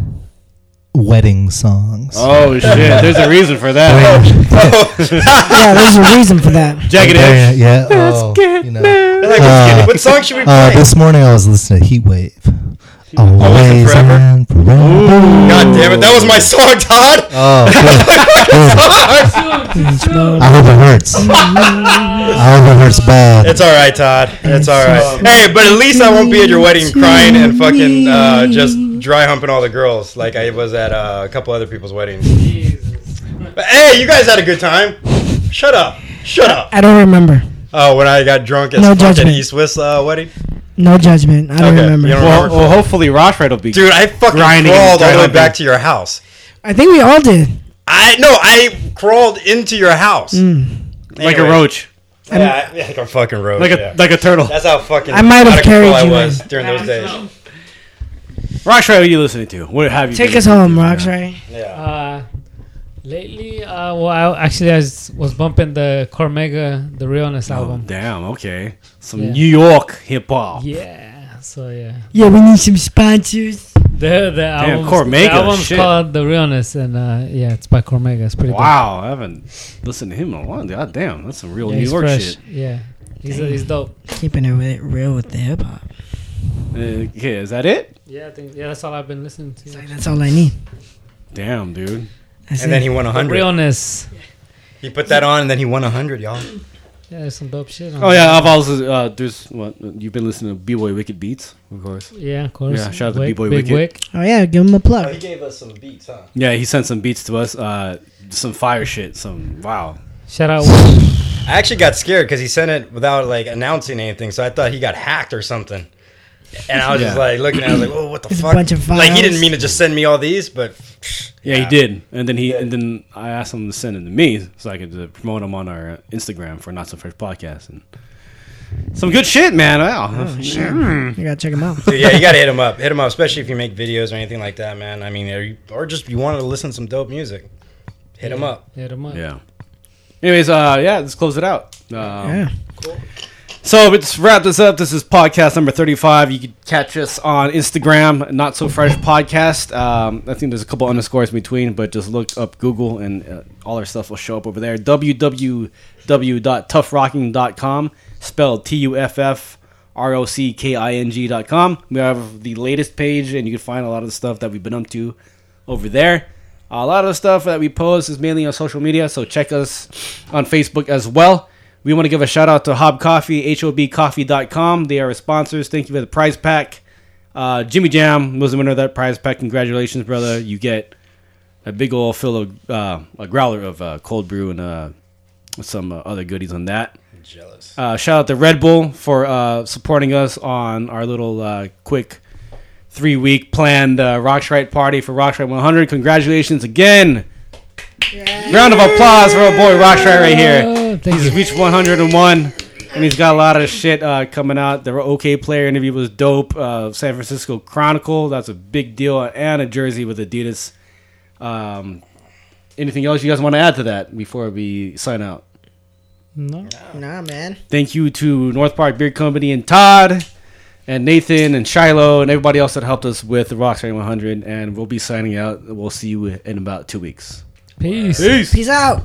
wedding songs. Oh shit, there's a reason for that. yeah, there's a reason for that. Jagged Yeah, Edge. yeah. Oh, you know. Like, Uh, what song should we play? Uh, this morning I was listening to Heat Wave. Always Forever? and forever. God damn it, that was my song, Todd. Oh. I hope it hurts. I hope it hurts bad. It's all right, Todd. It's all right. Hey, but at least I won't be at your wedding crying and fucking uh, just dry humping all the girls like I was at uh, a couple other people's weddings. But hey, you guys had a good time. Shut up. Shut up. I don't remember. Oh, when I got drunk at No fucking judgment. East West uh, wedding? No judgment. I don't Okay, remember. you don't Well, remember? well, hopefully Roxrite will be. Dude, I fucking Grinding and crawled all dry the way humping. back to your house. I think we all did. I no, I crawled into your house. like a Anyway. roach, Yeah, I- like a fucking roach. like a yeah. like a turtle. That's how fucking I might have out of control carried I you was in. during those days. Roxrite, what are you listening to? What have you? Take been us listening home, to? Rocks, right? Yeah. Uh, lately, uh, well, I, actually, I was, was bumping the Cormega, the Realness Oh, album. damn. Okay, some Yeah. New York hip hop. Yeah, so yeah. Yeah, we need some sponsors. The the album's, Cormega, the album's shit. called The Realness, and uh, yeah, it's by Cormega. It's pretty Wow, I haven't listened to him in a while. God damn, that's some real. Yeah, New he's York fresh. shit. Yeah, he's, he's dope. Keeping it with- real with the hip hop. Uh, okay, is that it? Yeah, I think yeah, that's all I've been listening to. That's all I need. Damn, dude. That's And it. then he won The 100. Realness. He put that on and then he won 100, y'all. Yeah, there's some dope shit. On Oh yeah, I've also uh, there's what you've been listening to B Boy Wicked Beats, of course. Yeah, of course. Yeah, shout out to Wick, B-Boy Big Wicked. Wick. Oh yeah, give him a plug. He gave us some beats, huh? Yeah, he sent some beats to us. Uh, some fire shit. Some wow. Shout out. I actually got scared because he sent it without like announcing anything, so I thought he got hacked or something. And I was just like looking at, it, I was like, "Oh, what the It's a fuck?" bunch of like he didn't mean to just send me all these, but Yeah, he did, and then he and then I asked him to send it to me so I could uh, promote him on our Instagram for Not So Fresh Podcast and some good shit, man. Wow. Oh, shit. Mm. You gotta check him out. Dude, yeah, you gotta hit him up. Hit him up, especially if you make videos or anything like that, man. I mean, or, you, or just you want to listen to some dope music, hit him up. Hit him up. Yeah. Anyways, uh, yeah, let's close it out. Um, Yeah. So let's wrap this up. This is podcast number 35. You can catch us on Instagram, Not So Fresh Podcast. Um, I think there's a couple underscores in between, but just look up Google and uh, all our stuff will show up over there. www.tuffrocking.com, spelled T U F F R O C K I N G.com. We have the latest page, and you can find a lot of the stuff that we've been up to over there. A lot of the stuff that we post is mainly on social media, so check us on Facebook as well. We want to give a shout out to HOB Coffee, hobcoffee.com. They are our sponsors. Thank you for the prize pack. Uh, Jimmy Jam was the winner of that prize pack. Congratulations, brother. You get a big old fill of uh, a growler of uh, cold brew and uh, some uh, other goodies on that. jealous. Uh, shout out to Red Bull for uh, supporting us on our little uh, quick three week planned uh, Roxrite party for Roxrite 100. Congratulations again. Round of applause for our boy Roxrite right here. He's reached 101. And he's got a lot of shit uh, coming out. The Okayplayer interview was dope. Uh, San Francisco Chronicle, that's a big deal. And a jersey with Adidas. Um, anything else you guys want to add to that before we sign out? No. Nah, man. Thank you to North Park Beer Company and Todd and Nathan and Shiloh and everybody else that helped us with the Roxrite 100. And we'll be signing out. We'll see you in about two weeks. Peace. Peace. Peace out.